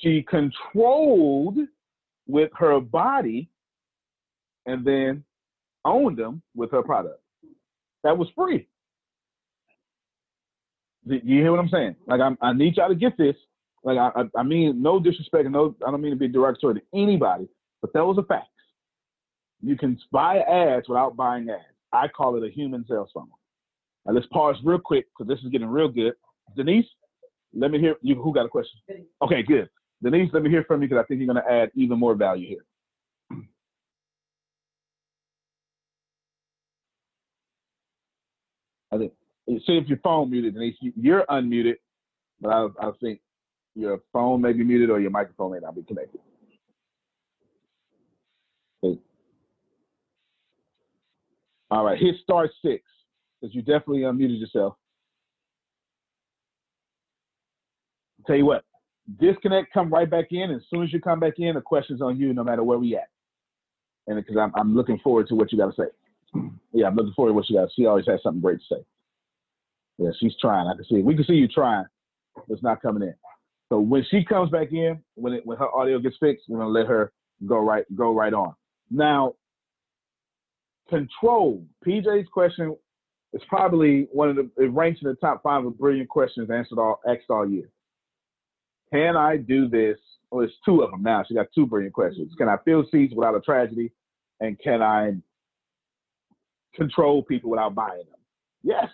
She controlled with her body and then owned them with her product. That was free. You hear what I'm saying? Like I'm, i need y'all to get this. Like I, I mean, no disrespect, and no, I don't mean to be derogatory to anybody, but that was a fact. You can buy ads without buying ads. I call it a human sales funnel. Now let's pause real quick because this is getting real good. Denise, let me hear you. Who got a question? Okay, good. Denise, let me hear from you because I think you're going to add even more value here. I think. See if your phone muted, Denise. You're unmuted, but I, I think your phone may be muted or your microphone may not be connected. All right, hit star six because you definitely unmuted yourself. Tell you what, disconnect, come right back in. As soon as you come back in, the question's on you, no matter where we at. And because I'm, I'm looking forward to what you got to say. Yeah, I'm looking forward to what you got. She always has something great to say. Yeah, she's trying. I can see. We can see you trying. It's not coming in. So when she comes back in, when it, when her audio gets fixed, we're gonna let her go right go right on. Now, control. PJ's question is probably one of the. It ranks in the top five of brilliant questions answered all asked all year. Can I do this? Well, it's two of them now. She got two brilliant questions. Can I fill seats without a tragedy? And can I control people without buying them? Yes.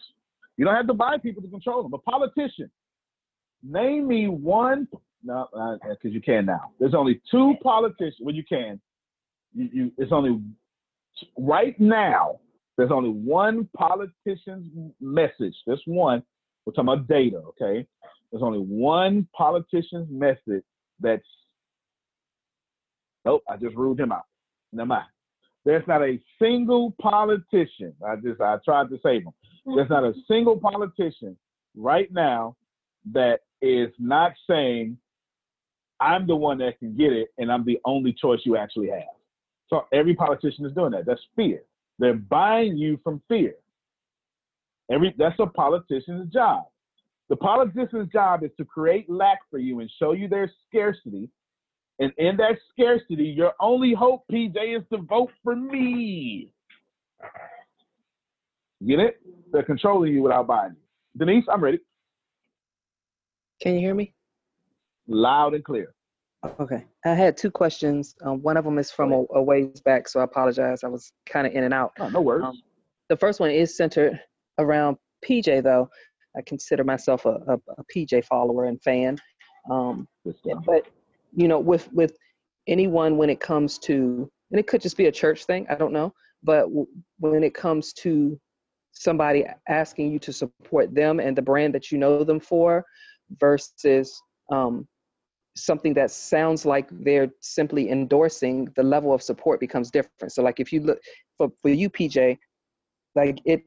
You don't have to buy people to control them. A politician. Name me one. No, uh, because you can now. There's only two politicians. Well, you can. You, you, it's only right now. There's only one politician's message. There's one. We're talking about data, okay? There's only one politician's message that's. Nope, I just ruled him out. Never mind. There's not a single politician. I just I tried to save him. There's not a single politician right now that is not saying I'm the one that can get it and I'm the only choice you actually have. So every politician is doing that. That's fear. They're buying you from fear. Every that's a politician's job. The politician's job is to create lack for you and show you their scarcity. And in that scarcity, your only hope, PJ, is to vote for me. Get it? They're controlling you without buying you. Denise, I'm ready. Can you hear me? Loud and clear. Okay. I had two questions. Um, one of them is from a, a, ways back, so I apologize. I was kind of in and out. Oh, no worries. Um, the first one is centered around PJ, though. I consider myself a, a, a PJ follower and fan. Um, but you know, with with anyone when it comes to, and it could just be a church thing. I don't know. But w- when it comes to somebody asking you to support them and the brand that you know them for, versus um, something that sounds like they're simply endorsing, the level of support becomes different. So, like if you look for for you, PJ, like it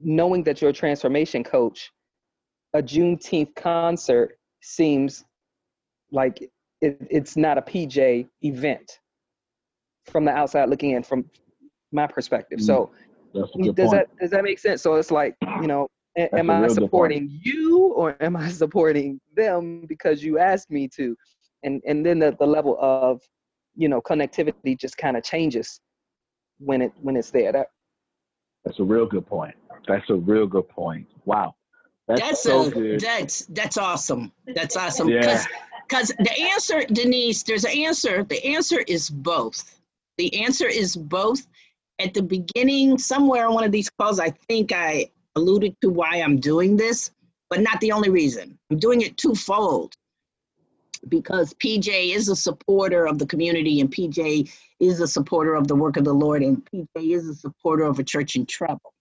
knowing that you're a transformation coach, a Juneteenth concert seems like it, it's not a PJ event from the outside looking in from my perspective. So Mm, does point. that does that make sense? So it's like, you know, a, am I supporting you or am I supporting them because you asked me to? And and then the, the level of, you know, connectivity just kind of changes when it when it's there. That that's a real good point. That's a real good point. Wow. That's, that's so a, good. That's that's awesome. That's awesome. Yeah. Because the answer, Denise, there's an answer. The answer is both. The answer is both. At the beginning, somewhere on one of these calls, I think I alluded to why I'm doing this, but not the only reason. I'm doing it twofold because PJ is a supporter of the community and PJ is a supporter of the work of the Lord and PJ is a supporter of a church in trouble.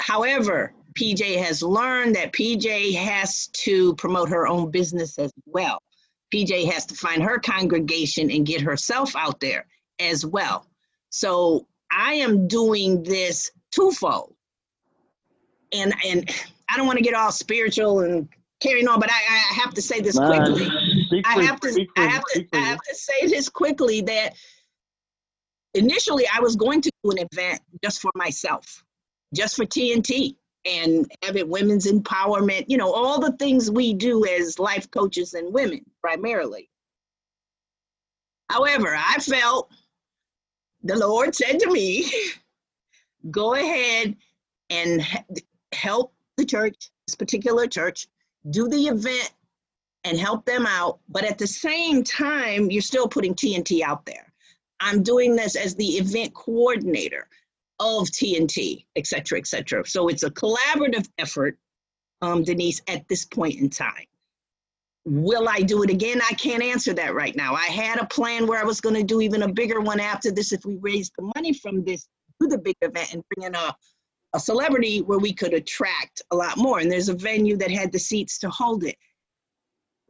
However, PJ has learned that PJ has to promote her own business as well. PJ has to find her congregation and get herself out there as well. So I am doing this twofold. And and I don't want to get all spiritual and carrying on, but I, I have to say this quickly. I have to I have to I have to say this quickly that initially I was going to do an event just for myself, just for TNT and having women's empowerment, you know, all the things we do as life coaches and women primarily. However, I felt the Lord said to me, go ahead and help the church, this particular church, do the event and help them out. But at the same time, you're still putting TNT out there. I'm doing this as the event coordinator of TNT, et cetera, et cetera. So it's a collaborative effort, um, Denise, at this point in time. Will I do it again? I can't answer that right now. I had a plan where I was going to do even a bigger one after this if we raised the money from this to the big event and bring in a, a celebrity where we could attract a lot more. And there's a venue that had the seats to hold it.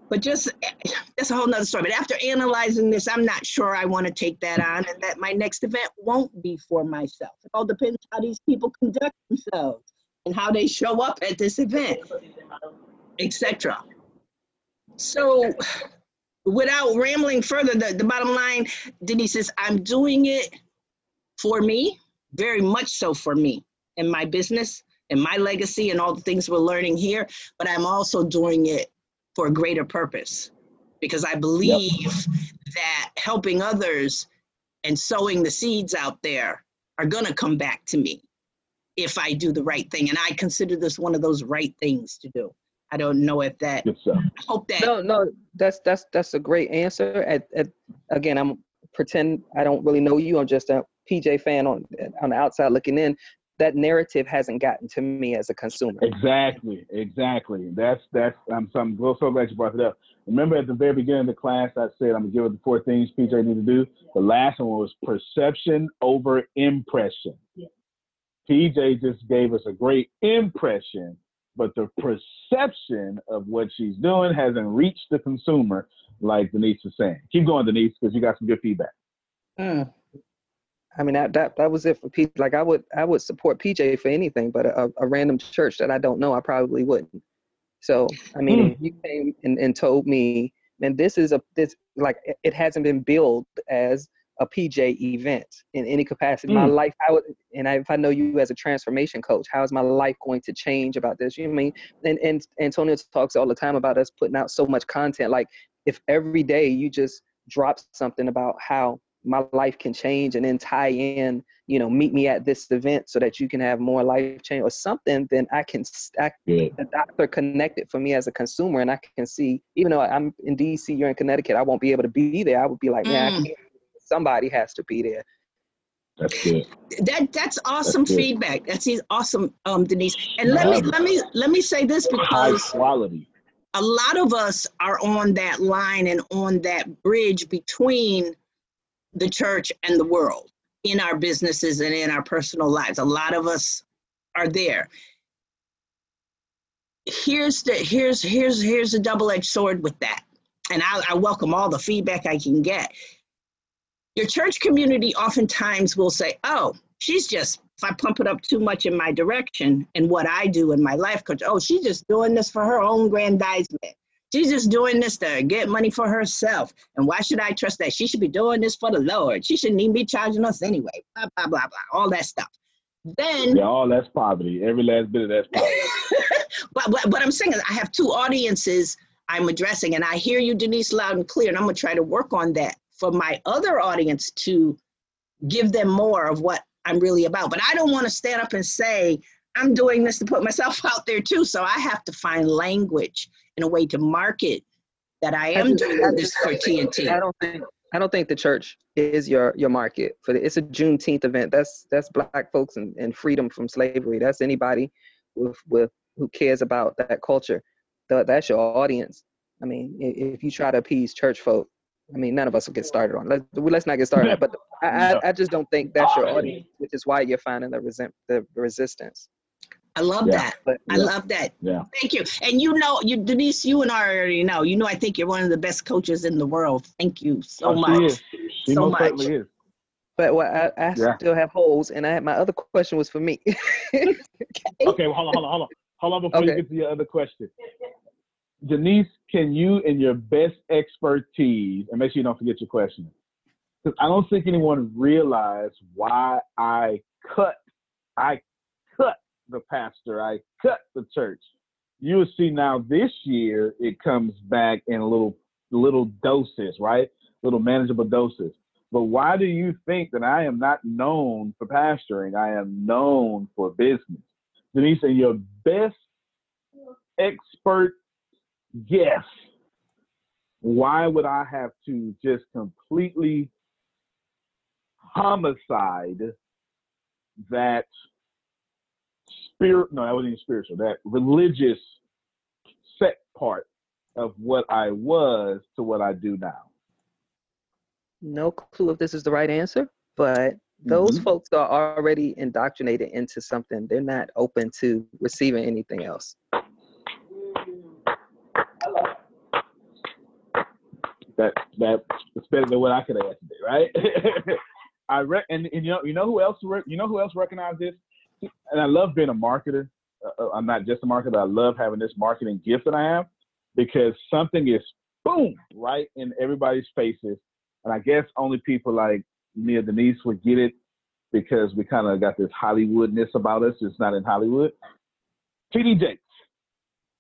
But just eh, that's a whole nother story. But after analyzing this, I'm not sure I want to take that on and that my next event won't be for myself. It all depends how these people conduct themselves and how they show up at this event, etc. So without rambling further, the, the bottom line, Denise says, I'm doing it for me, very much so for me and my business and my legacy and all the things we're learning here, but I'm also doing it for a greater purpose because I believe yep. that helping others and sowing the seeds out there are going to come back to me if I do the right thing. And I consider this one of those right things to do. I don't know if that. Good stuff. I hope that. No, no, that's that's that's a great answer. At, at again, I'm pretend I don't really know you. I'm just a PJ fan on on the outside looking in. That narrative hasn't gotten to me as a consumer. Exactly, exactly. That's that's. I'm so, I'm so glad you brought it up. Remember at the very beginning of the class, I said I'm gonna give it the four things PJ need to do. The last one was perception over impression. PJ just gave us a great impression, but the perception of what she's doing hasn't reached the consumer, like Denise is saying. Keep going, Denise, because you got some good feedback. Mm. I mean, that, that that was it for PJ. Like I would I would support PJ for anything, but a, a random church that I don't know, I probably wouldn't. So I mean, Mm. you came and, and told me, and this is a this like it- it hasn't been billed as a PJ event in any capacity. My Mm. life, I would, and I, if I know you as a transformation coach, how is my life going to change about this? You know I mean? And and Antonio talks all the time about us putting out so much content. Like if every day you just drop something about how my life can change and then tie in you know meet me at this event so that you can have more life change or something then i can I, Good. the dots are connected for me as a consumer and i can see even though i'm in dc you're in connecticut i won't be able to be there i would be like Mm. Somebody has to be there That's good. That that's awesome good. feedback. That's awesome, um, Denise. And let me let me let me say this because High quality. a lot of us are on that line and on that bridge between the church and the world in our businesses and in our personal lives. A lot of us are there. Here's the here's here's here's a double-edged sword with that. And I, I welcome all the feedback I can get. Your church community oftentimes will say, oh, she's just, if I pump it up too much in my direction and what I do in my life coach, oh, she's just doing this for her own grandizement. She's just doing this to get money for herself. And why should I trust that? She should be doing this for the Lord. She shouldn't even be charging us anyway. Blah, blah, blah, blah. All that stuff. Then, Yeah, all that's poverty. Every last bit of that's poverty. but what I'm saying is, I have two audiences I'm addressing, and I hear you, Denise, loud and clear, and I'm going to try to work on that for my other audience to give them more of what I'm really about. But I don't want to stand up and say, I'm doing this to put myself out there too. So I have to find language and a way to market that I am just- doing I this for I TNT. don't think I don't think the church is your your market for the, it's a Juneteenth event. That's that's black folks and, and freedom from slavery. That's anybody with with who cares about that culture. That, that's your audience. I mean, if you try to appease church folk, I mean, none of us will get started on. Let's let's not get started. on. But I, I I just don't think that's your audience, which is why you're finding the resent the resistance. I love Yeah. that. But I love that. Yeah. Thank you. And you know, you Denise, you and I already know. You know, I think you're one of the best coaches in the world. Thank you so Oh, she much. is. She So most much. certainly is. but what I, I Yeah. still have holes, and I had my other question was for me. Okay, well, hold on, hold on, hold on. Hold on before you get to your other question. Denise, can you, in your best expertise, and make sure you don't forget your question, because I don't think anyone realized why I cut, I cut the pastor, I cut the church. You will see now this year it comes back in little little doses, right? Little manageable doses. But why do you think that I am not known for pastoring? I am known for business. Denise, in your best expert guess, why would I have to just completely homicide that spirit? No, that wasn't even spiritual. That religious set part of what I was to what I do now. no clue if this is the right answer, but those Mhm. folks are already indoctrinated into something. They're not open to receiving anything else. That that that's better than what I could have asked today, right? I re- and, and you know you know who else re- you know who else recognized this, and I love being a marketer. Uh, I'm not just a marketer. I love having this marketing gift that I have because something is boom right in everybody's faces, and I guess only people like me or Denise would get it because we kind of got this Hollywoodness about us. It's not in Hollywood. TD Jakes.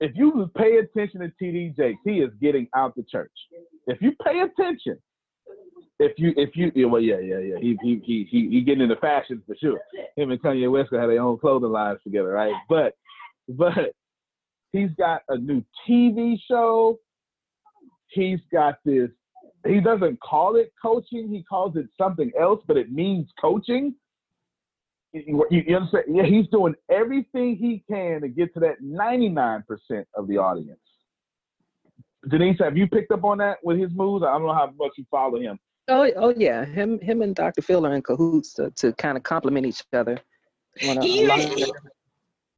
If you pay attention to TD Jakes, he is getting out the church. If you pay attention, if you if you well yeah yeah yeah he he he he, he getting into fashion for sure. Him and Kanye West had their own clothing lines together, right? But but He's got a new TV show. He's got this. He doesn't call it coaching. He calls it something else, but it means coaching. You understand? Yeah, he's doing everything he can to get to that 99% of the audience. Denise, have you picked up on that with his moves? I don't know how much you follow him. Oh, oh yeah. Him, him, and Dr. Phil are in cahoots to, to kind of complement each other. on a- He even, he,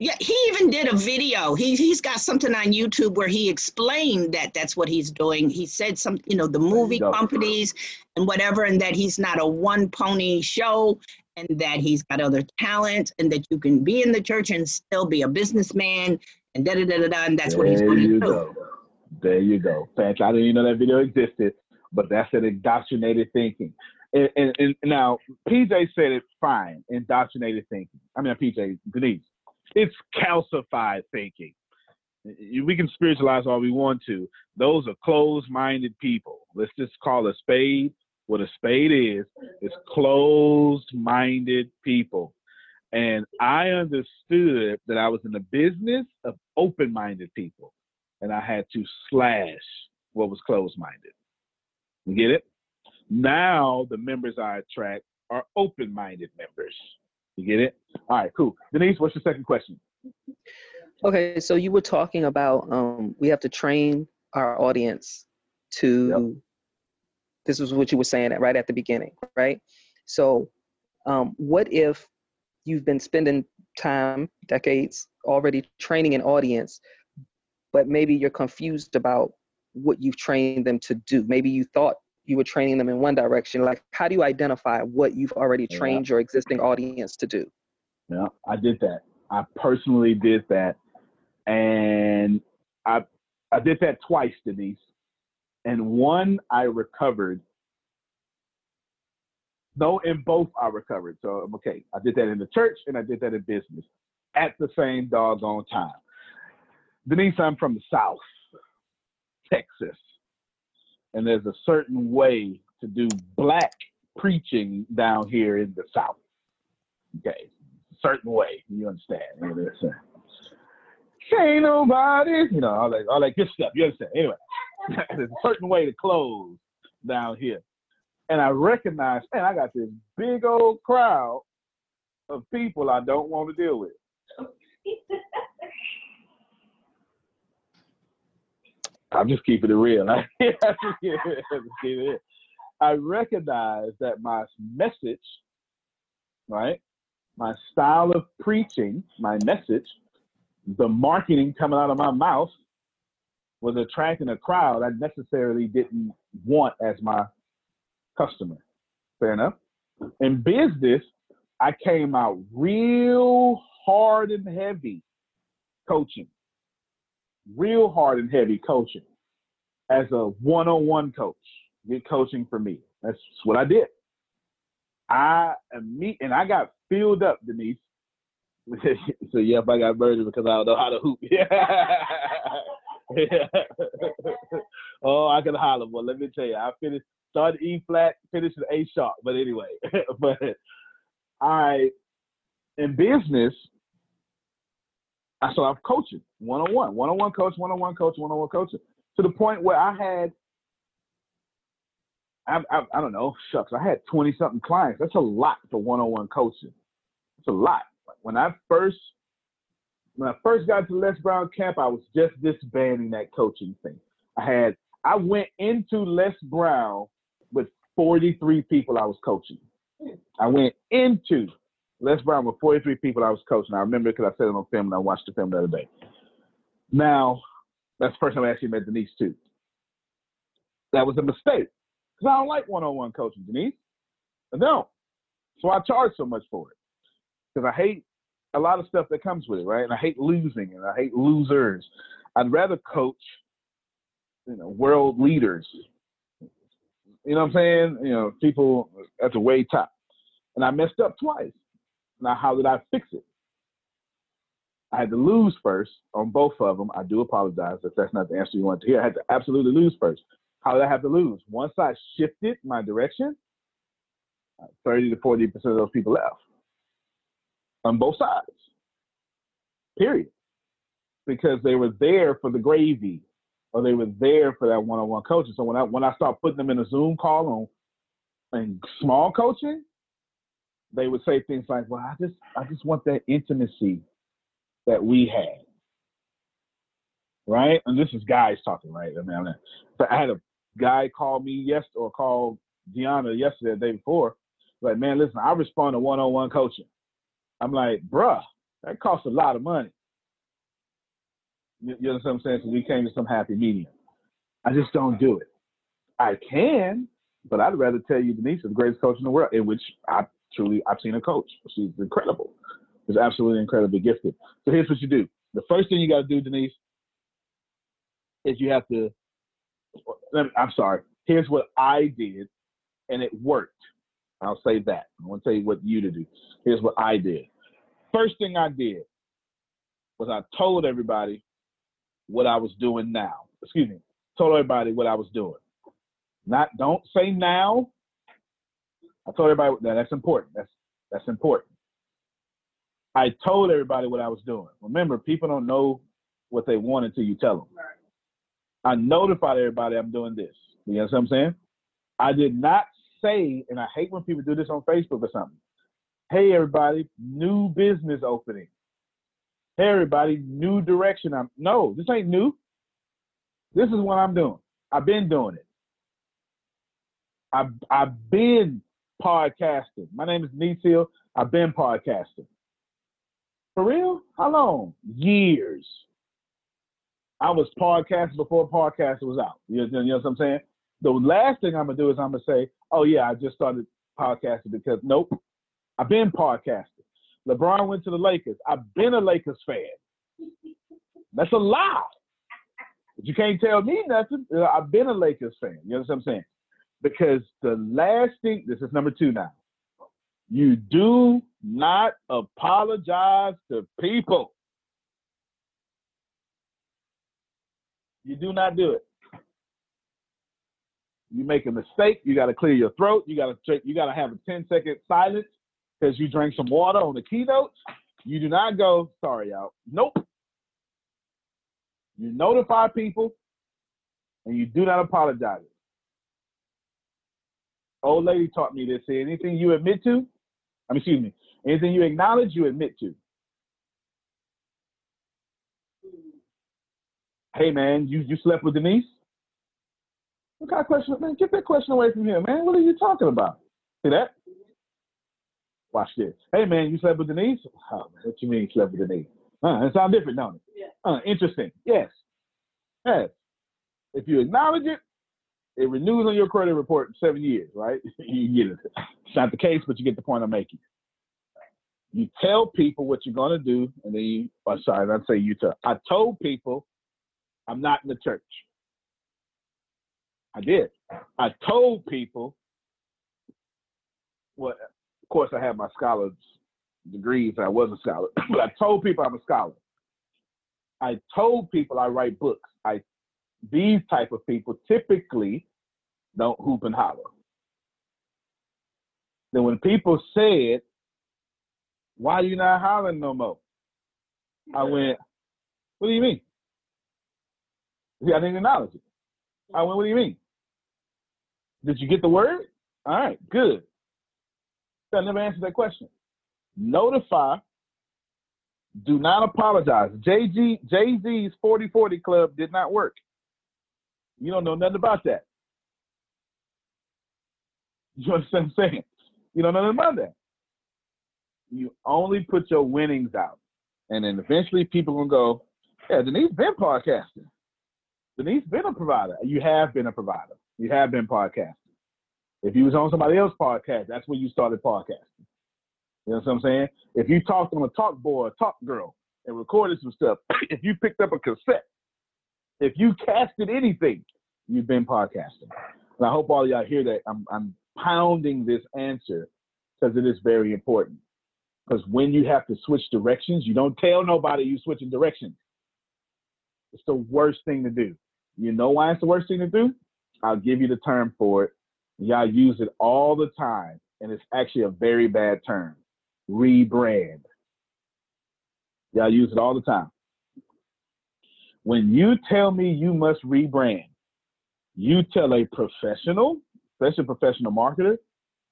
yeah, he even did a video. He he's got something on YouTube where he explained that that's what he's doing. He said some, you know, the movie companies and whatever, and that he's not a one pony show, and that he's got other talent, and that you can be in the church and still be a businessman, and da da da da da. And that's what he's going to do. go. There you go. Fantastic. I didn't even know that video existed, but that's an indoctrinated thinking. And, and, and now PJ said it fine. Indoctrinated thinking. I mean, PJ Denise. It's calcified thinking. We can spiritualize all we want to. Those are closed-minded people. Let's just call a spade what a spade is. It's closed-minded people. And I understood that I was in the business of open-minded people and I had to slash what was closed minded. You get it? Now the members I attract are open minded members. You get it? All right, cool. Denise, what's your second question? Okay, so you were talking about um, we have to train our audience to. This was what you were saying right at the beginning, right? So, um, what if you've been spending time, decades, already training an audience, but maybe you're confused about what you've trained them to do? Maybe you thought you were training them in one direction. Like, how do you identify what you've already Yeah. trained your existing audience to do? Yeah, I did that. I personally did that. And I I did that twice, Denise. And one I recovered. No, in both I recovered. So I'm okay. I did that in the church and I did that in business at the same doggone time. Denise, I'm from the South, Texas. And there's a certain way to do black preaching down here in the South. Okay. Certain way. You understand. You. Can't nobody, you know, all that, all that good stuff. You understand? Anyway, there's a certain way to close down here. And I recognize, man, I got this big old crowd of people I don't want to deal with. I'm just keeping it real. I recognize that my message, right, my style of preaching, my message, the marketing coming out of my mouth was attracting a crowd I necessarily didn't want as my customer. Fair enough. In business, I came out real hard and heavy coaching, real hard and heavy coaching as a one on one coach. Get coaching for me. That's what I did. I meet and I got filled up, Denise. so yep, I got murdered because I don't know how to hoop. Yeah. oh, I can holler, but let me tell you, I finished started E flat, finished with A sharp. But anyway, but I in business, I I'm coaching one on one, one on one coach, one on one coach, one on one coaching to the point where I had I, I, I don't know, shucks, I had 20 something clients. That's a lot for one on one coaching. It's a lot. When I first when I first got to Les Brown camp, I was just disbanding that coaching thing. I had I went into Les Brown with 43 people I was coaching. I went into Les Brown with 43 people I was coaching. I remember because I said it on film and I watched the film the other day. Now, that's the first time I actually met Denise too. That was a mistake because I don't like one-on-one coaching, Denise. I don't. So I charge so much for it because I hate a lot of stuff that comes with it, right? And I hate losing and I hate losers. I'd rather coach, you know, world leaders. You know what I'm saying? You know, people at the way top. And I messed up twice. Now, how did I fix it? I had to lose first on both of them. I do apologize if that's not the answer you want to hear. I had to absolutely lose first. How did I have to lose? Once I shifted my direction, 30 to 40% of those people left on both sides. Period. because they were there for the gravy or they were there for that one-on-one coaching. So when I when I start putting them in a Zoom call on and small coaching, they would say things like, "Well, I just I just want that intimacy that we had." Right? And this is guys talking, right? I mean, I, I had a guy call me yes or call Deanna yesterday, the day before, like, man, listen, I respond to one-on-one coaching. I'm like, bruh, that costs a lot of money. You, you understand what I'm saying? So we came to some happy medium. I just don't do it. I can, but I'd rather tell you Denise is the greatest coach in the world, in which I truly I've seen a coach. She's incredible. She's absolutely incredibly gifted. So here's what you do. The first thing you got to do, Denise, is you have to. I'm sorry. Here's what I did, and it worked. I'll say that. I want to tell you what you to do. Here's what I did. First thing I did was I told everybody what I was doing now. Excuse me. Told everybody what I was doing. Not don't say now. I told everybody that that's important. That's that's important. I told everybody what I was doing. Remember, people don't know what they want until you tell them. I notified everybody I'm doing this. You know what I'm saying? I did not say, and I hate when people do this on Facebook or something. Hey everybody, new business opening. Hey everybody, new direction. I'm no, this ain't new. This is what I'm doing. I've been doing it. I've I've been podcasting. My name is Denise I've been podcasting. For real? How long? Years. I was podcasting before podcast was out. You know, you know what I'm saying? The last thing I'm gonna do is I'm gonna say, "Oh yeah, I just started podcasting because nope, I've been podcasting. LeBron went to the Lakers. I've been a Lakers fan. That's a lie. But you can't tell me nothing. Uh, I've been a Lakers fan. You know what I'm saying? Because the last thing, this is number two now. You do not apologize to people. You do not do it. You make a mistake, you got to clear your throat. You got to you got to have a 10 second silence because you drank some water on the keynotes. You do not go, sorry, out. Nope. You notify people and you do not apologize. Old lady taught me this. Say anything you admit to, I mean, excuse me, anything you acknowledge, you admit to. Hey man, you you slept with Denise? What kind of question? Man, get that question away from here, man. What are you talking about? See that? Watch this. Hey man, you slept with Denise? Oh, man, what you mean you slept with Denise? Uh, it sounds different, don't it? Yeah. Uh, interesting. Yes. Yes. If you acknowledge it, it renews on your credit report in seven years, right? you get it. It's not the case, but you get the point I'm making. You tell people what you're gonna do, and then you oh, sorry, not say you tell. I told people I'm not in the church. I did. I told people well, of course I have my scholar's degrees. I was a scholar, but I told people I'm a scholar. I told people I write books. I these type of people typically don't hoop and holler. Then when people said, "Why are you not hollering no more?" I went, "What do you mean?" See, I didn't acknowledge it. I went, "What do you mean?" Did you get the word? All right, good. I never answered that question. Notify. Do not apologize. Jay Z Jay Z's 4040 Club did not work. You don't know nothing about that. You understand what I'm saying? You don't know nothing about that. You only put your winnings out. And then eventually people gonna go, yeah, Denise been podcasting. Denise been a provider. You have been a provider. You have been podcasting. If you was on somebody else's podcast, that's when you started podcasting. You know what I'm saying? If you talked on a talk boy, a talk girl, and recorded some stuff, if you picked up a cassette, if you casted anything, you've been podcasting. And I hope all y'all hear that. I'm, I'm pounding this answer because it is very important. Because when you have to switch directions, you don't tell nobody you're switching directions. It's the worst thing to do. You know why it's the worst thing to do? I'll give you the term for it. Y'all use it all the time, and it's actually a very bad term. Rebrand. Y'all use it all the time. When you tell me you must rebrand, you tell a professional, especially professional marketer,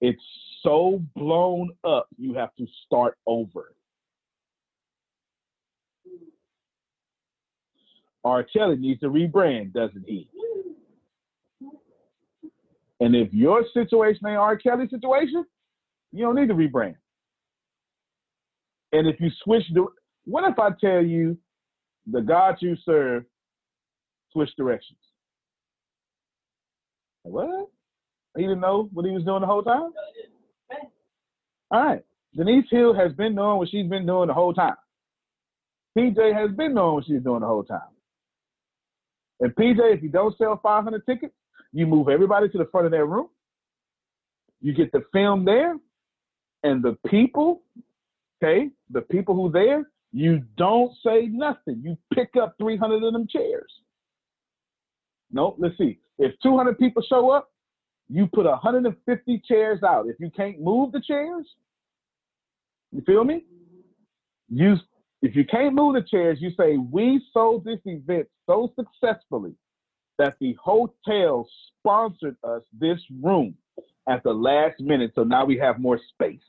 it's so blown up, you have to start over. R. Kelly needs to rebrand, doesn't he? And if your situation ain't R. Kelly's situation, you don't need to rebrand. And if you switch the, what if I tell you the God you serve switch directions? What? He didn't know what he was doing the whole time? All right. Denise Hill has been doing what she's been doing the whole time. PJ has been doing what she's doing the whole time. And PJ, if you don't sell 500 tickets, you move everybody to the front of that room. You get the film there, and the people, okay, the people who there, you don't say nothing. You pick up 300 of them chairs. No, let's see. If 200 people show up, you put 150 chairs out. If you can't move the chairs, you feel me? You if you can't move the chairs, you say we sold this event so successfully that the hotel sponsored us this room at the last minute, so now we have more space.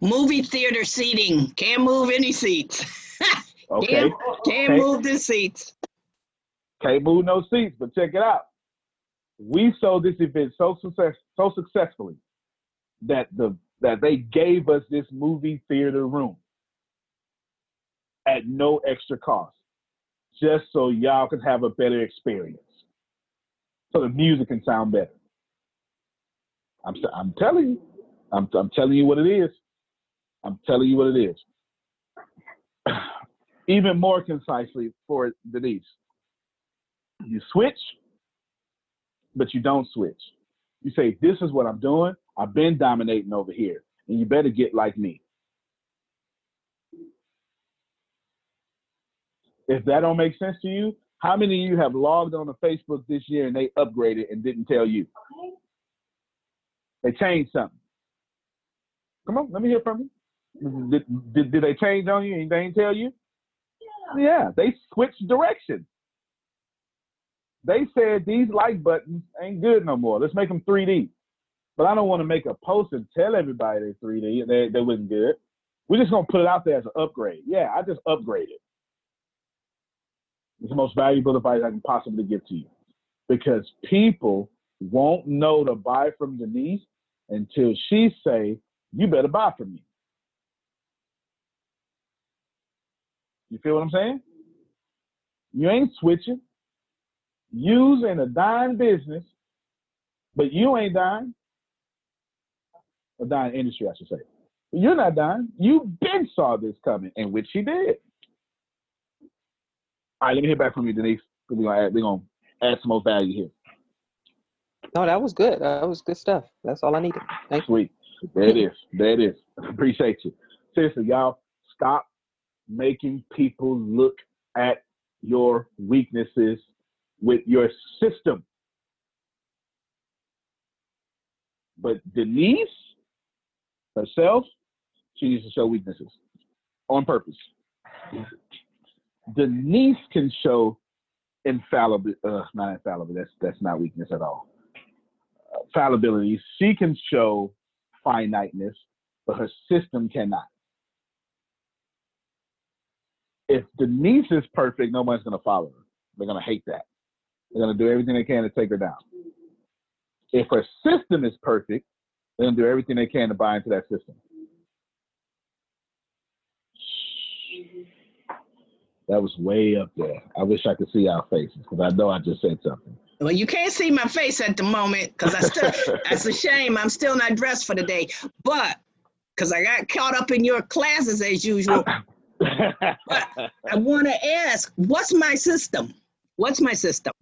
Movie theater seating. Can't move any seats. Okay. Can't, can't Okay. move the seats. Can't move no seats, but check it out. We sold this event so success so successfully that the that they gave us this movie theater room at no extra cost, just so y'all can have a better experience, so the music can sound better. I'm I'm telling you, I'm I'm telling you what it is. I'm telling you what it is. Even more concisely for Denise you switch, but you don't switch. You say, This is what I'm doing. I've been dominating over here, and you better get like me. If that don't make sense to you, how many of you have logged on to Facebook this year and they upgraded and didn't tell you? They changed something. Come on, let me hear from you. Did, did, did they change on you and they didn't tell you? Yeah, they switched direction. They said these like buttons ain't good no more. Let's make them 3D. But I don't want to make a post and tell everybody they're 3D. They, they wasn't good. We're just to put it out there as an upgrade. Yeah, I just upgraded. It's the most valuable advice I can possibly give to you. Because people won't know to buy from Denise until she say, you better buy from me. You feel what I'm saying? You ain't switching. You's in a dying business, but you ain't dying. A dying industry, I should say. You're not dying. You been saw this coming, and which she did. All right, let me hear back from you, Denise. We're gonna add, we're gonna add some more value here. No, that was good. That was good stuff. That's all I needed. Thank you. Sweet. There it is. There it is. Appreciate you. Seriously, y'all, stop making people look at your weaknesses with your system. But Denise herself, she needs to show weaknesses on purpose. Denise can show infallible, uh, not infallibility, that's, that's not weakness at all. Uh, fallibility, she can show finiteness, but her system cannot. If Denise is perfect, nobody's going to follow her. They're going to hate that. They're going to do everything they can to take her down. If her system is perfect, they're going to do everything they can to buy into that system. That was way up there. I wish I could see our faces because I know I just said something. Well, you can't see my face at the moment because I still, that's a shame. I'm still not dressed for the day. But because I got caught up in your classes as usual, I want to ask, what's my system? What's my system?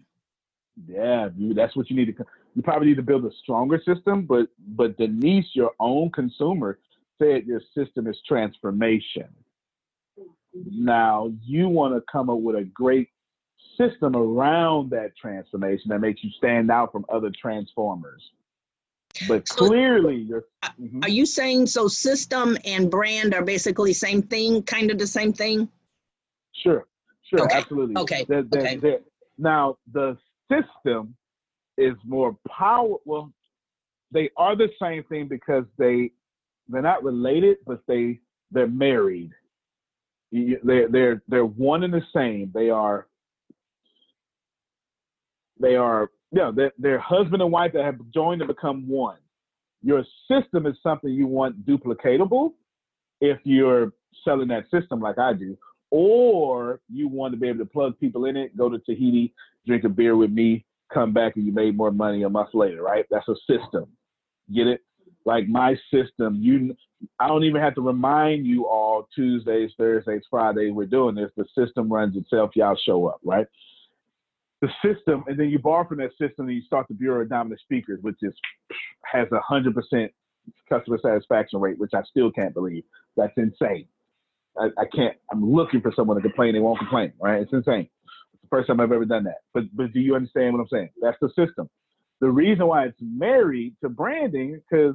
Yeah, dude, that's what you need to. You probably need to build a stronger system, but but Denise, your own consumer, said your system is transformation. Now you want to come up with a great system around that transformation that makes you stand out from other transformers. But So- clearly, you're. Mhm. Are you saying so system and brand are basically same thing, kind of the same thing? Sure, Sure, Okay, absolutely. okay, The- the- okay. the- now the system is more powerful. Well, they are the same thing because they they're not related, but they they're married. They're they're they're one and the same. They are they are yeah they're, they're husband and wife that have joined to become one. Your system is something you want duplicatable if you're selling that system like I do, or you want to be able to plug people in it, go to Tahiti, drink a beer with me, come back and you made more money a month later, right? That's a system. Get it? Like my system, you I don't even have to remind you all Tuesdays, Thursdays, Fridays, we're doing this. The system runs itself, y'all show up, right? The system, and then you borrow from that system and you start the Bureau of Dominant Speakers, which is has a hundred percent customer satisfaction rate, which I still can't believe. That's insane. I, I can't. I'm looking for someone to complain. They won't complain. Right? It's insane. It's the first time I've ever done that. But but do you understand what I'm saying? That's the system. The reason why it's married to branding because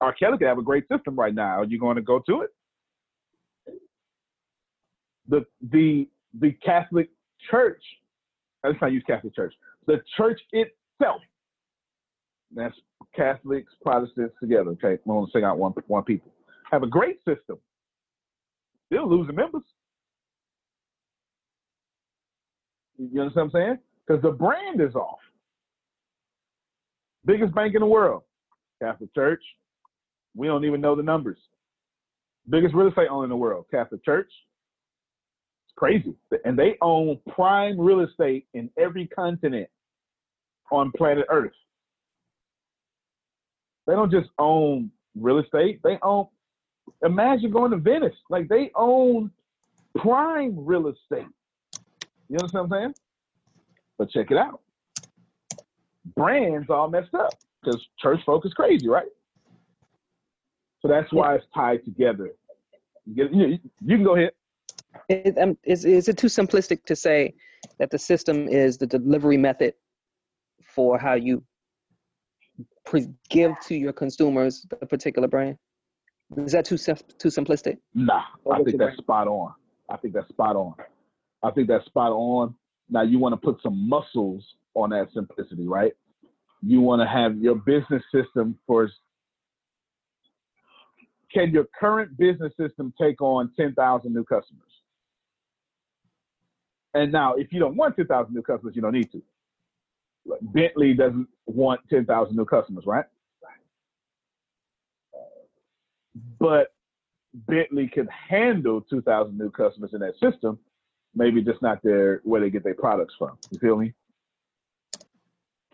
R. Kelly could have a great system right now. Are you going to go to it? The the the Catholic Church. Let's not use Catholic Church. The church itself. That's Catholics, Protestants together. Okay, want to sing out one one people. Have a great system. Still losing members. You understand what I'm saying? Because the brand is off. Biggest bank in the world, Catholic Church. We don't even know the numbers. Biggest real estate owner in the world, Catholic Church. It's crazy. And they own prime real estate in every continent on planet Earth. They don't just own real estate, they own imagine going to Venice. Like they own prime real estate. You understand what I'm saying? But check it out. Brands all messed up because church folk is crazy, right? So that's why it's tied together. You, can go ahead. Um, is, is it too simplistic to say that the system is the delivery method for how you pre- give to your consumers a particular brand? Is that too too simplistic? Nah, Or I think that's spot on. I think that's spot on. I think that's spot on. Now you want to put some muscles on that simplicity, right? You want to have your business system for. Can your current business system take on 10,000 new customers? And now, if you don't want 10,000 new customers, you don't need to. Like, Bentley doesn't want 10,000 new customers, right? But Bentley can handle 2,000 new customers in that system, maybe just not their where they get their products from. You feel me?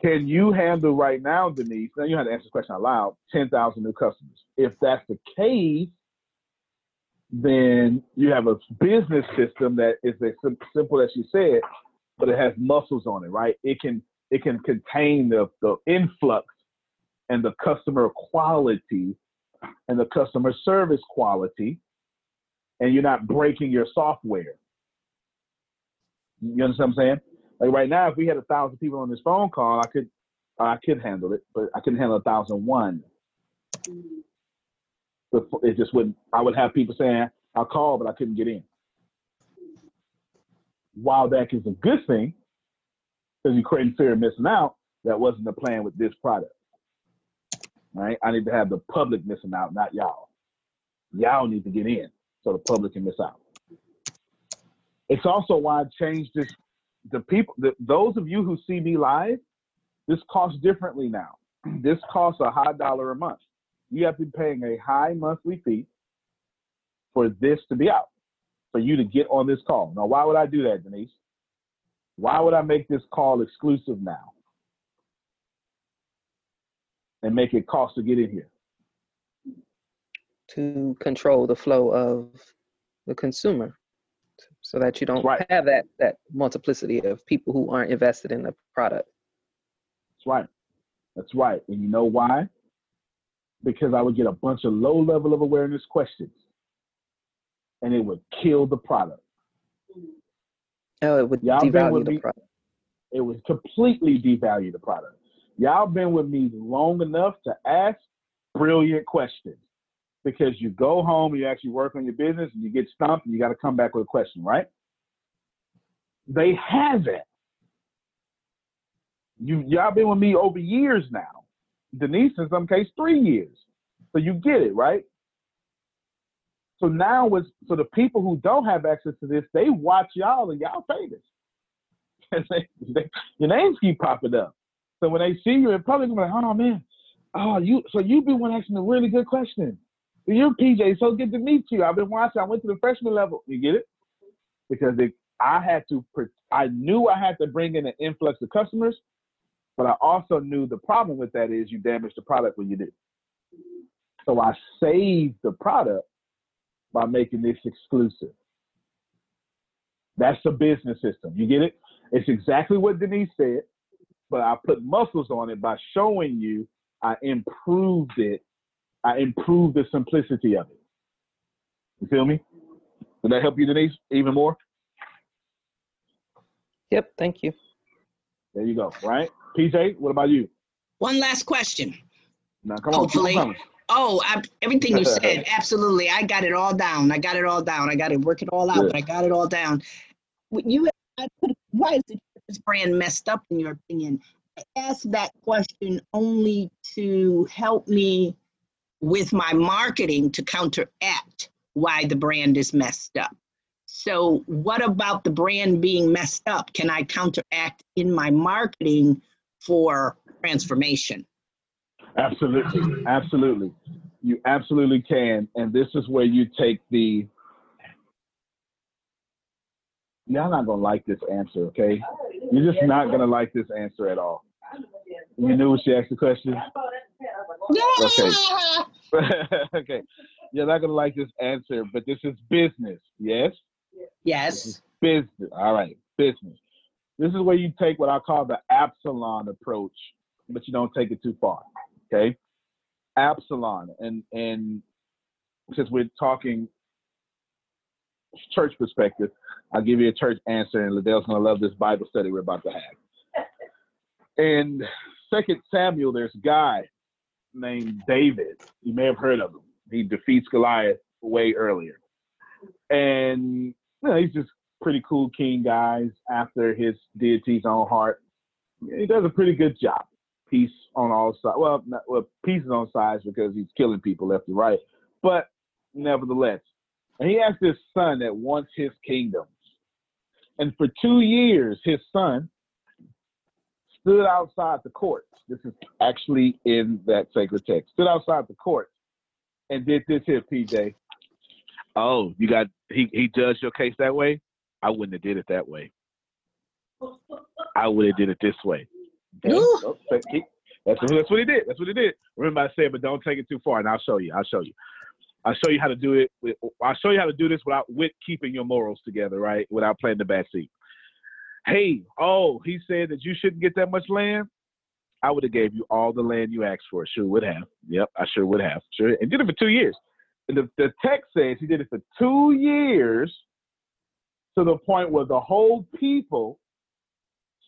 Can you handle right now, Denise? Now you have to answer the question out loud. 10,000 new customers. If that's the case, then you have a business system that is as simple as you said, but it has muscles on it, right? It can it can contain the, the influx and the customer quality and the customer service quality, and you're not breaking your software. You understand what I'm saying? Like right now, if we had a thousand people on this phone call, I could I could handle it, but I couldn't handle a thousand one. It just wouldn't. I would have people saying I'll call, but I couldn't get in. While that is a good thing, because you're creating fear of missing out, that wasn't the plan with this product. Right? I need to have the public missing out, not y'all. Y'all need to get in so the public can miss out. It's also why I changed this. The people, the, those of you who see me live, this costs differently now. This costs a high dollar a month. You have to be paying a high monthly fee for this to be out, for you to get on this call. Now, why would I do that, Denise? Why would I make this call exclusive now and make it cost to get in here? To control the flow of the consumer, so that you don't Right. have that that multiplicity of people who aren't invested in the product. That's right. That's right. And you know why? Because I would get a bunch of low level of awareness questions and it would kill the product. Oh, it would Y'all devalue the me- product. It would completely devalue the product. Y'all been with me long enough to ask brilliant questions. because you go home, you actually work on your business, and you get stumped, and you got to come back with a question, right? They haven't. You y'all been with me over years now. Denise, in some case, three years. So you get it, right? So now with so the people who don't have access to this, they watch y'all and y'all famous. they, they, your names keep popping up. So when they see you in public, they're like, oh man, oh you so you've been one asking a really good question. You're PJ, so good to meet you. I've been watching. I went to the freshman level. You get it? Because it, I had to. I knew I had to bring in an influx of customers, but I also knew the problem with that is you damage the product when you do. So I saved the product by making this exclusive. That's the business system. You get it? It's exactly what Denise said, but I put muscles on it by showing you I improved it I improved the simplicity of it. You feel me? Did that help you, Denise, even more? Yep, thank you. There you go. Right, PJ. What about you? One last question. Now, come on. Hopefully. Oh, I, everything you said, absolutely. I got it all down. I got it all down. I got to work it all out, Good. but I got it all down. You, I put, why is the this brand messed up in your opinion? I asked that question only to help me with my marketing to counteract why the brand is messed up. So, what about the brand being messed up? Can I counteract in my marketing for transformation? Absolutely, absolutely. You absolutely can, and this is where you take the. Y'all not gonna like this answer, okay? You're just not gonna like this answer at all. You knew when she asked the question. Okay. okay. You're not gonna like this answer, but this is business. Yes. Yes. Business. All right. Business. This is where you take what I call the Absalom approach, but you don't take it too far. Okay. Absalom, and and since we're talking church perspective, I'll give you a church answer, and Liddell's gonna love this Bible study we're about to have. In Second Samuel, there's a guy named David. You may have heard of him. He defeats Goliath way earlier, and you know, he's just pretty cool king guys after his deity's own heart. He does a pretty good job. Peace on all sides. Well, not, well, peace is on sides because he's killing people left and right. But nevertheless, and he has this son that wants his kingdom. And for two years, his son stood outside the court. This is actually in that sacred text. Stood outside the court and did this here, PJ. Oh, you got he he judged your case that way? I wouldn't have did it that way. I would have did it this way. Okay? Ooh. So, he- That's, that's what he did. That's what he did. Remember, I said, but don't take it too far, and I'll show you. I'll show you. I'll show you how to do it. with- I'll show you how to do this without with keeping your morals together, right? Without playing the back seat. Hey, oh, he said that you shouldn't get that much land. I would have gave you all the land you asked for. Sure would have. Yep, I sure would have. Sure, and did it for two years. And the, the text says he did it for two years, to the point where the whole people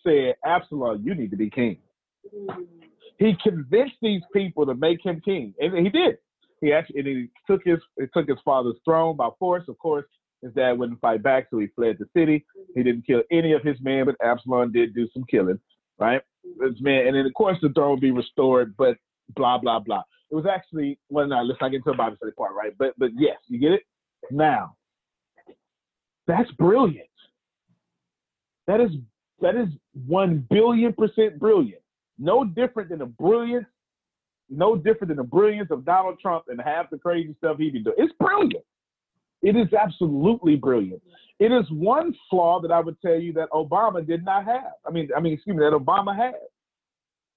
said, "Absalom, you need to be king." Mm. He convinced these people to make him king, and he did. He actually and he took his he took his father's throne by force. Of course, his dad wouldn't fight back, so he fled the city. He didn't kill any of his men, but Absalom did do some killing, right? His man, and then of course the throne would be restored, but blah blah blah. It was actually well, no, let's not get into the Bible study part, right? But but yes, you get it. Now, that's brilliant. That is that is one billion percent brilliant. No different than the brilliance, no different than the brilliance of Donald Trump and half the crazy stuff he be doing. It's brilliant. It is absolutely brilliant. It is one flaw that I would tell you that Obama did not have. I mean, I mean, excuse me, that Obama had.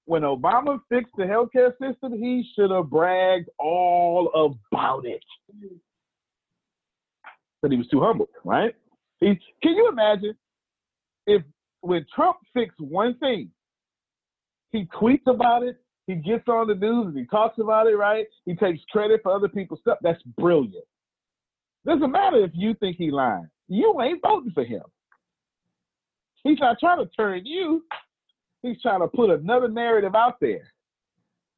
When Obama fixed the healthcare system, he should have bragged all about it. But he was too humble, right? He, can you imagine if when Trump fixed one thing, he tweets about it, he gets on the news and he talks about it, right? He takes credit for other people's stuff. That's brilliant. Doesn't matter if you think he lying. You ain't voting for him. He's not trying to turn you. He's trying to put another narrative out there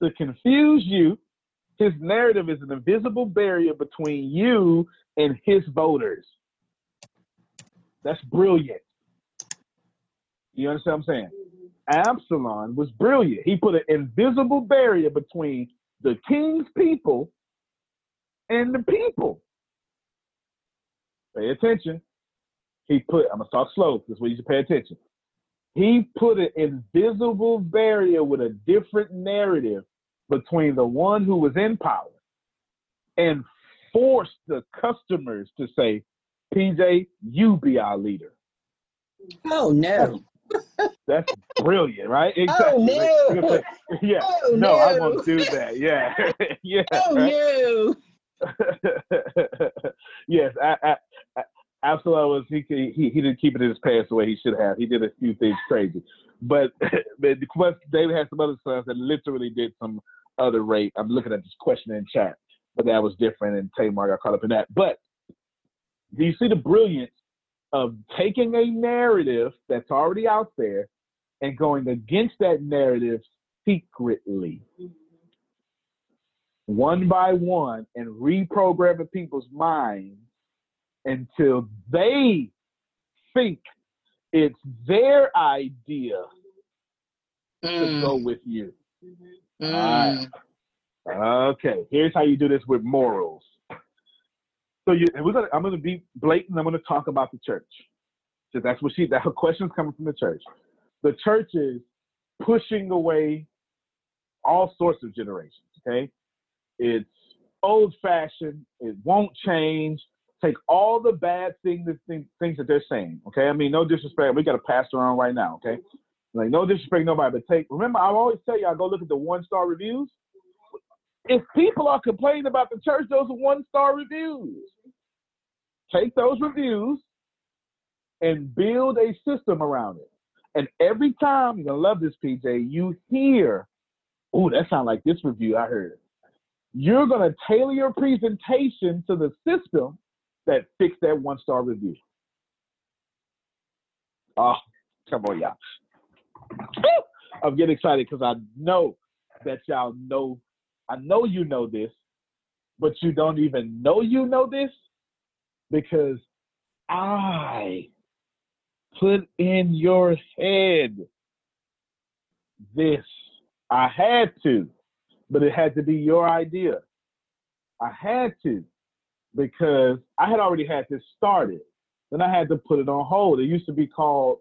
to confuse you His narrative is an invisible barrier between you and his voters. That's brilliant. You understand what I'm saying? Absalom was brilliant. He put an invisible barrier between the king's people and the people. Pay attention. He put, I'm going to talk slow. because we you should pay attention. He put an invisible barrier with a different narrative between the one who was in power and forced the customers to say, PJ, you be our leader. Oh no. That's brilliant, right? Oh, no. Yeah. Oh, no, I won't do that. Yeah. yeah. Oh right? no. yes, I, I, I, Absalom was he, he he didn't keep it in his pants the way he should have. He did a few things crazy, but but the quest, David had some other sons that literally did some other rape. I'm looking at this question in chat, but that was different, and Tamar got caught up in that. But do you see the brilliance of taking a narrative that's already out there and going against that narrative secretly? one by one and reprogramming people's minds until they think it's their idea to Mm, go with you. mm. Alright. Okay, here's how you do this with morals. So you, I'm going to be blatant. I'm going to talk about the church. So that's what she. That her question's coming from the church. The church is pushing away all sorts of generations. Okay, it's old fashioned. It won't change. Take all the bad things, things, things that they're saying. Okay, I mean, no disrespect. We got a pastor on right now. Okay, like no disrespect, nobody. But take. Remember, I always tell y'all go look at the one star reviews. If people are complaining about the church, those are one star reviews. Take those reviews and build a system around it. And every time you're gonna love this, PJ, you hear, oh, that sounds like this review I heard. You're gonna tailor your presentation to the system that fixed that one star review. Oh, come on, y'all. I'm getting excited because I know that y'all know. I know you know this, but you don't even know you know this because I put in your head this. I had to, but it had to be your idea. I had to because I had already had this started. Then I had to put it on hold. It used to be called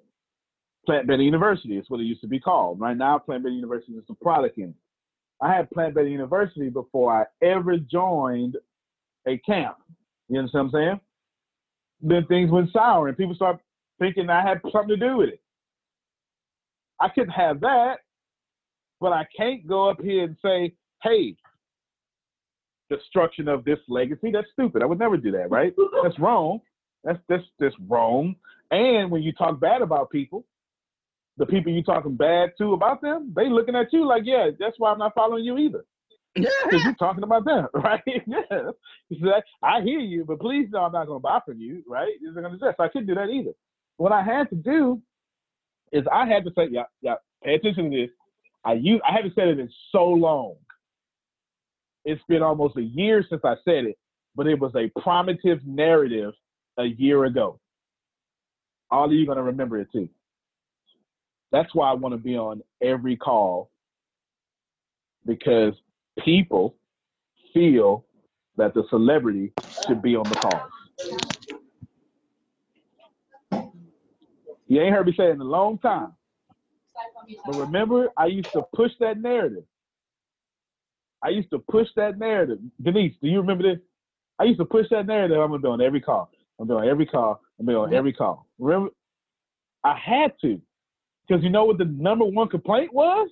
Plant Better University. It's what it used to be called. Right now, Plant Better University is a product in it. I had Plant Better University before I ever joined a camp. You understand what I'm saying? Then things went sour and people start thinking I had something to do with it. I couldn't have that, but I can't go up here and say, hey, destruction of this legacy. That's stupid. I would never do that, right? That's wrong. That's that's that's wrong. And when you talk bad about people, the people you talking bad to about them, they looking at you like, yeah, that's why I'm not following you either. Because you're talking about them, right? yeah. That- I hear you, but please know I'm not going to buy from you, right? You're going to say, so I couldn't do that either. What I had to do is I had to say, yeah, yeah, pay attention to this. I use, I haven't said it in so long. It's been almost a year since I said it, but it was a primitive narrative a year ago. All of you going to remember it too. That's why I want to be on every call because people feel that the celebrity should be on the calls. You ain't heard me say it in a long time. But remember, I used to push that narrative. I used to push that narrative. Denise, do you remember this? I used to push that narrative. I'm gonna be on every call. I'm doing every call. I'm doing on every call. Remember, I had to, because you know what the number one complaint was?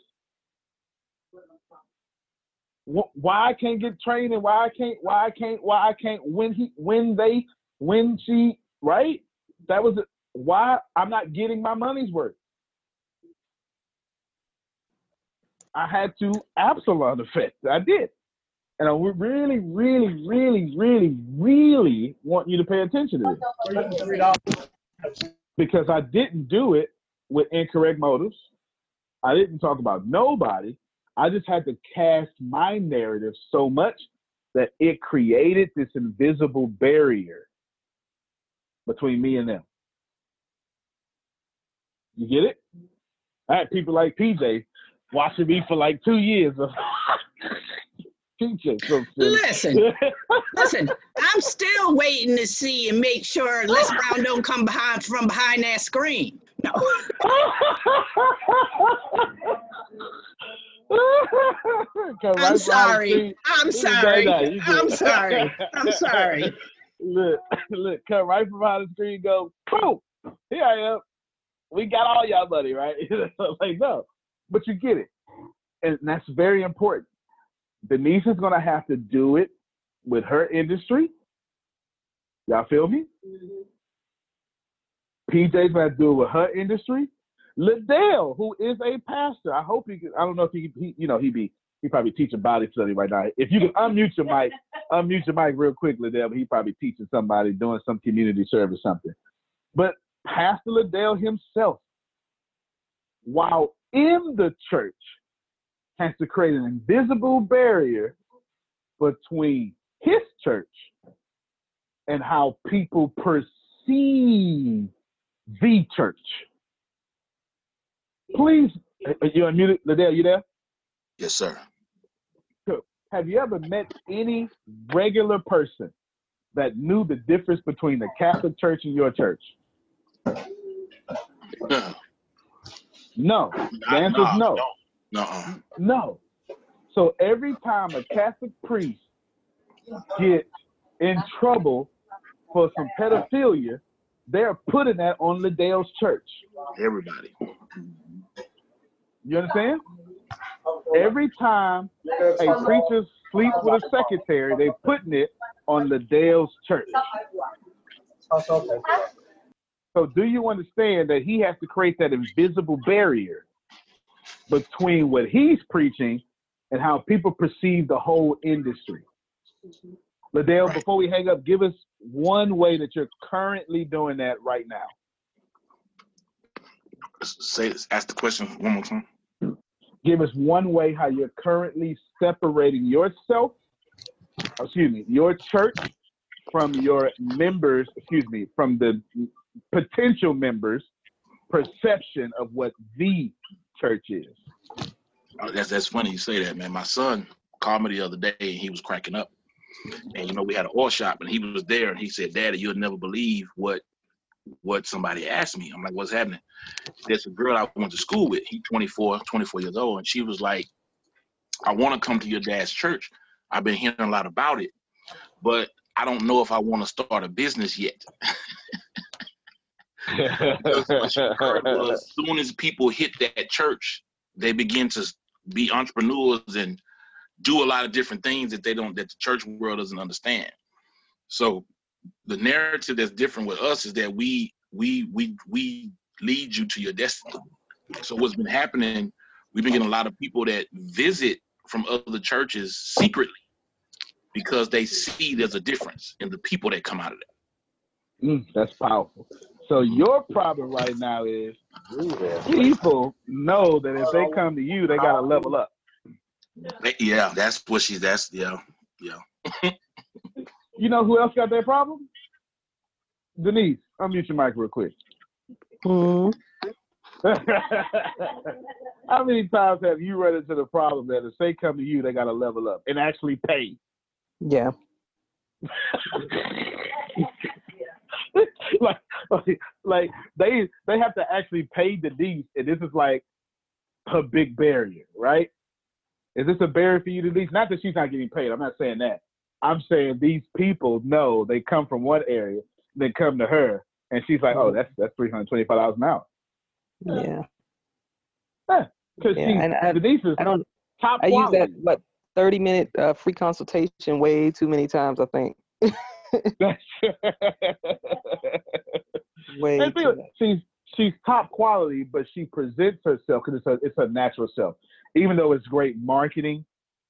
Why I can't get trained and why I can't, why I can't, why I can't when he, when they, when she, right? That was why I'm not getting my money's worth. I had to Absalom effect. I did. And I really, really, really, really, really want you to pay attention to this. Because I didn't do it with incorrect motives. I didn't talk about nobody. I just had to cast my narrative so much that it created this invisible barrier between me and them. You get it? I had people like PJ watching me for like two years. Listen, listen, I'm still waiting to see and make sure Les Brown don't come behind from behind that screen. No. Come I'm right behind the sorry. screen. I'm sorry. I'm sorry. I'm sorry. look, look, come right from behind the screen, go, boom, here I am. We got all y'all money, right? like, no, but you get it. And that's very important. Denise is going to have to do it with her industry. Y'all feel me? Mm-hmm. PJ's going to do it with her industry. Liddell, who is a pastor, I hope he can, I don't know if he, he you know, he be, he probably teaching body study right now. If you can unmute your mic, unmute your mic real quick, Liddell, but he probably teaching somebody doing some community service something. But Pastor Liddell himself, while in the church, has to create an invisible barrier between his church and how people perceive the church. Please, are you unmuted, Liddell? You there? Yes, sir. Have you ever met any regular person that knew the difference between the Catholic Church and your church? No. The answer is no. No. Uh-uh. No. So every time a Catholic priest gets in trouble for some pedophilia, they're putting that on Liddell's church. Everybody. You understand? Every time a preacher sleeps with a secretary, they're putting it on Liddell's church. So do you understand that he has to create that invisible barrier between what he's preaching and how people perceive the whole industry? Liddell, before we hang up, give us one way that you're currently doing that right now. Say, ask the question one more time. Give us one way how you're currently separating yourself, excuse me, your church from your members, excuse me, from the potential members' perception of what the church is. Oh, That's that's funny you say that, man. My son called me the other day and he was cracking up. And you know, we had an oil shop and he was there and he said, Daddy, you'll never believe what what somebody asked me. I'm like, what's happening? There's a girl I went to school with. He's 24, 24 years old, and she was like, I want to come to your dad's church. I've been hearing a lot about it, but I don't know if I want to start a business yet. As soon as people hit that church, they begin to be entrepreneurs and do a lot of different things that they don't that the church world doesn't understand. So the narrative that's different with us is that we we we we lead you to your destiny. So what's been happening, we've been getting a lot of people that visit from other churches secretly because they see there's a difference in the people that come out of that. Mm, that's powerful. So your problem right now is people know that if they come to you, they gotta level up. They- Yeah, that's what she's that's yeah, yeah. You know who else got that problem? Denise, unmute your mic real quick. Mhm. How many times have you run into the problem that if they come to you, they gotta level up and actually pay? Yeah. like, like, like they they have to actually pay the Denise, and this is like a big barrier, right? Is this a barrier for you, Denise? Not that she's not getting paid. I'm not saying that. I'm saying these people know they come from one area, they come to her, and she's like, "Oh, that's that's three hundred twenty-five dollars an hour." Yeah. Because Yeah, and I- Denise is I don't. top I use that what thirty minute uh, free consultation way too many times. I think. Way too she's she's top quality, but she presents herself because it's her it's her natural self. Even though it's great marketing,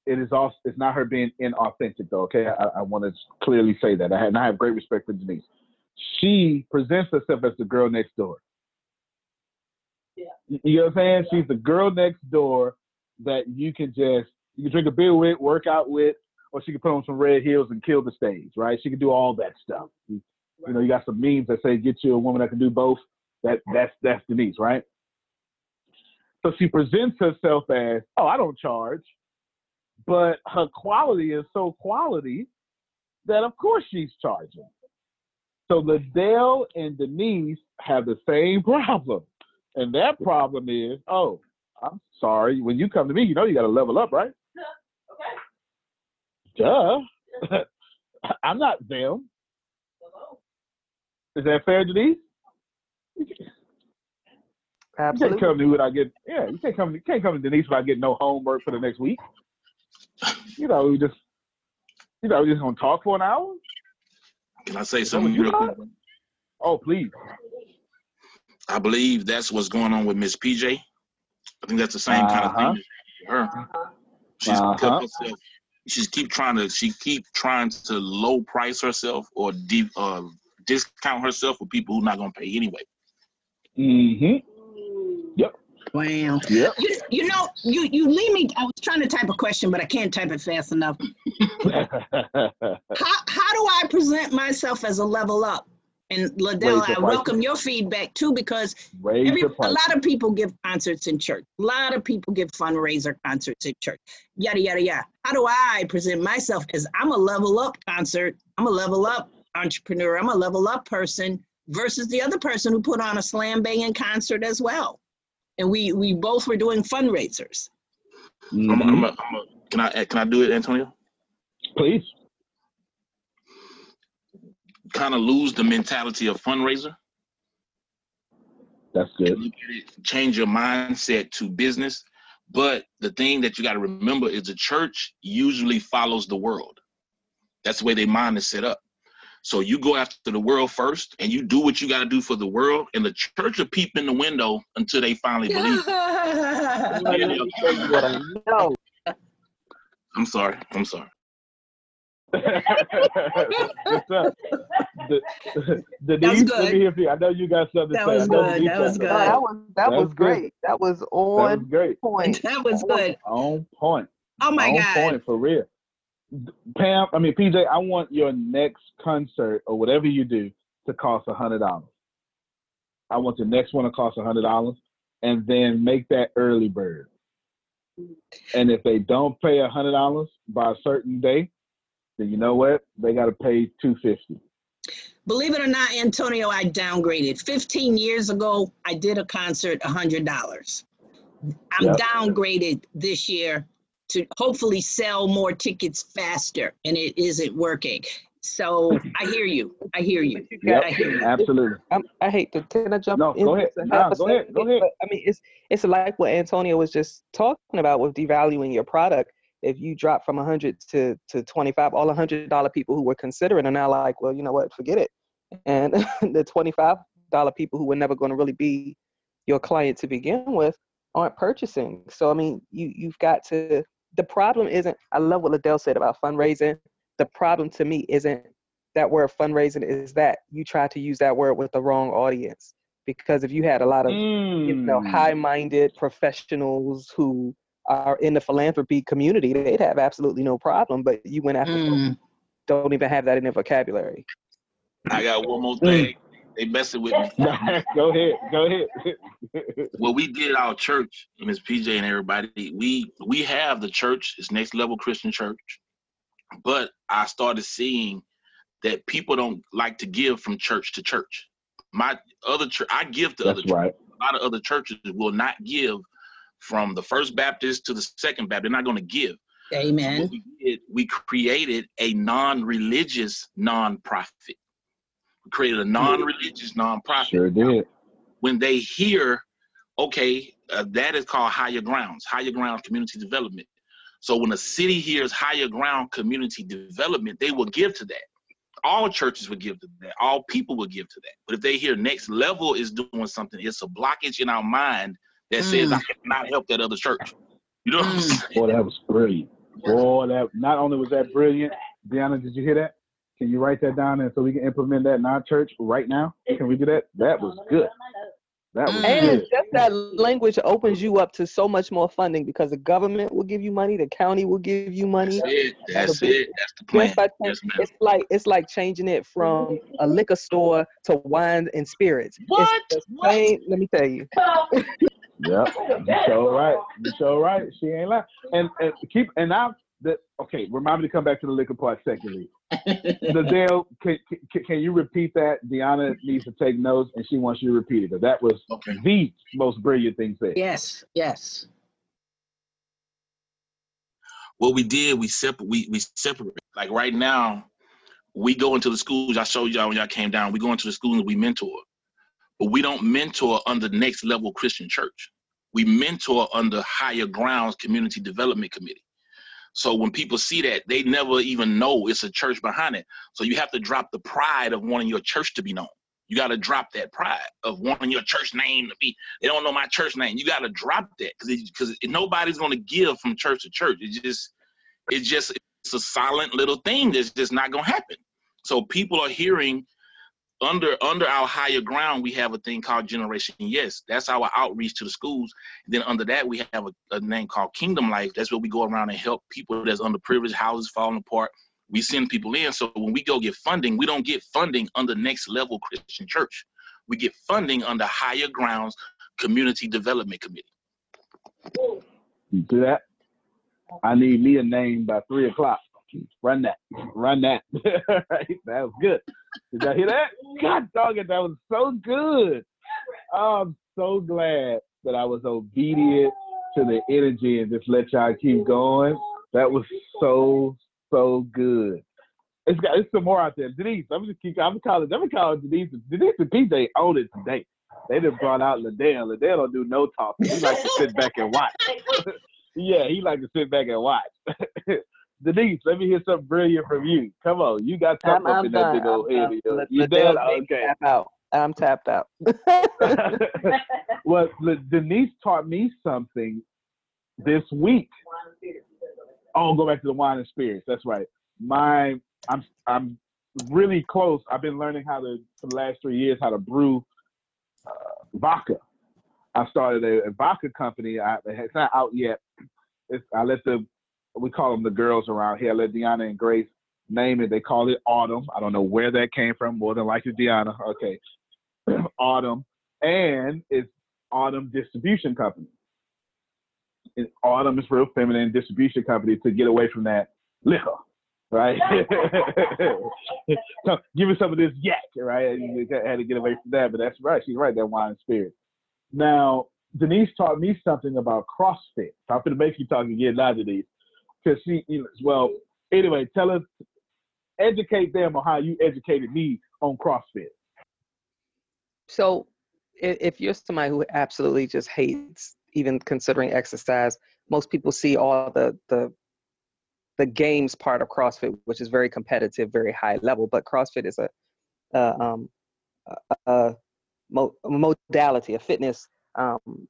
it is also it's not her being inauthentic though. Okay, I, I want to clearly say that. I have, and I have great respect for Denise. She presents herself as the girl next door. Yeah. You know what I'm saying? She's the girl next door that you can just you can drink a beer with, work out with, or she can put on some red heels and kill the stage, right? She can do all that stuff. You, you know, you got some memes that say get you a woman that can do both. That that's that's Denise, right? So she presents herself as, oh, I don't charge, but her quality is so quality that of course she's charging. So Liddell and Denise have the same problem. And that problem is, oh, I'm sorry. When you come to me, you know you got to level up, right? Duh. I'm not them. Hello. Is that fair, Denise? You can't come to me without getting yeah. You can't come. You can't come to Denise without getting no homework for the next week. You know, we just you know, we just gonna talk for an hour. Can I say Is that what something real quick? Oh, please. I believe that's what's going on with Miss PJ. I think that's the same kind of Uh-huh. thing with her. She's Uh-huh. kept herself. She's keep trying to. She keep trying to low price herself or de- uh, discount herself with people who not gonna pay anyway. Mm-hmm. Wow. Yep. You, you know, you you leave me. I was trying to type a question, but I can't type it fast enough. How how do I present myself as a level up? And Liddell, I welcome your feedback too because every, a lot of people give concerts in church. A lot of people give fundraiser concerts in church. Yada yada yada. How do I present myself as I'm a level up concert? I'm a level up entrepreneur. I'm a level up person versus the other person who put on a slam banging concert as well. And we we both were doing fundraisers. I'm, Mhm. I'm, a, I'm a, can I can I do it, Antonio? Please. Kind of lose the mentality of fundraiser. That's good. Look at it, change your mindset to business. But the thing that you got to remember is the church usually follows the world. That's the way their mind is set up. So you go after the world first, and you do what you got to do for the world, and the church will peep in the window until they finally believe. Let me tell you what I know. I'm sorry. I'm sorry. What's up? The, Denise, let good. me hear from you. I know you got something That to say. was I know good. That was something No, good. that was that That's was good. great. That was That was on great. point. That was On good. On point. Oh my on God. point for real. Pam, I mean PJ, I want your next concert or whatever you do to cost a hundred dollars. I want the next one to cost a hundred dollars, and then make that early bird. And if they don't pay a hundred dollars by a certain day, then you know what? They got to pay two fifty. Believe it or not, Antonio, I downgraded. 15 years ago, I did a concert, a $100. I'm Yep. downgraded this year to hopefully sell more tickets faster, and it isn't working. So I hear you. I hear you. Yep, I hear you. absolutely. I'm, I hate to can I jump No, in go ahead. just a Nah, go ahead. Go ahead. But, I mean, it's it's like what Antonio was just talking about with devaluing your product. If you drop from 100 to to 25, all 100 dollar people who were considering are now like, well, you know what, forget it. And the 25 dollar people who were never going to really be your client to begin with aren't purchasing. So I mean, you you've got to. The problem isn't. I love what Liddell said about fundraising. The problem to me isn't that word fundraising is that you try to use that word with the wrong audience because if you had a lot of you know Mm. high-minded professionals who are in the philanthropy community they'd have absolutely no problem but you went after folks who Mm. don't even have that in their vocabulary I got one more Mm. thing. They messing with me. go ahead. Go ahead. What we did at our church, Miss PJ and everybody, we we have the church, it's next level Christian church. But I started seeing that people don't like to give from church to church. My other church, I give to other That's churches. right. A lot of other churches will not give from the First Baptist to the Second Baptist. They're not going to give. So Amen. what we did, we created a non-religious nonprofit. We created a non-religious nonprofit. Sure did. When they hear, okay, uh, that is called higher grounds, higher ground community development. So when a city hears higher ground community development, they will give to that. All churches would give to that. All people would give to that. But if they hear next level is doing something, it's a blockage in our mind that says Mm. I cannot help that other church. You know what I'm Mm. saying? Boy, that was brilliant. Boy, that not only was that brilliant, Deanna, did you hear that? Can you write that down and so we can implement that in our church right now? Can we do that? That was good. That was And good. just that language opens you up to so much more funding because the government will give you money, the county will give you money. That's it. That's the it. That's the plan. Just by Yes, it's like it's like changing it from a liquor store to wine and spirits. What? It's the same, let me tell you. Yep. You so right. You so right. She ain't lying. And and keep and now that okay, remind me to come back to the liquor part secondly. the Dale, can, can, can you repeat that? Deanna needs to take notes and she wants you to repeat it because that was Okay. the most brilliant thing said. Yes, yes. what we did, we separate. We we separate. Like right now, we go into the schools. I showed y'all when y'all came down. We go into the schools and we mentor, but we don't mentor under next level Christian church. We mentor under higher grounds community development committee. So when people see that, they never even know it's a church behind it. So you have to drop the pride of wanting your church to be known. You got to drop that pride of wanting your church name to be. They don't know my church name. You got to drop that because because nobody's going to give from church to church. It just it's just it's a silent little thing that's just not going to happen. So people are hearing under under our higher ground. We have a thing called Generation Yes. That's our outreach to the schools. then under that we have a, a name called Kingdom Life. That's where we go around and help people that's underprivileged, houses falling apart. We send people in. So when we go get funding, we don't get funding under Next Level Christian Church. We get funding under Higher Grounds Community Development Committee. You do that? I need me a name by three o'clock. Run that. Run that. right? That was good. Did y'all hear that? God dog it, that was so good. I'm so glad that I was obedient to the energy and just let y'all keep going. That was so, so good. It's got it's some more out there. Denise, I'm just keep I'm calling I'm calling Denise. Denise and PJ own it today. They just brought out Liddell. Liddell don't do no talking. He likes to sit back and watch. yeah, he like to sit back and watch. Denise, let me hear something brilliant from you. Come on, you got I'm, something up I'm in that done. big old I'm head done. of yours. You done? Okay. tap out. I'm tapped out. well, Denise taught me something this week. Oh, go back to the wine and spirits. That's right. My, I'm, I'm really close. I've been learning how to for the last three years how to brew uh, vodka. I started a, a vodka company. I, it's not out yet. It's, I let the we call them the girls around here. Let Deanna and Grace name it. They call it Autumn. I don't know where that came from. More than likely Deanna. Okay, Autumn, and it's Autumn Distribution Company. And Autumn is real feminine distribution company to get away from that liquor, right? so give me some of this yak, right? You had to get away from that, but that's right. She's right. That wine spirit. Now, Denise taught me something about CrossFit. So I'm going to make you talk again now, Denise, because she, well, anyway, tell us, educate them on how you educated me on CrossFit. So, if you're somebody who absolutely just hates even considering exercise, most people see all the the the games part of CrossFit, which is very competitive, very high level. But CrossFit is a, um, a a modality, a fitness um,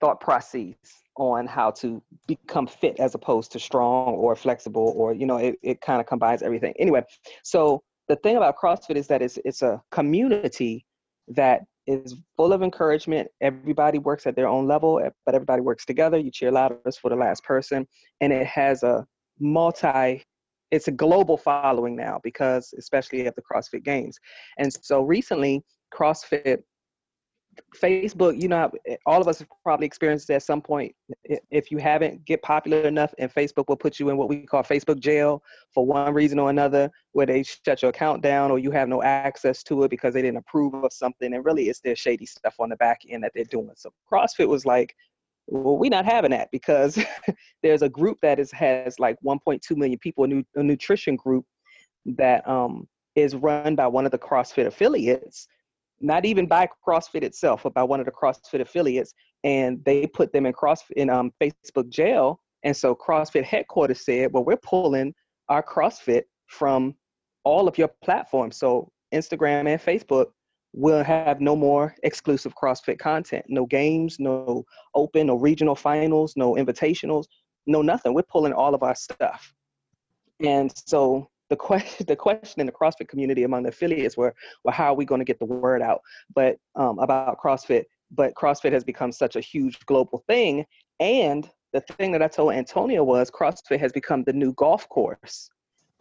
thought process on how to become fit as opposed to strong or flexible, or you know, it, it kind of combines everything. Anyway, so the thing about CrossFit is that it's it's a community that is full of encouragement. Everybody works at their own level, eh, but everybody works together. You cheer loudest for the last person, and it has a multi. It's a global following now because, especially at the CrossFit Games, and so recently CrossFit, Facebook. You know, all of us have probably experienced at some point. If you haven't, get popular enough, and Facebook will put you in what we call Facebook jail for one reason or another, where they shut your account down or you have no access to it because they didn't approve of something. And really, it's their shady stuff on the back end that they're doing. So CrossFit was like, well, we're not having that because there's a group that is has like 1.2 million people, a, nu- a nutrition group that um, is run by one of the CrossFit affiliates, not even by CrossFit itself, but by one of the CrossFit affiliates, and they put them in cross in um, Facebook jail. And so CrossFit headquarters said, well, we're pulling our CrossFit from all of your platforms. So Instagram and Facebook will have no more exclusive CrossFit content. No games, no open, no regional finals, no invitationals, no nothing. We're pulling all of our stuff. And so the question, the question in the CrossFit community among the affiliates were, well, how are we going to get the word out? But um, about CrossFit, but CrossFit has become such a huge global thing. And the thing that I told Antonio was CrossFit has become the new golf course.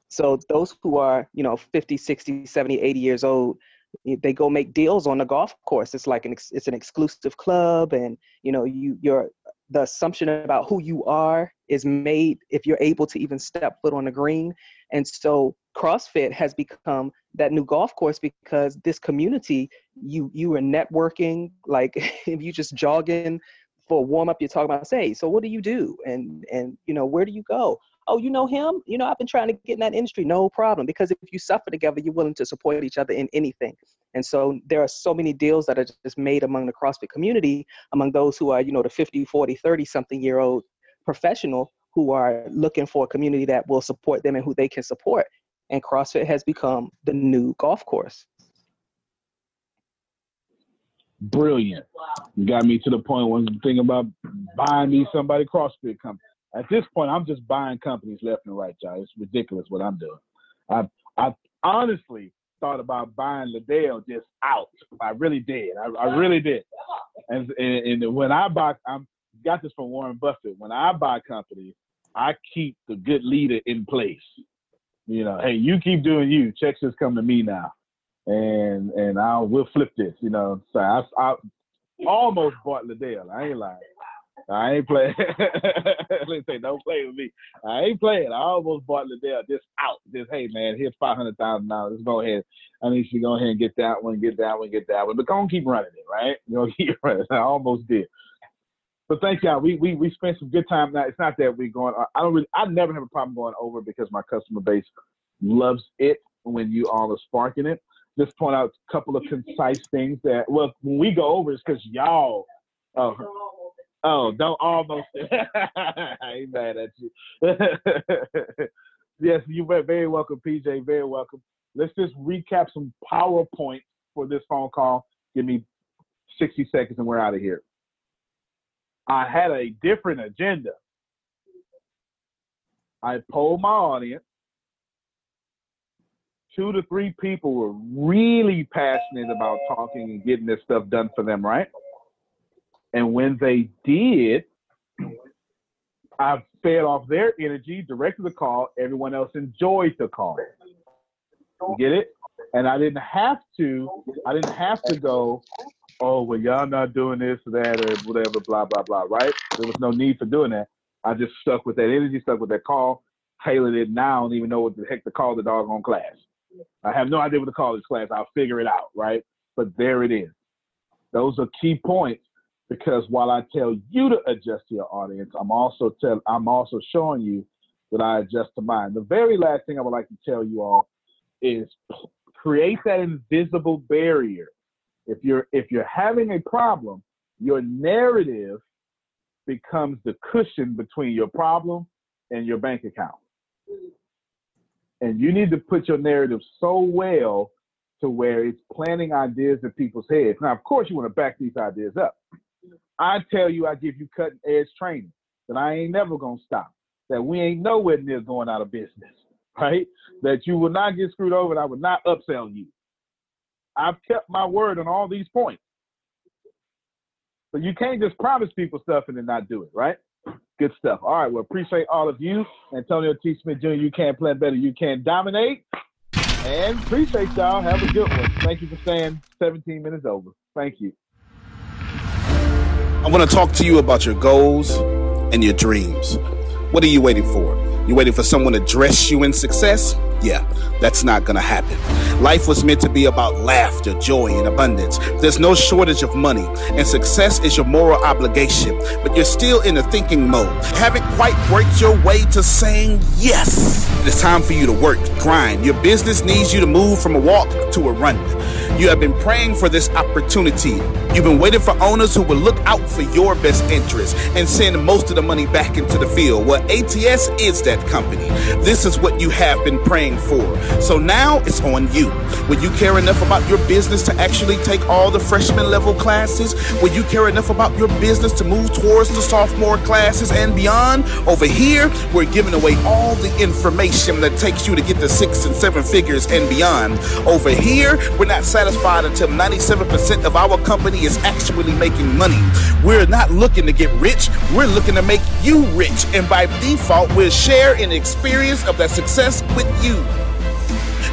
So those who are, you know, 50, 60, 70, 80 years old, they go make deals on the golf course. It's like an it's an exclusive club, and you know, you your the assumption about who you are is made if you're able to even step foot on the green. And so CrossFit has become that new golf course because this community, you you are networking. Like if you just jogging for a warm up, you're talking about, say, so what do you do? And and you know, where do you go? Oh, you know him? You know, I've been trying to get in that industry. No problem. Because if you suffer together, you're willing to support each other in anything. And so there are so many deals that are just made among the CrossFit community, among those who are, you know, the 50, 40, 30 something year old professional who are looking for a community that will support them and who they can support. And CrossFit has become the new golf course. Brilliant. You got me to the point when you think about buying me somebody CrossFit company. At this point, I'm just buying companies left and right, y'all. It's ridiculous what I'm doing. I I honestly thought about buying Liddell just out. I really did. I, I really did. And, and, and when I buy, I'm got this from Warren Buffett. When I buy companies, I keep the good leader in place. You know, hey, you keep doing you. Checks just come to me now, and and I'll we'll flip this. You know, so I, I almost bought Liddell. I ain't lying. I ain't playing. Say, don't play with me. I ain't playing. I almost bought Liddell just out. Just hey man, here's five hundred thousand dollars. Let's go ahead. I need you to go ahead and get that one, get that one, get that one. But don't keep running it, right? You know, keep running. I almost did. But thank y'all. We we we spent some good time. Now it's not that we going. I don't really. I never have a problem going over because my customer base loves it when you all are sparking it. Just point out a couple of concise things that well when we go over it's because y'all. Uh, Oh, don't almost. I ain't mad at you. yes, you are very welcome, PJ. Very welcome. Let's just recap some PowerPoint for this phone call. Give me 60 seconds and we're out of here. I had a different agenda. I polled my audience. Two to three people were really passionate about talking and getting this stuff done for them, right? And when they did, I fed off their energy, directed the call. Everyone else enjoyed the call. You get it? And I didn't have to, I didn't have to go, oh, well, y'all not doing this or that or whatever, blah, blah, blah, right? There was no need for doing that. I just stuck with that energy, stuck with that call, tailored it. Now I don't even know what the heck to call the doggone class. I have no idea what to call this class. I'll figure it out, right? But there it is. Those are key points because while I tell you to adjust to your audience, I'm also tell I'm also showing you that I adjust to mine. The very last thing I would like to tell you all is create that invisible barrier. If you're if you're having a problem, your narrative becomes the cushion between your problem and your bank account. And you need to put your narrative so well to where it's planting ideas in people's heads. Now, of course, you want to back these ideas up. I tell you, I give you cutting edge training that I ain't never gonna stop. That we ain't nowhere near going out of business, right? That you will not get screwed over and I will not upsell you. I've kept my word on all these points. But you can't just promise people stuff and then not do it, right? Good stuff. All right, well, appreciate all of you. Antonio T. Smith Jr., you can't plan better, you can dominate. And appreciate y'all. Have a good one. Thank you for staying 17 minutes over. Thank you. I want to talk to you about your goals and your dreams. What are you waiting for? You waiting for someone to dress you in success? Yeah, that's not gonna happen. Life was meant to be about laughter, joy, and abundance. There's no shortage of money, and success is your moral obligation, but you're still in the thinking mode. Haven't quite worked your way to saying yes. It's time for you to work, grind. Your business needs you to move from a walk to a run. You have been praying for this opportunity. You've been waiting for owners who will look out for your best interest and send most of the money back into the field. Well, ATS is that company. This is what you have been praying for. So now it's on you. Will you care enough about your business to actually take all the freshman level classes? Will you care enough about your business to move towards the sophomore classes and beyond? Over here, we're giving away all the information that takes you to get the six and seven figures and beyond. Over here, we're not satisfied until 97% of our company is actually making money. We're not looking to get rich, we're looking to make you rich. And by default, we'll share an experience of that success with you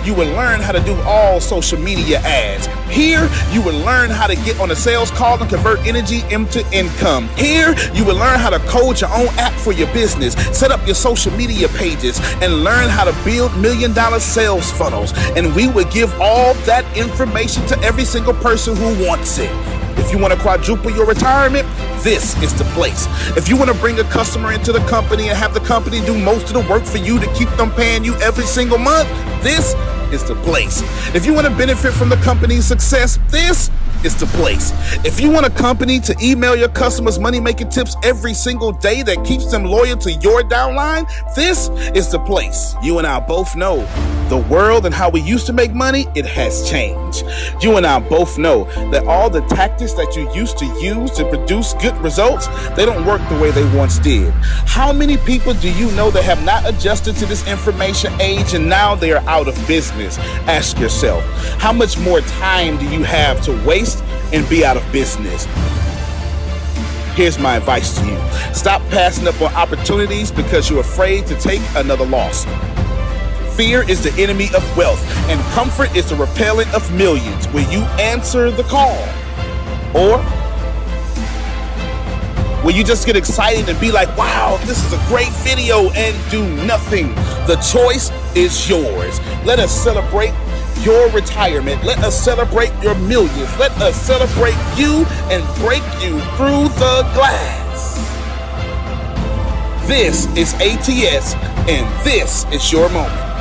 you will learn how to do all social media ads. Here, you will learn how to get on a sales call and convert energy into income. Here, you will learn how to code your own app for your business, set up your social media pages, and learn how to build million dollar sales funnels. And we will give all that information to every single person who wants it. If you want to quadruple your retirement, this is the place. If you want to bring a customer into the company and have the company do most of the work for you to keep them paying you every single month, this is the place. If you want to benefit from the company's success, this is the place. If you want a company to email your customers money making tips every single day that keeps them loyal to your downline, this is the place. You and I both know the world and how we used to make money, it has changed. You and I both know that all the tactics that you used to use to produce good results, they don't work the way they once did. How many people do you know that have not adjusted to this information age and now they are out of business? Ask yourself, how much more time do you have to waste? and be out of business. Here's my advice to you stop passing up on opportunities because you're afraid to take another loss. Fear is the enemy of wealth, and comfort is the repellent of millions. Will you answer the call? Or will you just get excited and be like, wow, this is a great video and do nothing? The choice is yours. Let us celebrate your retirement. Let us celebrate your millions. Let us celebrate you and break you through the glass. This is ATS, and this is your moment.